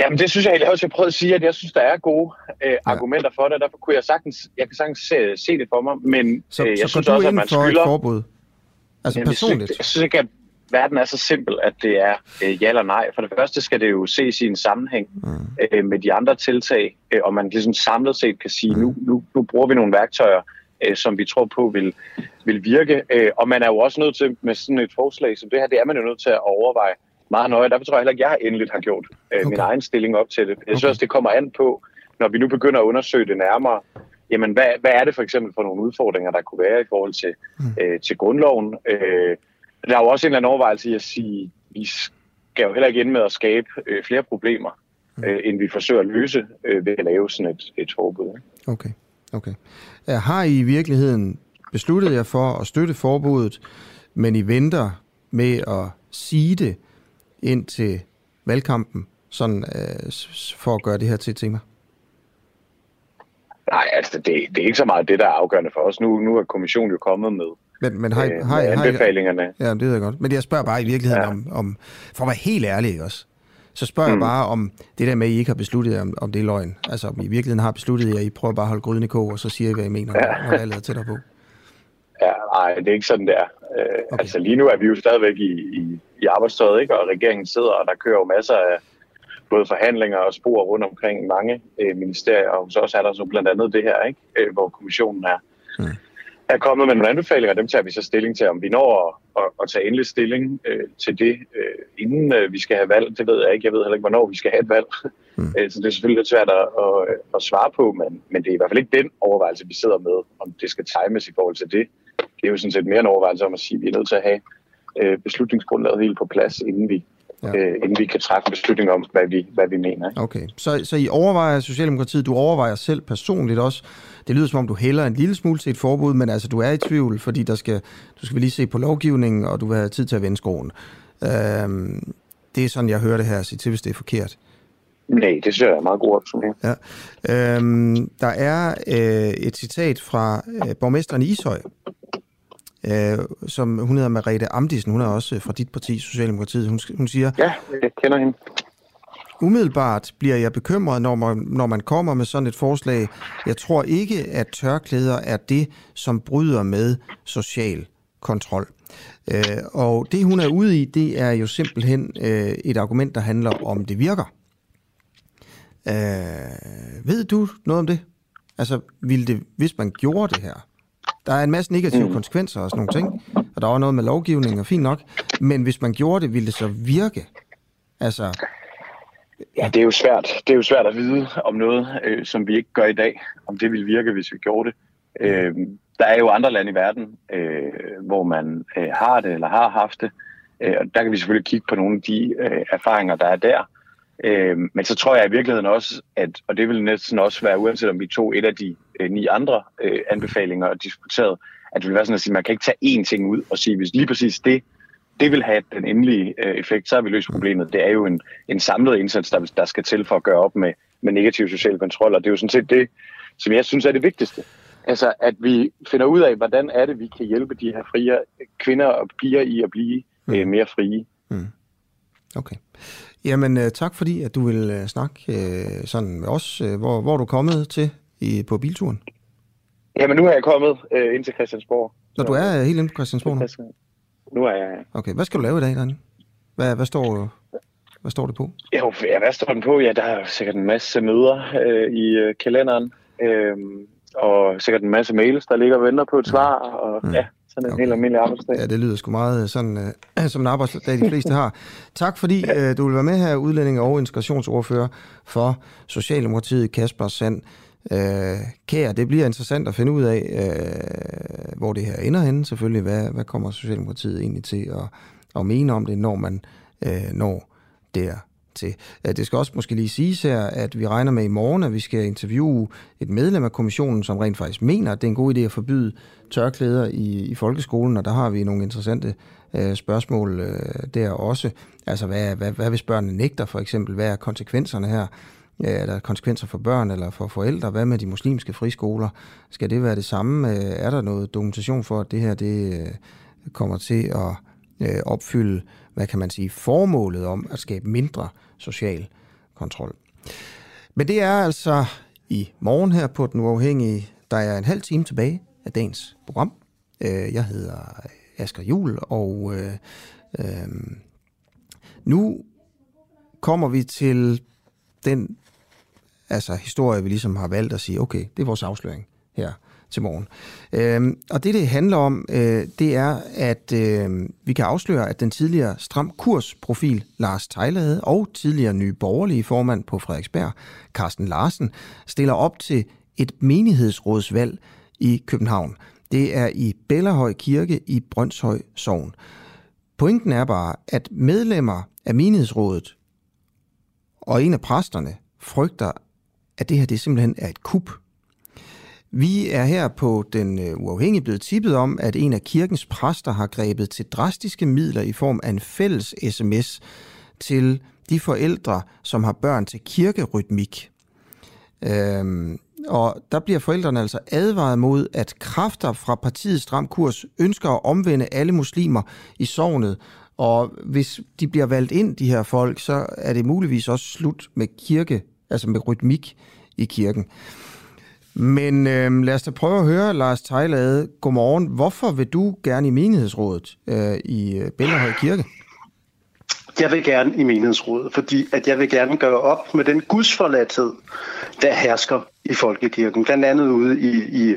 Jamen det synes jeg egentlig også, jeg prøvede at sige, at jeg synes, der er gode øh, ja. argumenter for det, derfor kunne jeg sagtens, jeg kan sagelig se, se det for mig, men så, øh, jeg så synes du også, at man for skylder... et forbud? Altså Jamen, personligt? Jeg synes, jeg synes ikke, at verden er så simpel, at det er øh, ja eller nej. For det første skal det jo ses i en sammenhæng mm. øh, med de andre tiltag, øh, og man ligesom samlet set kan sige, mm. nu, nu, nu bruger vi nogle værktøjer, øh, som vi tror på vil, vil virke. Øh, og man er jo også nødt til, med sådan et forslag som det her, det er man jo nødt til at overveje, meget nøje. Derfor tror jeg heller ikke, jeg endeligt har gjort øh, okay. min egen stilling op til det. Jeg synes også, det kommer an på, når vi nu begynder at undersøge det nærmere, jamen hvad, hvad er det for eksempel for nogle udfordringer, der kunne være i forhold til, mm. øh, til grundloven. Øh, der er jo også en eller anden overvejelse i at sige, vi skal jo heller ikke ende med at skabe øh, flere problemer, mm. øh, end vi forsøger at løse øh, ved at lave sådan et, et forbud. Ikke? Okay, okay. Har I i virkeligheden besluttet jer for at støtte forbuddet, men I venter med at sige det, ind til valgkampen, sådan øh, for at gøre det her til et tema? Nej, altså det, det er ikke så meget det, der er afgørende for os. Nu, nu er kommissionen jo kommet med, men, men har, øh, har, med har, anbefalingerne. ja, det ved jeg godt. Men jeg spørger bare i virkeligheden ja. om, om, for at være helt ærlig også, så spørger mm. jeg bare om det der med, at I ikke har besluttet om, om det er løgn. Altså om I virkeligheden har besluttet, at I prøver bare at holde gryden i kog, og så siger I, hvad I mener, ja. når valget er tættere på. Ja, nej, det er ikke sådan, det er. Øh, okay. Altså lige nu er vi jo stadigvæk i, i, i arbejdstøjet, ikke? og regeringen sidder, og der kører jo masser af både forhandlinger og spor rundt omkring mange øh, ministerier, og så også er der så blandt andet det her, ikke? Øh, hvor kommissionen er, mm. Er kommet med nogle anbefalinger, dem tager vi så stilling til, om vi når at, at, at tage endelig stilling øh, til det, øh, inden øh, vi skal have valg, det ved jeg ikke, jeg ved heller ikke, hvornår vi skal have et valg, mm. øh, så det er selvfølgelig lidt svært at, at, at svare på, men, men det er i hvert fald ikke den overvejelse, vi sidder med, om det skal times i forhold til det. Det er jo sådan set mere en overvejelse om at sige, at vi er nødt til at have øh, beslutningsgrundlaget helt på plads, inden vi, ja. øh, inden vi kan træffe en beslutning om, hvad vi, hvad vi mener. Ikke? Okay, så, så I overvejer Socialdemokratiet, du overvejer selv personligt også, det lyder som om, du hælder en lille smule til et forbud, men altså du er i tvivl, fordi der skal, du skal lige se på lovgivningen, og du vil have tid til at vende skoen. Øhm, det er sådan, jeg hører det her sige til, hvis det er forkert. Nej, det synes jeg er meget god opsummering. Ja. Øhm, der er øh, et citat fra øh, borgmesteren i Ishøj, øh, som hun hedder Marete Amdisen, hun er også fra dit parti, Socialdemokratiet. Hun, hun siger... Ja, jeg kender hende. Umiddelbart bliver jeg bekymret, når man, når man kommer med sådan et forslag. Jeg tror ikke, at tørklæder er det, som bryder med social kontrol. Øh, og det, hun er ude i, det er jo simpelthen øh, et argument, der handler om, det virker. Øh, ved du noget om det? Altså, ville det, hvis man gjorde det her, der er en masse negative mm. konsekvenser og sådan nogle ting. Og der var noget med lovgivning, og fint nok. Men hvis man gjorde det, ville det så virke? Altså, Ja, det er jo svært. Det er jo svært at vide om noget, øh, som vi ikke gør i dag, om det ville virke, hvis vi gjorde det. Øh, der er jo andre lande i verden, øh, hvor man øh, har det eller har haft det, øh, og der kan vi selvfølgelig kigge på nogle af de øh, erfaringer, der er der. Øh, men så tror jeg i virkeligheden også, at, og det vil næsten også være, uanset om vi tog et af de øh, ni andre øh, anbefalinger og diskuteret, at det vil være sådan at sige, at man kan ikke tage én ting ud og sige, hvis lige præcis det det vil have den endelige øh, effekt, så har vi løst problemet. Det er jo en, en samlet indsats, der, der skal til for at gøre op med, med negativ social kontrol, og det er jo sådan set det, som jeg synes er det vigtigste. Altså, at vi finder ud af, hvordan er det, vi kan hjælpe de her frie kvinder og piger i at blive mm. øh, mere frie. Mm. Okay. Jamen, øh, tak fordi, at du vil øh, snakke øh, sådan med os. Øh, hvor, hvor er du kommet til i, på bilturen? Jamen, nu er jeg kommet øh, ind til Christiansborg. Når du er helt inde på Christiansborg nu? Nu er jeg... Okay, hvad skal du lave i dag, Daniel? Hvad, hvad, står, hvad står det på? Jo, ja, hvad står den på? Ja, der er sikkert en masse møder øh, i øh, kalenderen, øh, og sikkert en masse mails, der ligger og venter på et svar, og ja, ja sådan en okay. helt almindelig arbejdsdag. Ja, det lyder sgu meget sådan, øh, som en arbejdsdag, de fleste har. Tak fordi ja. øh, du vil være med her, udlænding og integrationsordfører for Socialdemokratiet, Kasper Sand. Øh, kære, det bliver interessant at finde ud af, øh, hvor det her ender henne selvfølgelig. Hvad, hvad kommer Socialdemokratiet egentlig til at, at mene om det, når man øh, når der til. Øh, det skal også måske lige siges her, at vi regner med i morgen, at vi skal interviewe et medlem af kommissionen, som rent faktisk mener, at det er en god idé at forbyde tørklæder i, i folkeskolen, og der har vi nogle interessante øh, spørgsmål øh, der også. Altså, hvad, hvad, hvad hvis børnene nægter for eksempel? Hvad er konsekvenserne her? Øh, er der konsekvenser for børn eller for forældre? Hvad med de muslimske friskoler? Skal det være det samme? Øh, er der noget dokumentation for, at det her det øh, kommer til at øh, opfylde, hvad kan man sige, formålet om at skabe mindre social kontrol? Men det er altså i morgen her på Den Uafhængige. Der er en halv time tilbage af dagens program. Øh, jeg hedder Asger Jul, og øh, øh, nu kommer vi til den altså historie, vi ligesom har valgt at sige, okay, det er vores afsløring her til morgen. Øhm, og det, det handler om, øh, det er, at øh, vi kan afsløre, at den tidligere stram kursprofil Lars Tejlade og tidligere nye borgerlige formand på Frederiksberg, Carsten Larsen, stiller op til et menighedsrådsvalg i København. Det er i Bellerhøj Kirke i Brøndshøj Sogn. Pointen er bare, at medlemmer af menighedsrådet og en af præsterne frygter, at det her det simpelthen er et kup. Vi er her på den øh, uafhængige blevet tippet om, at en af kirkens præster har grebet til drastiske midler i form af en fælles sms til de forældre, som har børn til kirkerytmik. Øhm, og der bliver forældrene altså advaret mod, at kræfter fra partiets stram kurs ønsker at omvende alle muslimer i sovnet. Og hvis de bliver valgt ind, de her folk, så er det muligvis også slut med kirke altså med rytmik i kirken. Men øh, lad os da prøve at høre, Lars Tejlade, godmorgen. Hvorfor vil du gerne i menighedsrådet øh, i øh, Bellerhøj Kirke? Jeg vil gerne i menighedsrådet, fordi at jeg vil gerne gøre op med den gudsforladthed, der hersker i folkekirken. Blandt andet ude i, i,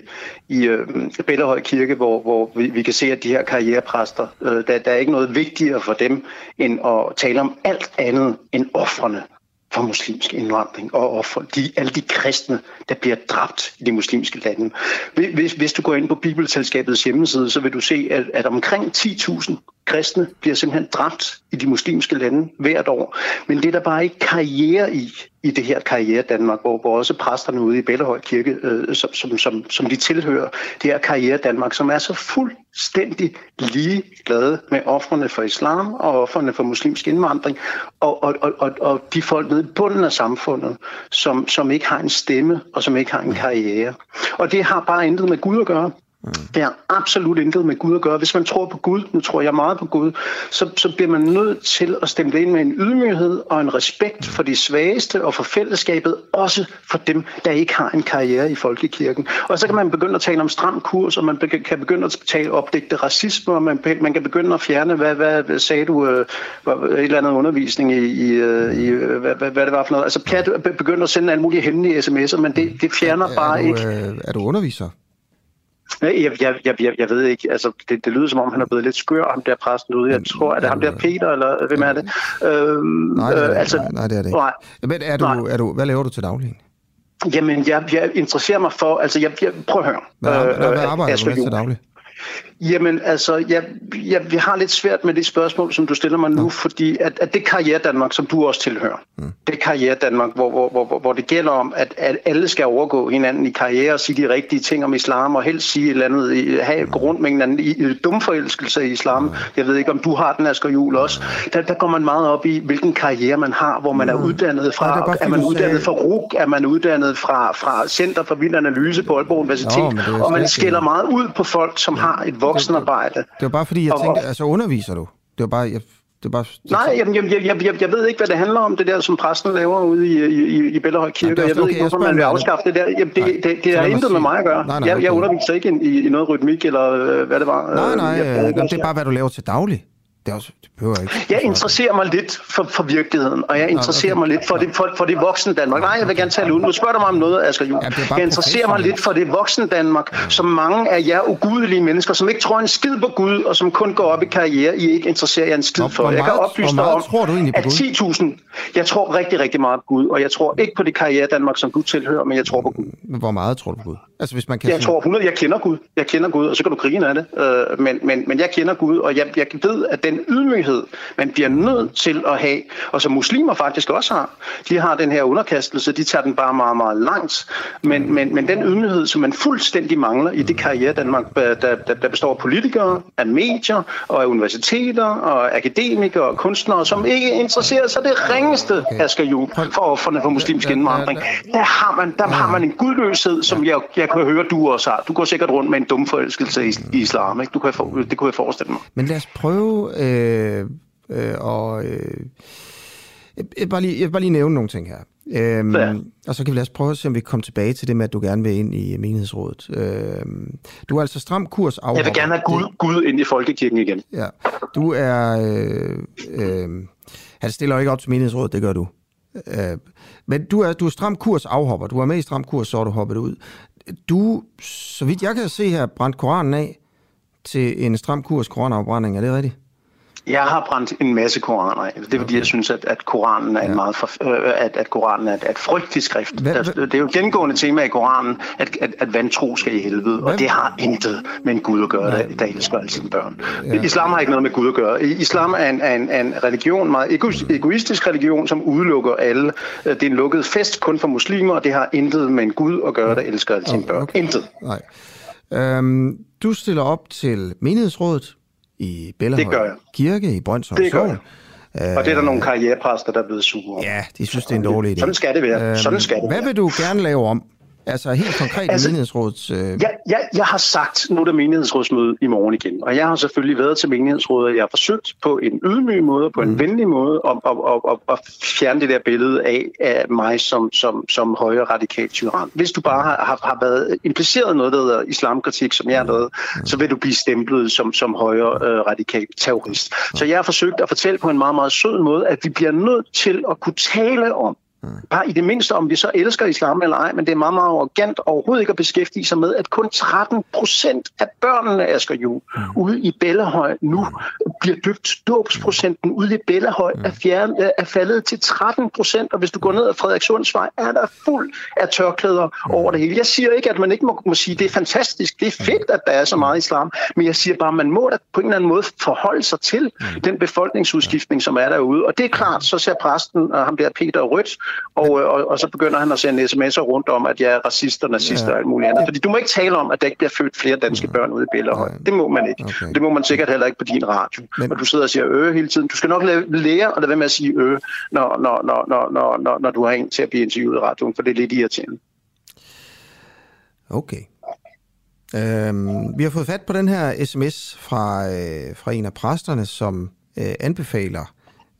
i øh, Bellerhøj Kirke, hvor, hvor vi, vi kan se, at de her karrierepræster, øh, der, der er ikke noget vigtigere for dem, end at tale om alt andet end offrene for muslimsk indvandring og for de, alle de kristne, der bliver dræbt i de muslimske lande. Hvis, hvis du går ind på Bibelselskabets hjemmeside, så vil du se, at, at omkring 10.000 kristne bliver simpelthen dræbt i de muslimske lande hvert år. Men det er der bare ikke karriere i, i det her karriere Danmark, hvor, hvor også præsterne ude i Bellehøj Kirke, øh, som, som, som, som de tilhører, det her karriere Danmark, som er så fuldstændig lige glade med offrene for islam og offrene for muslimsk indvandring, og, og, og, og, og de folk nede i bunden af samfundet, som, som ikke har en stemme og som ikke har en karriere. Og det har bare intet med Gud at gøre. Det har absolut intet med Gud at gøre. Hvis man tror på Gud, nu tror jeg meget på Gud, så, så bliver man nødt til at stemme det ind med en ydmyghed og en respekt for de svageste og for fællesskabet, også for dem, der ikke har en karriere i folkekirken. Og så kan man begynde at tale om stram kurs, og man kan begynde at tale opdægte racisme, og man, man kan begynde at fjerne, hvad, hvad, sagde du, øh, et eller andet undervisning i, i, øh, i hvad, hvad, hvad det var for noget. Altså kan begynde at sende alle mulige hemmelige sms'er, men det, det fjerner er, bare du, ikke. Øh, er du underviser? Jeg, jeg, jeg, jeg, ved ikke, altså det, det lyder som om, han er blevet lidt skør, ham der præsten ude. Jeg tror, er det ham der Peter, eller hvem er det? Øhm, Nej, det er, øh, altså, nej, nej, det er det ikke. Nej. Men er du, er du, hvad laver du til daglig? Jamen, jeg, jeg interesserer mig for, altså jeg, jeg prøv at høre. Hvad, Øh, hvad, øh, arbejder du Asger med til daglig? Jamen, altså, jeg, jeg, vi har lidt svært med det spørgsmål, som du stiller mig nu, fordi at, at det karriere Danmark, som du også tilhører, mm. det karriere Danmark, hvor, hvor, hvor, hvor, det gælder om, at, at alle skal overgå hinanden i karriere og sige de rigtige ting om islam, og helst sige et eller andet, i- have, gå rundt med hinanden i, i dumforelskelse i islam. Jeg ved ikke, om du har den, Asger Juhl, også. Der, der går man meget op i, hvilken karriere man har, hvor man er uddannet fra. Ja, er bare, er man uddannet fra RUG? Er man uddannet fra, fra Center for Vild Analyse på Aalborg Universitet? Nå, og man skælder meget ud på folk, som har et voksenarbejde. Det var bare fordi, jeg Og- tænkte, altså underviser du? Det var bare, jeg, det var bare... Nej, jamen, jeg, jeg, jeg, jeg ved ikke, hvad det handler om, det der, som præsten laver ude i, i, i- Bellehøj Kirke. Det er jeg ved okay, ikke, jeg hvorfor man vil afskaffe det der. Jamen, det, det, det, det har intet med mig at gøre. Nej, nej, jeg, jeg okay. underviser ikke i, i noget rytmik, eller øh, hvad det var. Nej, Øh, nej, jeg- jeg- jamen, det er bare, hvad du laver til daglig. Det, er også, det behøver ikke. Jeg interesserer mig lidt for, for virkeligheden, og jeg interesserer okay. mig lidt for det, for, for det voksne Danmark. Nej, jeg vil gerne tale ud. Nu spørger du mig om noget, Asger Juhl. bare Jeg interesserer mig lidt for det voksne Danmark, som mange af jer ugudelige mennesker, som ikke tror en skid på Gud, og som kun går op i karriere, I ikke interesserer jer en skid for. Jeg kan oplyse dig om, tror du egentlig på at Gud? 10.000... Jeg tror rigtig, rigtig meget på Gud, og jeg tror ikke på det karriere Danmark, som du tilhører, men jeg tror på Gud. Hvor meget tror du på Gud? Altså, hvis man kan Jeg tror 100, jeg kender Gud. Jeg kender Gud, og så kan du grine af det. Øh, men, men, men jeg kender Gud, og jeg, jeg ved, at den ydmyghed, man bliver nødt til at have, og som muslimer faktisk også har, de har den her underkastelse, de tager den bare meget, meget langt. Men, men, men den ydmyghed, som man fuldstændig mangler i det karriere Danmark, der, der, der består af politikere, af medier, og af universiteter, og akademikere og kunstnere, som ikke interesserer sig det ringeste, Asger Juhl, for offerne for muslimsk indvandring. Der har man, der har man en gudløshed, som jeg, jeg kan høre, du også har. Du går sikkert rundt med en dum forelskelse i, i islam, ikke? Du kan, det kunne jeg forestille mig. Men lad os prøve øh, øh, og, øh, jeg, jeg, bare lige, jeg vil bare lige nævne nogle ting her. Øhm, Ja. Og så kan vi lade os prøve at se, om vi kan komme tilbage til det med, at du gerne vil ind i menighedsrådet. Øhm, du er altså stram kurs afhopper. Jeg vil gerne have Gud, Gud ind i folkekirken igen. Ja. Du er... Øh, øh, han stiller jo ikke op til menighedsrådet, det gør du. Øh, men du er, du er stram kurs afhopper. Du er med i stram kurs, så er du hoppet ud. Du, så vidt jeg kan se her, brændt Koranen af til en stram kurs koranafbrænding. Er det rigtigt? Jeg har brændt en masse koraner af. Det er fordi, jeg synes, at, at Koranen er en meget for, øh, at, at Koranen er et, et frygteligt skrift. Hvad- Der, det er jo et gengående tema i Koranen, at, at, at vantro skal i helvede, og det har intet med en Gud at gøre, der, der elsker alle sine børn. Ja. Islam har ikke noget med Gud at gøre. Islam er en, er en, er en religion, meget ego- egoistisk religion, som udelukker alle. Øh, Det er en lukket fest kun for muslimer, og det har intet med en Gud at gøre, der elsker alle sine børn. Intet. Nej. Øhm, du stiller op til menighedsrådet i Bellahøj. Kirke i Brøndshøj Det gør jeg. Og det er der nogle karrierepræster, der er blevet sure. Ja, de synes, det er en dårlig idé. Sådan skal det være. Sådan skal det Øhm, Hvad være. vil du gerne lave om? Altså helt konkret altså, menighedsrådets... Øh, Jeg, jeg, jeg har sagt, nu er der menighedsrådsmøde i morgen igen, og jeg har selvfølgelig været til menighedsrådet, og jeg har forsøgt på en ydmyg måde, på en Mm. venlig måde, at, at, at, at, at fjerne det der billede af, af mig som, som, som højre radikal tyran. Hvis du bare har, har, har været impliceret noget, der hedder islamkritik, som jeg har været, Mm. så vil du blive stemplet som, som højre øh, radikal terrorist. Så jeg har forsøgt at fortælle på en meget, meget sød måde, at vi bliver nødt til at kunne tale om, Bare i det mindste, om vi så elsker islam eller ej, men det er meget, meget arrogant overhovedet ikke at beskæftige sig med, at kun 13 procent af børnene, Asger Juhl, ude i Bellehøj nu bliver døbt. Dåbsprocenten ude i Bellehøj er, fjern, er faldet til 13 procent, og hvis du går ned ad Frederikssundsvej, er der fuld af tørklæder over det hele. Jeg siger ikke, at man ikke må, må sige, det er fantastisk, det er fedt, at der er så meget islam, men jeg siger bare, at man må da på en eller anden måde forholde sig til den befolkningsudskiftning, som er derude. Og det er klart, så ser præsten og ham der Peter Rødt, og, og, og så begynder han at sende sms'er rundt om, at jeg er racist og nazist og alt muligt andet. Fordi du må ikke tale om, at der ikke bliver født flere danske børn ude i Bellehøj. Det må man ikke. Okay. Det må man sikkert heller ikke på din radio. Men... Og du sidder og siger øh hele tiden. Du skal nok lære at lade være med at sige øh, når, når, når, når, når, når, når du har en til at blive interviewet i radioen, for det er lidt irriterende. Okay. Øhm, vi har fået fat på den her sms fra, øh, fra en af præsterne, som øh, anbefaler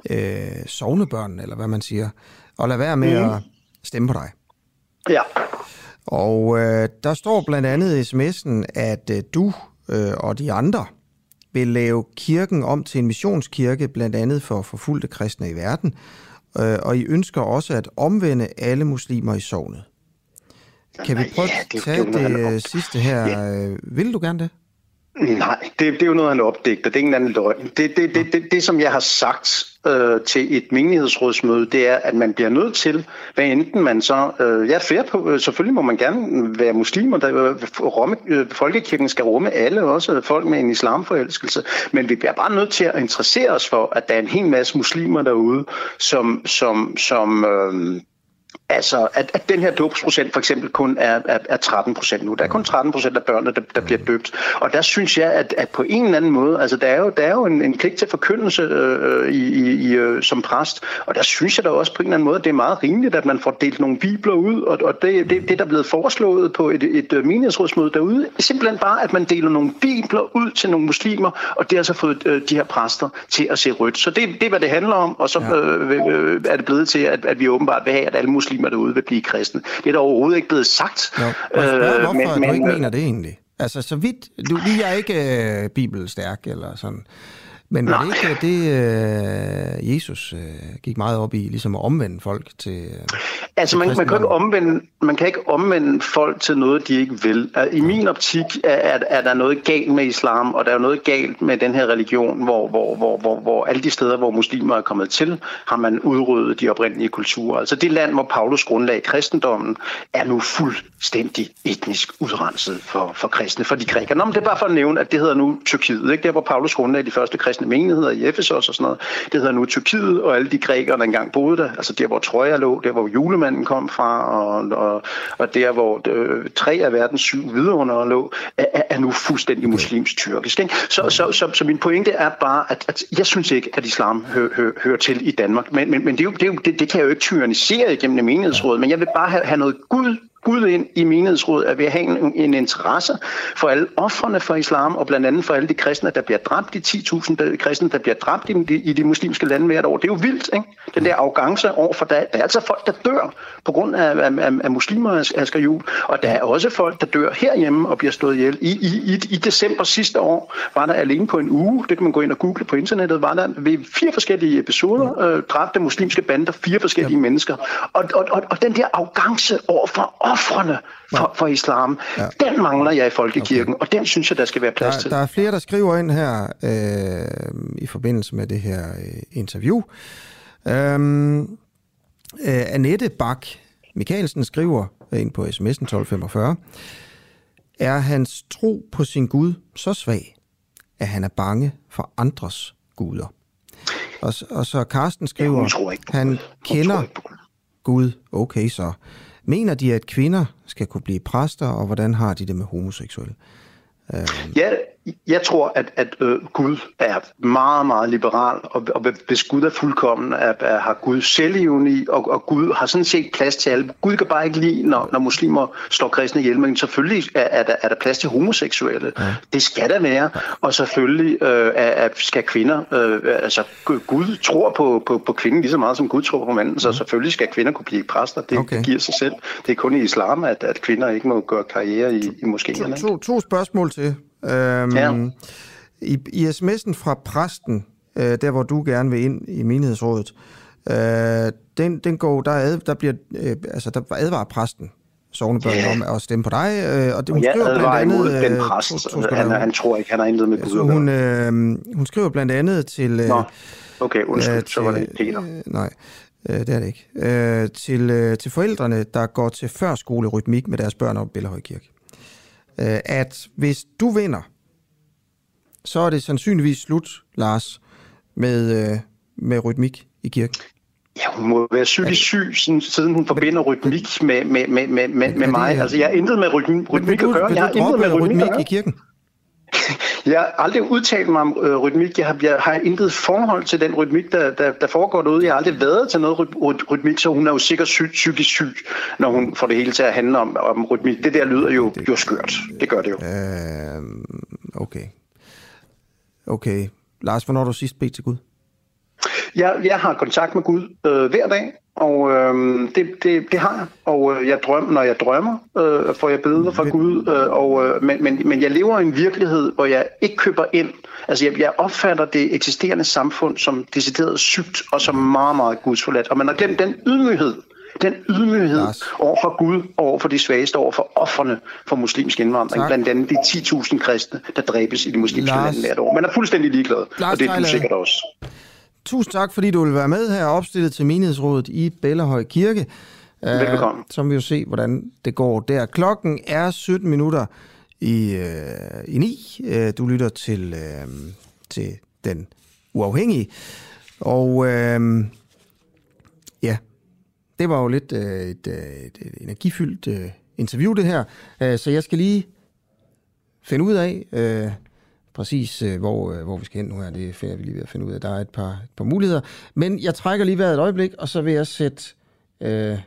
øh, sovnebørn, eller hvad man siger, at lade være med Mhm. at stemme på dig. Ja. Og øh, der står blandt andet i sms'en, at øh, du øh, og de andre vil lave kirken om til en missionskirke, blandt andet for forfulgte kristne i verden, øh, og I ønsker også at omvende alle muslimer i sovnet. Kan vi prøve Ja, at det- tage det sidste her? Ja. Vil du gerne det? Nej, det, det er jo noget, han opdægter. Det er ingen anden løgn. Det, det, det, det, det som jeg har sagt øh, til et menighedsrådsmøde, det er, at man bliver nødt til, hvad enten man så... Øh, jeg er fair på, øh, selvfølgelig må man gerne være muslimer. Der, øh, rumme, øh, folkekirken skal rumme alle, også folk med en islamforelskelse. Men vi bliver bare nødt til at interessere os for, at der er en hel masse muslimer derude, som... som, som øh, Altså, at, at den her dåbsprocent for eksempel kun er, er, er 13 procent nu. Der er kun 13 procent af børnene, der, der bliver døbt. Og der synes jeg, at, at på en eller anden måde, altså der er jo, der er jo en, en pligt til forkyndelse øh, i, i, i, øh, som præst, og der synes jeg da også på en eller anden måde, at det er meget rimeligt, at man får delt nogle bibler ud, og, og det, det, det, der er blevet foreslået på et, et, et menighedsrådsmøde derude, er simpelthen bare, at man deler nogle bibler ud til nogle muslimer, og det har så fået øh, de her præster til at se rødt. Så det, det er, hvad det handler om, og så øh, øh, er det blevet til, at, at vi åbenbart vil have, at alle muslimer derude vil blive kristne. Det er der overhovedet ikke blevet sagt. Jo. Og jeg spørger, Øh, hvorfor men- men, du ikke mener det egentlig? Altså, så vidt... Du, vi er ikke øh, bibelstærk eller sådan. Men var det ikke det, øh, Jesus øh, gik meget op i, ligesom at omvende folk til... Øh, Altså, til man, man, kan ikke omvende, man kan ikke omvende folk til noget, de ikke vil. Altså, I min optik er, er, er der noget galt med islam, og der er noget galt med den her religion, hvor, hvor, hvor, hvor, hvor alle de steder, hvor muslimer er kommet til, har man udryddet de oprindelige kulturer. Altså det land, hvor Paulus grundlag kristendommen, er nu fuldstændig etnisk udrenset for, for kristne, for de grækere. Nå, men det er bare for at nævne, at det hedder nu Tyrkiet. Ikke? Der, hvor Paulus grundlag de første kristne menigheder i Efesos og sådan noget, det hedder nu Tyrkiet, og alle de grækere, der engang boede der, altså der, hvor Troja lå, der, hvor julemanden kom fra, og, og, og der, hvor øh, tre af verdens syv vidunder lå, er, er- nu fuldstændig muslimsk tyrkisk. Ikke? Så, så, så, så min pointe er bare, at, at jeg synes ikke, at islam hø, hø, hører til i Danmark, men, men, men det, er jo, det, er jo, det, det kan jeg jo ikke tyrannisere igennem en menighedsråd, men jeg vil bare have, have noget Gud Gud ind i menighedsrådet, at vi har en, en interesse for alle offrene for islam, og blandt andet for alle de kristne, der bliver dræbt, de 10.000 der- kristne, der bliver dræbt i de, i de muslimske lande hvert år. Det er jo vildt, ikke? Den der arrogance over for, der, der er altså folk, der dør på grund af, af, af, af muslimer, Asger Juhl, og der er også folk, der dør herhjemme og bliver slået ihjel. I, i, i, I december sidste år var der alene på en uge, det kan man gå ind og google på internettet, var der ved fire forskellige episoder øh, dræbte muslimske bander, fire forskellige mennesker. Og, og, og, og den der arrogance over for offrene for, for islam, ja. den mangler jeg i folkekirken, okay. og den synes jeg, der skal være plads Der, til. der er flere, der skriver ind her øh, i forbindelse med det her øh, interview. Øhm, øh, Annette Bak Michaelsen skriver ind på sms'en 1245. Er hans tro på sin Gud så svag, at han er bange for andres guder? Og, og så Karsten skriver, hun tror ikke han kender Gud. Okay, så. Mener de, at kvinder skal kunne blive præster, og hvordan har de det med homoseksuelle? Øh, Ja, jeg tror, at, at øh, Gud er meget, meget liberal, og, og hvis Gud er fuldkommen, er, er, har Gud selvivni, og, og Gud har sådan set plads til alle. Gud kan bare ikke lide, når, når muslimer slår kristne ihjel, men selvfølgelig er, er, der, er der plads til homoseksuelle. Ja. Det skal der være, og selvfølgelig øh, er, er, skal kvinder, øh, altså Gud tror på, på, på kvinden lige så meget, som Gud tror på manden, så selvfølgelig skal kvinder kunne blive præster. Det, okay. det giver sig selv. Det er kun i islam, at, at kvinder ikke må gøre karriere i, i moskéerne. ikke? to, to spørgsmål til. Øhm, Ja. I, I sms'en fra præsten, øh, der hvor du gerne vil ind i menighedsrådet, øh, den, den går, der, ad, der bliver, øh, altså der advarer præsten sovnebørn Ja. om at stemme på dig, øh, og det, hun jeg skriver blandt andet... imod den øh, præst. to- to sekunder. han, han tror ikke, han har intet med Gud Altså, hun, øh, hun skriver blandt andet til... Øh, Nå, okay, undskyld, øh, så var det til- Peter. Øh, nej, øh, det er det ikke. Øh, til, øh, til forældrene, der går til førskolerytmik med deres børn op i Bellahøj Kirke. Øh, at hvis du vinder, så er det sandsynligvis slut, Lars, med, øh, med rytmik i kirken. Ja, hun må være psykisk syg, sådan- siden hun forbinder rytmik med, med, med, med, med, med mig. Altså, jeg har intet med rytmik, rytmik at gøre. Vil Jeg har du intet med rytmik rytmik i kirken? Jeg har aldrig udtalt mig om øh, rytmik. Jeg har, jeg har intet forhold til den rytmik, der, der, der foregår derude. Jeg har aldrig været til noget ry- ry- rytmik, så hun er jo sikkert syg, psykisk syg, når hun får det hele til at handle om, om rytmik. Det der lyder jo, jo skørt. Det gør det jo. Øh, okay. Okay. Lars, hvornår har du sidst bedt til Gud? Jeg, jeg har kontakt med Gud øh, hver dag, og øh, det, det, det har jeg. Og øh, jeg drømmer, når jeg drømmer, øh, får jeg billeder fra Gud. Øh, og, øh, men, men, men jeg lever i en virkelighed, hvor jeg ikke køber ind. Altså jeg, jeg opfatter det eksisterende samfund som decideret sygt og som meget, meget gudsforladt. Og man har glemt den ydmyghed, Den ydmyghed over for Gud, over for de svageste, over for offerne for muslimsk indvandring, tak. blandt andet de 10.000 kristne, der dræbes i de muslimske lande hvert år. Man er fuldstændig ligeglad, Lars og det er du sikkert også. Tusind tak, fordi du vil være med her opstillet til menighedsrådet i Bellehøj Kirke. Velbekomme. Uh, så vi jo se, hvordan det går der. Klokken er 17 minutter i, uh, i 9. Uh, du lytter til, uh, til Den Uafhængige. Og uh, ja, det var jo lidt uh, et, et, et energifyldt uh, interview, det her. Uh, så jeg skal lige finde ud af... Uh, præcis, øh, hvor, øh, hvor vi skal hen nu her. Det finder vi lige ved at finde ud af. Der er et par, et par muligheder. Men jeg trækker lige vejret et øjeblik, og så vil jeg sætte øh,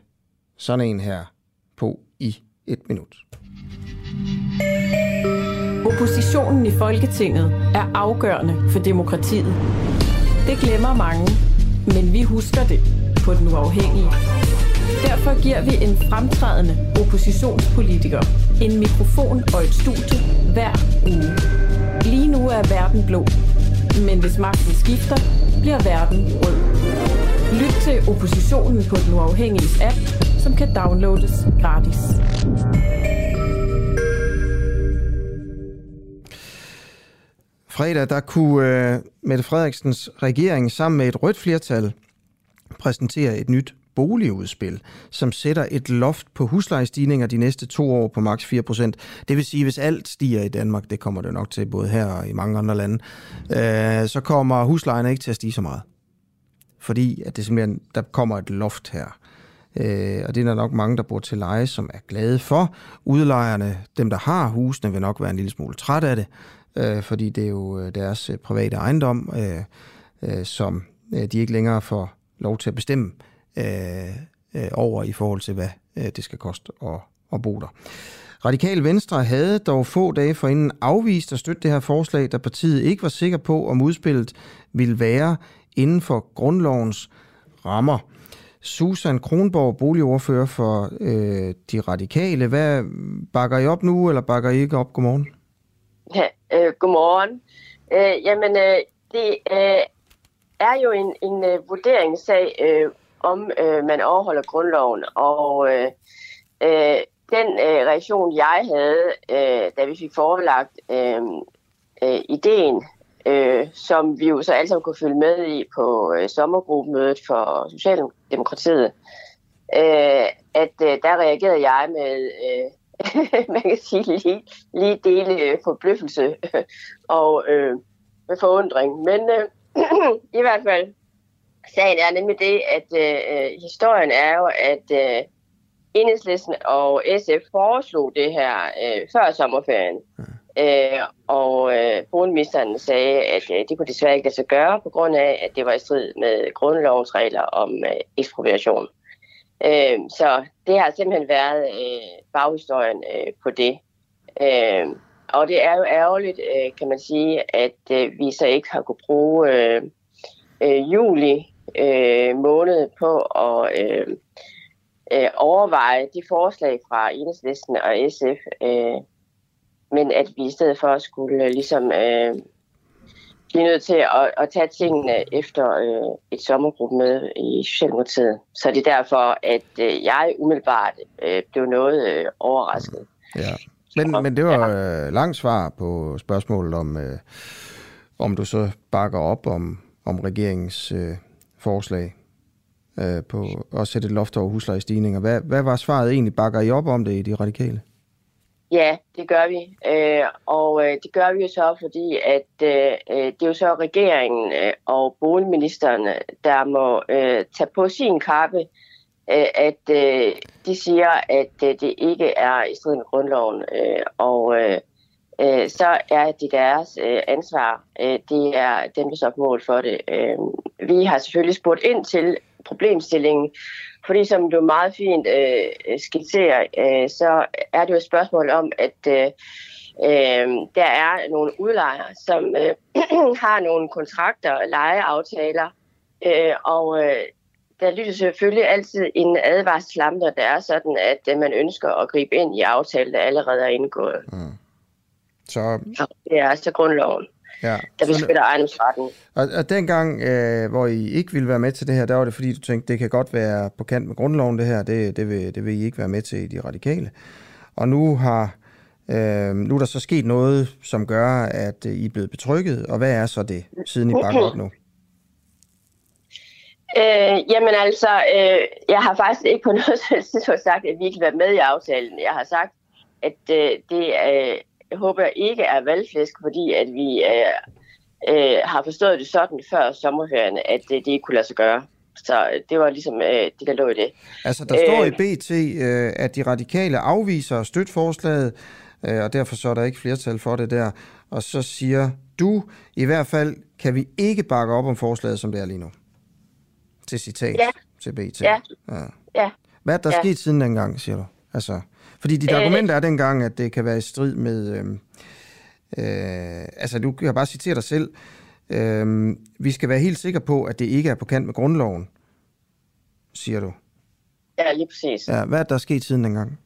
sådan en her på i et minut. Oppositionen i Folketinget er afgørende for demokratiet. Det glemmer mange, men vi husker det på den uafhængige. Derfor giver vi en fremtrædende oppositionspolitiker en mikrofon og et studie hver uge. Lige nu er verden blå, men hvis magten skifter, bliver verden rød. Lyt til oppositionen på den uafhængige app, som kan downloades gratis. Fredag, der kunne uh, Mette Frederiksens regering sammen med et rødt flertal præsentere et nyt boligudspil, som sætter et loft på huslejestigninger de næste to år på maks 4%. Det vil sige, hvis alt stiger i Danmark, det kommer det nok til både her og i mange andre lande, øh, så kommer huslejerne ikke til at stige så meget. Fordi at det simpelthen, der kommer et loft her. Øh, og det er der nok mange, der bor til leje, som er glade for. Udlejerne, dem der har husene, vil nok være en lille smule træt af det, øh, fordi det er jo øh, deres øh, private ejendom, øh, øh, som øh, de ikke længere får lov til at bestemme øh, øh, over i forhold til, hvad øh, det skal koste at, at bo der. Radikal Venstre havde dog få dage forinden afvist at støtte det her forslag, da partiet ikke var sikker på, om udspillet ville være inden for grundlovens rammer. Susan Kronborg, boligordfører for øh, De Radikale. Hvad bakker I op nu, eller bakker I ikke op? Godmorgen. Ja, øh, godmorgen. Øh, jamen, øh, det øh, er jo en, en øh, vurderingssag, øh, om øh, man overholder grundloven. Og øh, øh, den øh, reaktion, jeg havde, øh, da vi fik forelagt øh, øh, ideen, øh, som vi jo så alle sammen kunne følge med i på øh, sommergruppemødet for Socialdemokratiet, øh, at øh, der reagerede jeg med, øh, man kan sige, lige, lige dele øh, forbløffelse og øh, med forundring. Men øh, i hvert fald, sagen er nemlig det, at øh, øh, historien er jo, at øh, Enhedslisten og SF foreslog det her øh, før sommerferien. Øh, og øh, boligministeren sagde, at øh, det kunne desværre ikke lade sig gøre, på grund af, at det var i strid med grundlovens regler om øh, ekspropriation. Øh, så det har simpelthen været øh, baghistorien øh, på det. Øh, og det er jo ærgerligt, øh, kan man sige, at øh, vi så ikke har kunne bruge øh, øh, juli øh, måned på at øh, øh, overveje de forslag fra Enhedslisten og SF, øh, men at vi i stedet for skulle øh, ligesom øh, blive nødt til at, at tage tingene efter øh, et sommergruppemøde i Socialdemokratiet. Så det er derfor, at øh, jeg umiddelbart øh, blev noget øh, overrasket. Ja. Men, men det var øh, langt svar på spørgsmålet om, øh, om du så bakker op om, om regeringens øh, forslag øh, på at sætte et loft over huslejestigninger. Hvad, hvad var svaret egentlig? Bakker I op om det i de radikale? Ja, det gør vi. Øh, og øh, det gør vi jo så, fordi at øh, øh, det er jo så regeringen øh, og boligministeren, der må øh, tage på sin kappe, øh, at øh, de siger, at øh, det ikke er i strid med grundloven. Øh, og øh, øh, så er det deres øh, ansvar. Øh, det er dem, der står på mål for det. Øh, vi har selvfølgelig spurgt ind til problemstillingen, fordi som du meget fint øh, skitserer, øh, så er det jo et spørgsmål om, at øh, øh, der er nogle udlejere, som øh, har nogle kontrakter, lejeaftaler, øh, og øh, der lytter selvfølgelig altid en advarselslampe, der er sådan, at øh, man ønsker at gribe ind i aftaler, der allerede er indgået. Mm. Så... det er altså grundloven. Ja. der beskytter ejendomsretten. Og, og dengang, øh, hvor I ikke ville være med til det her, der var det fordi, du tænkte, det kan godt være på kant med grundloven det her, det, det, vil, det vil I ikke være med til i de radikale. Og nu har øh, nu er der så sket noget, som gør, at øh, I er blevet betrykket, og hvad er så det, siden I bakker op nu? Øh, jamen altså, øh, jeg har faktisk ikke på noget tidspunkt sagt, at vi ikke vil være med i aftalen. Jeg har sagt, at øh, det øh, håber jeg ikke er valgflæsk, fordi at vi øh, øh, har forstået det sådan før sommerferien, at øh, det ikke kunne lade sig gøre. Så det var ligesom øh, det, der lå i det. Altså, der står i BT, øh, at de radikale afviser støtforslaget, øh, og derfor så er der ikke flertal for det der. Og så siger du, i hvert fald kan vi ikke bakke op om forslaget, som det er lige nu. Til citat Ja. til BT. Ja. ja. Ja. Hvad er der Ja. sket siden dengang, siger du? Altså, fordi dit Øh. argument er dengang, at det kan være i strid med... Øh, øh, altså, du kan bare citere dig selv. Øh, vi skal være helt sikre på, at det ikke er på kant med grundloven, siger du. Ja, lige præcis. Ja, hvad er der sket siden dengang?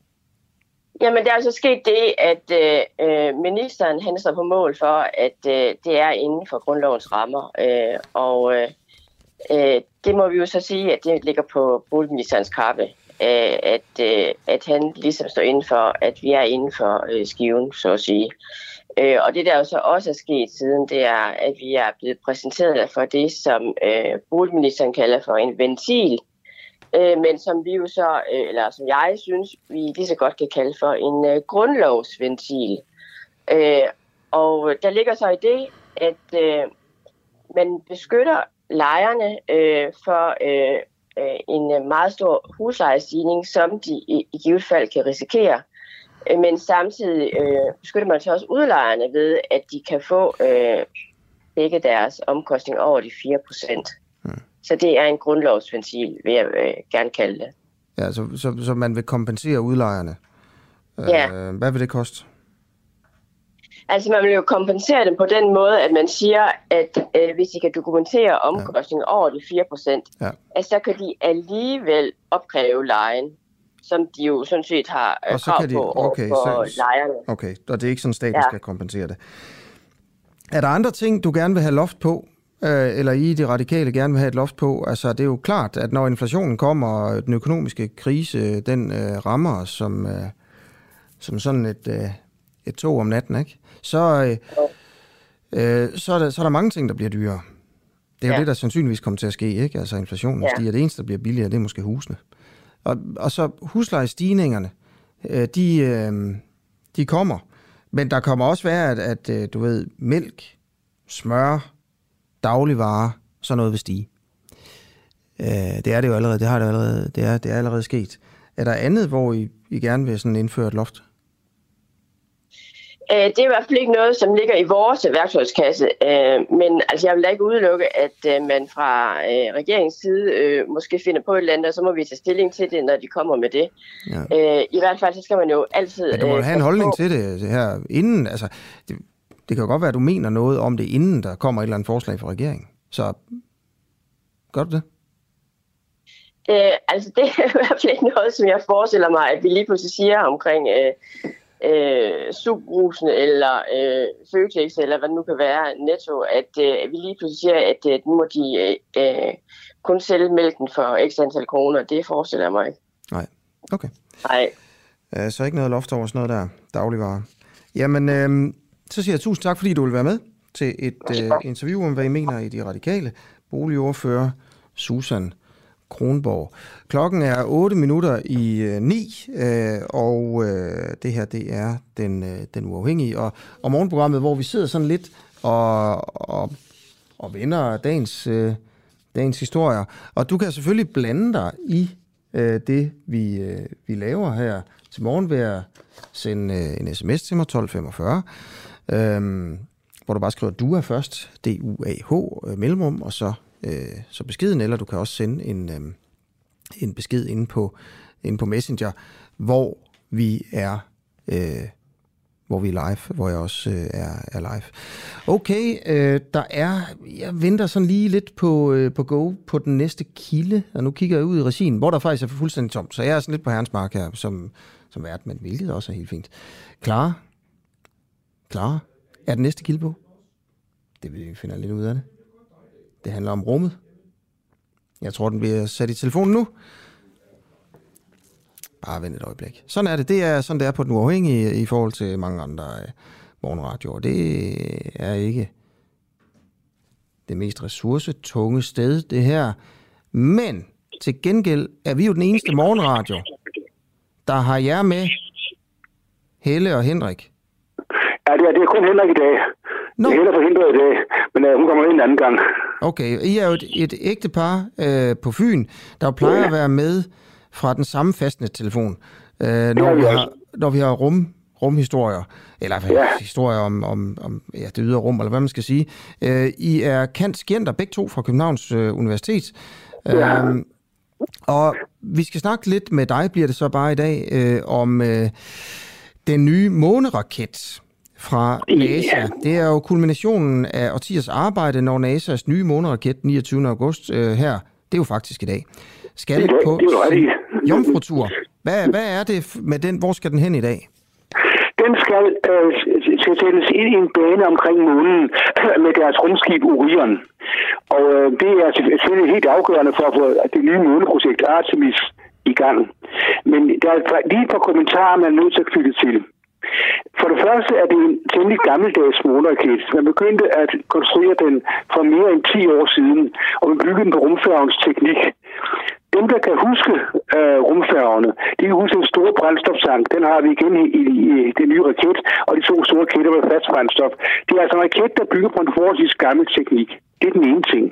Jamen, der er altså sket det, at øh, øh, ministeren han står på mål for, at øh, det er inden for grundlovens rammer. Øh, og øh, øh, det må vi jo så sige, at det ligger på boligministerens kappe. Øh, at, øh, at han ligesom står inden for, at vi er inden for øh, skiven, så at sige. Øh, og det, der jo så også er sket siden, det er, at vi er blevet præsenteret for det, som øh, boligministeren kalder for en ventil, øh, men som vi jo så, øh, eller som jeg synes, vi lige så godt kan kalde for en øh, grundlovsventil. Øh, og der ligger så i det, at øh, man beskytter lejerne øh, for øh, øh, en øh, meget stor huslejestigning, som de i, i givet fald kan risikere. Øh, Men samtidig øh, beskytter man så også udlejerne ved, at de kan få øh, begge deres omkostninger over de 4 procent. Så det er en grundlovsventil, vil jeg øh, gerne kalde det. Ja, så, så, så man vil kompensere udlejerne. Ja. Øh, hvad vil det koste? Altså man vil jo kompensere dem på den måde, at man siger, at øh, hvis de kan dokumentere omkostninger over de 4 procent, Ja. at så kan de alligevel opkræve lejen, som de jo sådan set har øh, Og så krav kan de- på okay, for så- lejerne. Okay, og det er ikke sådan, staten Ja. skal kompensere det. Er der andre ting, du gerne vil have loft på? Øh, eller I, de radikale, gerne vil have et loft på? Altså, det er jo klart, at når inflationen kommer, og den økonomiske krise, den øh, rammer os som, øh, som sådan et, øh, et tog om natten, ikke? Så, øh, øh, så, er der, så er der mange ting, der bliver dyrere. Det er jo Ja. det, der sandsynligvis kommer til at ske, ikke? Altså, inflationen Ja. stiger. Det eneste, der bliver billigere, det er måske husene. Og, og så huslejestigningerne, øh, de, øh, de kommer. Men der kommer også være, at, at øh, du ved, mælk, smør, dagligvarer, sådan noget vil stige. Øh, det er det jo allerede, det har det allerede, det er, det er allerede sket. Er der andet, hvor I, I gerne vil sådan indføre et loft? Øh, det er i hvert fald ikke noget, som ligger i vores værktøjskasse, øh, men altså, jeg vil da ikke udelukke, at øh, man fra øh, regeringens side øh, måske finder på et eller andet, og så må vi tage stilling til det, når de kommer med det. Ja. Øh, I hvert fald så skal man jo altid... Ja, du må øh, have en holdning på- til det, det her inden. Altså, det, det kan jo godt være, at du mener noget om det, inden der kommer et eller andet forslag fra regeringen. Så gør du det? Øh, altså, det er i hvert fald ikke noget, som jeg forestiller mig, at vi lige pludselig siger omkring øh, øh, subrusen eller øh, Føtex, eller hvad det nu kan være, Netto, at øh, vi lige pludselig siger, at øh, nu må de øh, øh, kun sælge mælken for x antal kroner. Det forestiller jeg mig ikke. Nej. Okay. Nej. Øh, Så ikke noget loft over sådan noget der dagligvarer. Jamen, øh, så siger jeg tusind tak, fordi du vil være med til et øh, interview om, hvad I mener i De Radikale. Boligordfører Susan Kronborg. Klokken er 8 minutter i øh, 9, øh, og øh, det her det er den, øh, den uafhængige. Og, og morgenprogrammet, hvor vi sidder sådan lidt og, og, og vender dagens, øh, dagens historier. Og du kan selvfølgelig blande dig i øh, det, vi, øh, vi laver her til morgen ved at sende øh, en sms til mig, 1245, øh, hvor du bare skriver DUA først, D-U-A-H, øh, mellemrum, og så, øh, så beskeden, eller du kan også sende en, øh, en besked inde på, inde på Messenger, hvor vi er øh, hvor vi er live, hvor jeg også øh, er, er live. Okay, øh, der er, jeg venter sådan lige lidt på, øh, på go på den næste kilde, og nu kigger jeg ud i regien, hvor der faktisk er fuldstændig tomt, så jeg er sådan lidt på herrens mark her, som, som vært, men hvilket også er helt fint. Klar? Klar? Er den næste kilde på? Det vil vi finde lidt ud af det. Det handler om rummet. Jeg tror, den bliver sat i telefonen nu. Bare vent et øjeblik. Sådan er det. Det er sådan, det er på den uafhængige i forhold til mange andre øh, morgenradioer. Det er ikke det mest ressourcetunge sted, det her. Men til gengæld er vi jo den eneste morgenradio, der har jer med, Helle og Henrik. Ja, det er, det er kun Henrik i dag. No. Det er Helle forhindret i dag, men uh, hun kommer ind en anden gang. Okay, I er jo et, et ægtepar øh, på Fyn, der plejer ja. at være med fra den samme fastnet-telefon, øh, når, vi har, når vi har rum, rumhistorier, eller ja. historier om, om, om ja, det ydre rum, eller hvad man skal sige. Øh, I er Kant Skjenter, begge to fra Københavns øh, Universitet. Ja. Øh, og vi skal snakke lidt med dig, bliver det så bare i dag, øh, om øh, den nye måneraket fra NASA. Ja. Det er jo kulminationen af årtiers arbejde, når NASA's nye måneraket 29. august øh, her, det er jo faktisk i dag, skal det, på det jomfrutur. Hvad, hvad er det med den? Hvor skal den hen i dag? Den skal, øh, skal sættes ind i en bane omkring månen med deres rumskib Orion. Og øh, det er selvfølgelig helt afgørende for at få det nye måneprojekt Artemis i gang. Men der er lige et par kommentarer, man er nødt til at knytte til. For det første er det en temmelig gammeldags måneraket. Man begyndte at konstruere den for mere end 10 år siden, og man byggede den på rumfærgens teknik. Dem, der kan huske øh, rumfærgerne, de kan huske den store brændstoftank. Den har vi igen i, i, i den nye raket, og de to store raketter med fast brændstof. Det er altså en raket, der bygger på en forholdsvis gammel teknik. Det er den ene ting.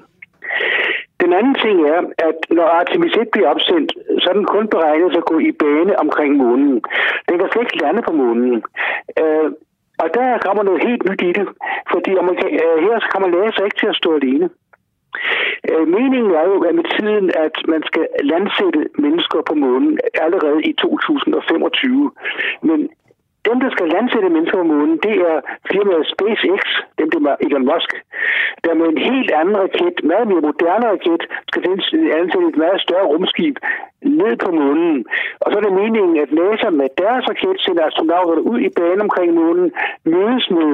Den anden ting er, at når Artemis 1 bliver opsendt, så er den kun beregnet at gå i bane omkring månen. Den kan slet ikke lande på månen. Øh, og der kommer noget helt nyt i det, fordi man kan, øh, her kommer man sig ikke til at stå alene. Øh, meningen er jo at med tiden, at man skal landsætte mennesker på månen allerede i 2025. Men dem, der skal landsætte mennesker på månen, det er firmaet SpaceX, dem det er Elon Musk, der med en helt anden raket, meget mere moderne raket, skal ansætte et meget større rumskib ned på månen. Og så er det meningen, at NASA med deres raket sender astronauterne ud i banen omkring månen, mødes med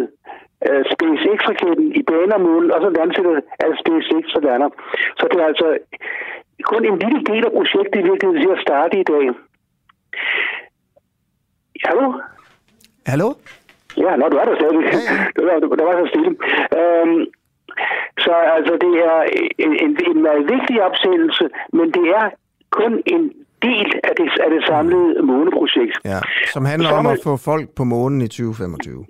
uh, SpaceX-raketten i banen om månen, og så landsætter at SpaceX så lander. Så det er altså kun en lille del af projektet i virkeligheden til at starte i dag. Hallo? Hallo? Ja, nå, du er der stadig. Ja, ja. Det, var, det var så stille. Øhm, så altså, det er en, en, en meget vigtig opsættelse, men det er kun en del af det, af det samlede måneprojekt. Ja, som handler som, om at få folk på månen i 2025.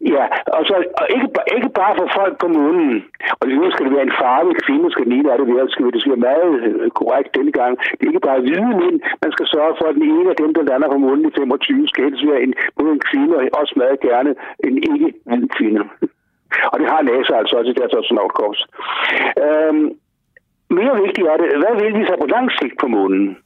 Ja, og, så, og ikke, ikke bare for folk på månen. Og nu skal det være en farve kvinde, skal den ene af det være. Skal, det skal være meget øh, korrekt denne gang. Det er ikke bare hvide mænd. Man skal sørge for, at den ene af dem, der lander på månen i 25, skal helst være en, både en kvinde og også meget gerne en ikke-hvid kvinde. Og det har NASA altså også i deres astronautkorps. Øhm, mere vigtigt er det, hvad vil vi så på lang sigt på månen?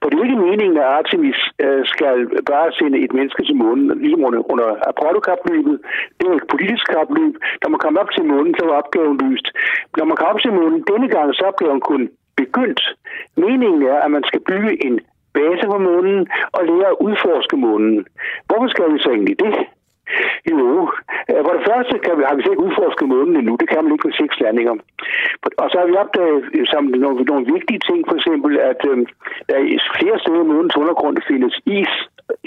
For det er ikke meningen, at Artemis øh, skal bare sende et menneske til månen, ligesom under, under Apollo-kapløbet. Det er et politisk kapløb. Når man kommer op til månen, så var opgaven lyst. Når man kom op til månen denne gang, så er opgaven kun begyndt. Meningen er, at man skal bygge en base på månen og lære at udforske månen. Hvorfor skal vi så egentlig det? Jo, øh, for det første kan vi, har vi ikke udforsket månen endnu. Det kan man ikke med seks landinger. Og så har vi opdaget øh, som nogle, nogle vigtige ting, for eksempel, at øh, der er flere steder i månens undergrund findes is,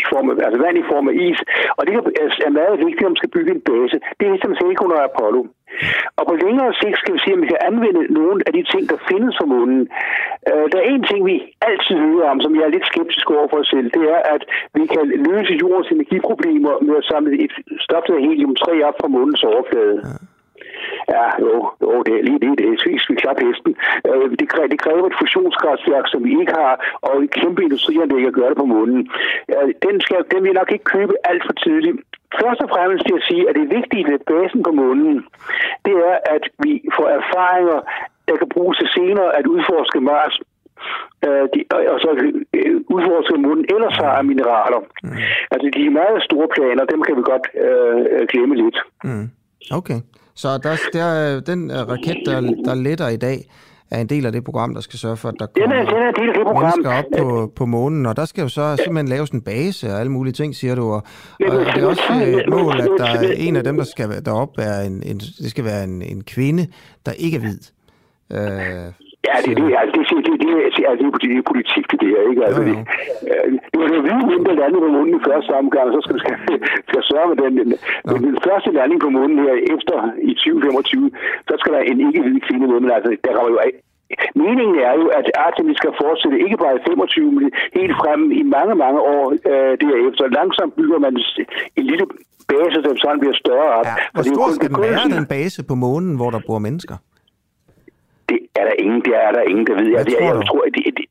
i form af, altså vand i form af is, og det er meget vigtigt, at man skal bygge en base. Det er ligesom ikke under Apollo. Og på længere sigt skal vi se, om vi kan anvende nogle af de ting, der findes på månen. Øh, der er en ting, vi altid hører om, som jeg er lidt skeptisk over for os selv, det er, at vi kan løse jordens energiproblemer med at samle et stof, der helium-3 op fra månens overflade. Ja. Ja, jo, jo, det er lige det. Det er svis, vi klap hesten. Øh, det, kræver, det kræver et fusionskraftværk, som vi ikke har, og en kæmpe industrianlæg at gøre det på månen. Den, skal, den vil nok ikke købe alt for tidligt. Først og fremmest vil jeg sige, at det vigtige ved basen på månen, det er, at vi får erfaringer, der kan bruges til senere at udforske Mars, øh, de, og så øh, udforske månen ellers har af mineraler. Mm. Altså de meget store planer, dem kan vi godt øh, glemme lidt. Mm. Okay. Så der, der, den raket, der, der letter i dag, er en del af det program, der skal sørge for, at der Den er, kommer den er del af det program. mennesker op på, på månen, og der skal jo så simpelthen laves en base og alle mulige ting, siger du. Og, og det er også øh, et mål, at der er en af dem, der skal være derop, er en, en, det skal være en, en kvinde, der ikke er hvid. Øh, Ja, det, det, altså, det, det, det, det, altså, det, er, det er politik, det der, ikke? Altså, det, øh, det var det hvide mindre landet på månen i første omgang, og så skal, skal, skal sørge med den, den, den, den første landing på månen her efter i 2025, så skal der en ikke-hvid kvinde med, men altså, der kommer jo af. Meningen er jo, at Artemis skal fortsætte ikke bare i 25, men helt frem i mange, mange år øh, derefter. Langsomt bygger man en lille base, som sådan bliver større op. Ja, hvor stor skal den være, den base på månen, hvor der bor mennesker? Det er der ingen, det er der ingen, der ved. Jeg, det, jeg, jeg tror, at det, det,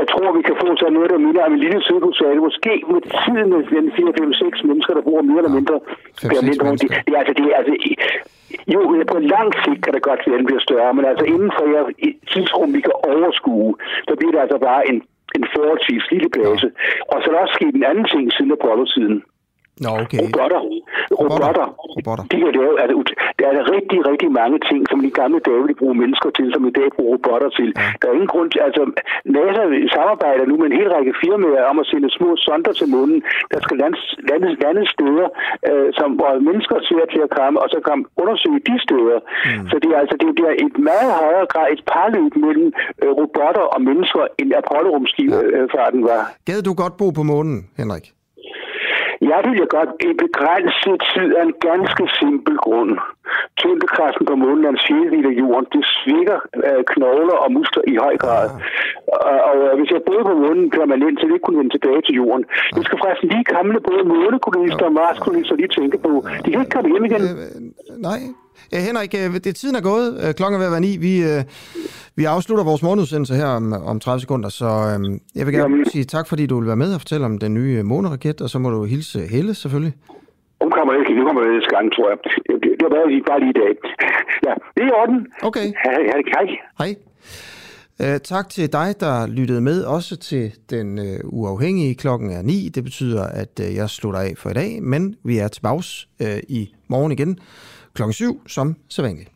jeg tror, vi kan få sådan noget, der minder om en lille sydkussale. Måske med tiden med 4, 5, 6 mennesker, der bor mere eller mindre. rundt. Det, det, er altså, det er altså, jo, på lang sigt kan det godt være, at den bliver større, men altså inden for et tidsrum, vi kan overskue, så bliver det altså bare en, en forholdsvis lille base. Og så er der også sket en anden ting siden Apollo-tiden. Nå, okay. Robotter. Robotter. Robotter. De kan lave, altså, der er rigtig, rigtig mange ting, som de gamle dage ville bruge mennesker til, som i dag bruger robotter til. Ja. Der er ingen grund til, altså NASA samarbejder nu med en hel række firmaer om at sende små sonder til månen, der skal landes, landes, landes steder, øh, som, hvor mennesker ser til at komme, og så kan undersøge de steder. Mm. Så det er altså det er et meget højere grad et parløb mellem øh, robotter og mennesker, end Apollo-rumskibfarten ja. var. Gad du godt bo på månen, Henrik? Ja, vil jeg godt. I begrænset tid af en ganske simpel grund. Tyngdekraften på månen er en fjerdedel af jorden. Det svikker øh, knogler og muskler i høj grad. Ja. Og, og øh, hvis jeg boede på månen permanent, så ville ikke kunne vende tilbage til jorden. Ja. Det skal forresten lige gamle både månekolonister og marskolonister lige tænke på. De kan ikke komme hjem igen. Øh, øh nej, Ja, Henrik, øh, det tiden er gået. Øh, klokken er ved at være ni. Vi, øh, vi afslutter vores morgenudsendelse her om, om 30 sekunder, så øhm, jeg vil gerne Jamen. sige tak, fordi du vil være med og fortælle om den nye måneraket, og så må du hilse Helle selvfølgelig. Hun kommer ikke. Hun kommer næste gang, tror jeg. Det, var bare, bare lige i dag. Ja, det er i orden. Okay. Hej. Hej. Hej. Uh, tak til dig, der lyttede med, også til den uh, uafhængige. Klokken er 9. Det betyder, at uh, jeg slutter af for i dag, men vi er tilbage uh, i morgen igen klokken 7 som sædvanligt.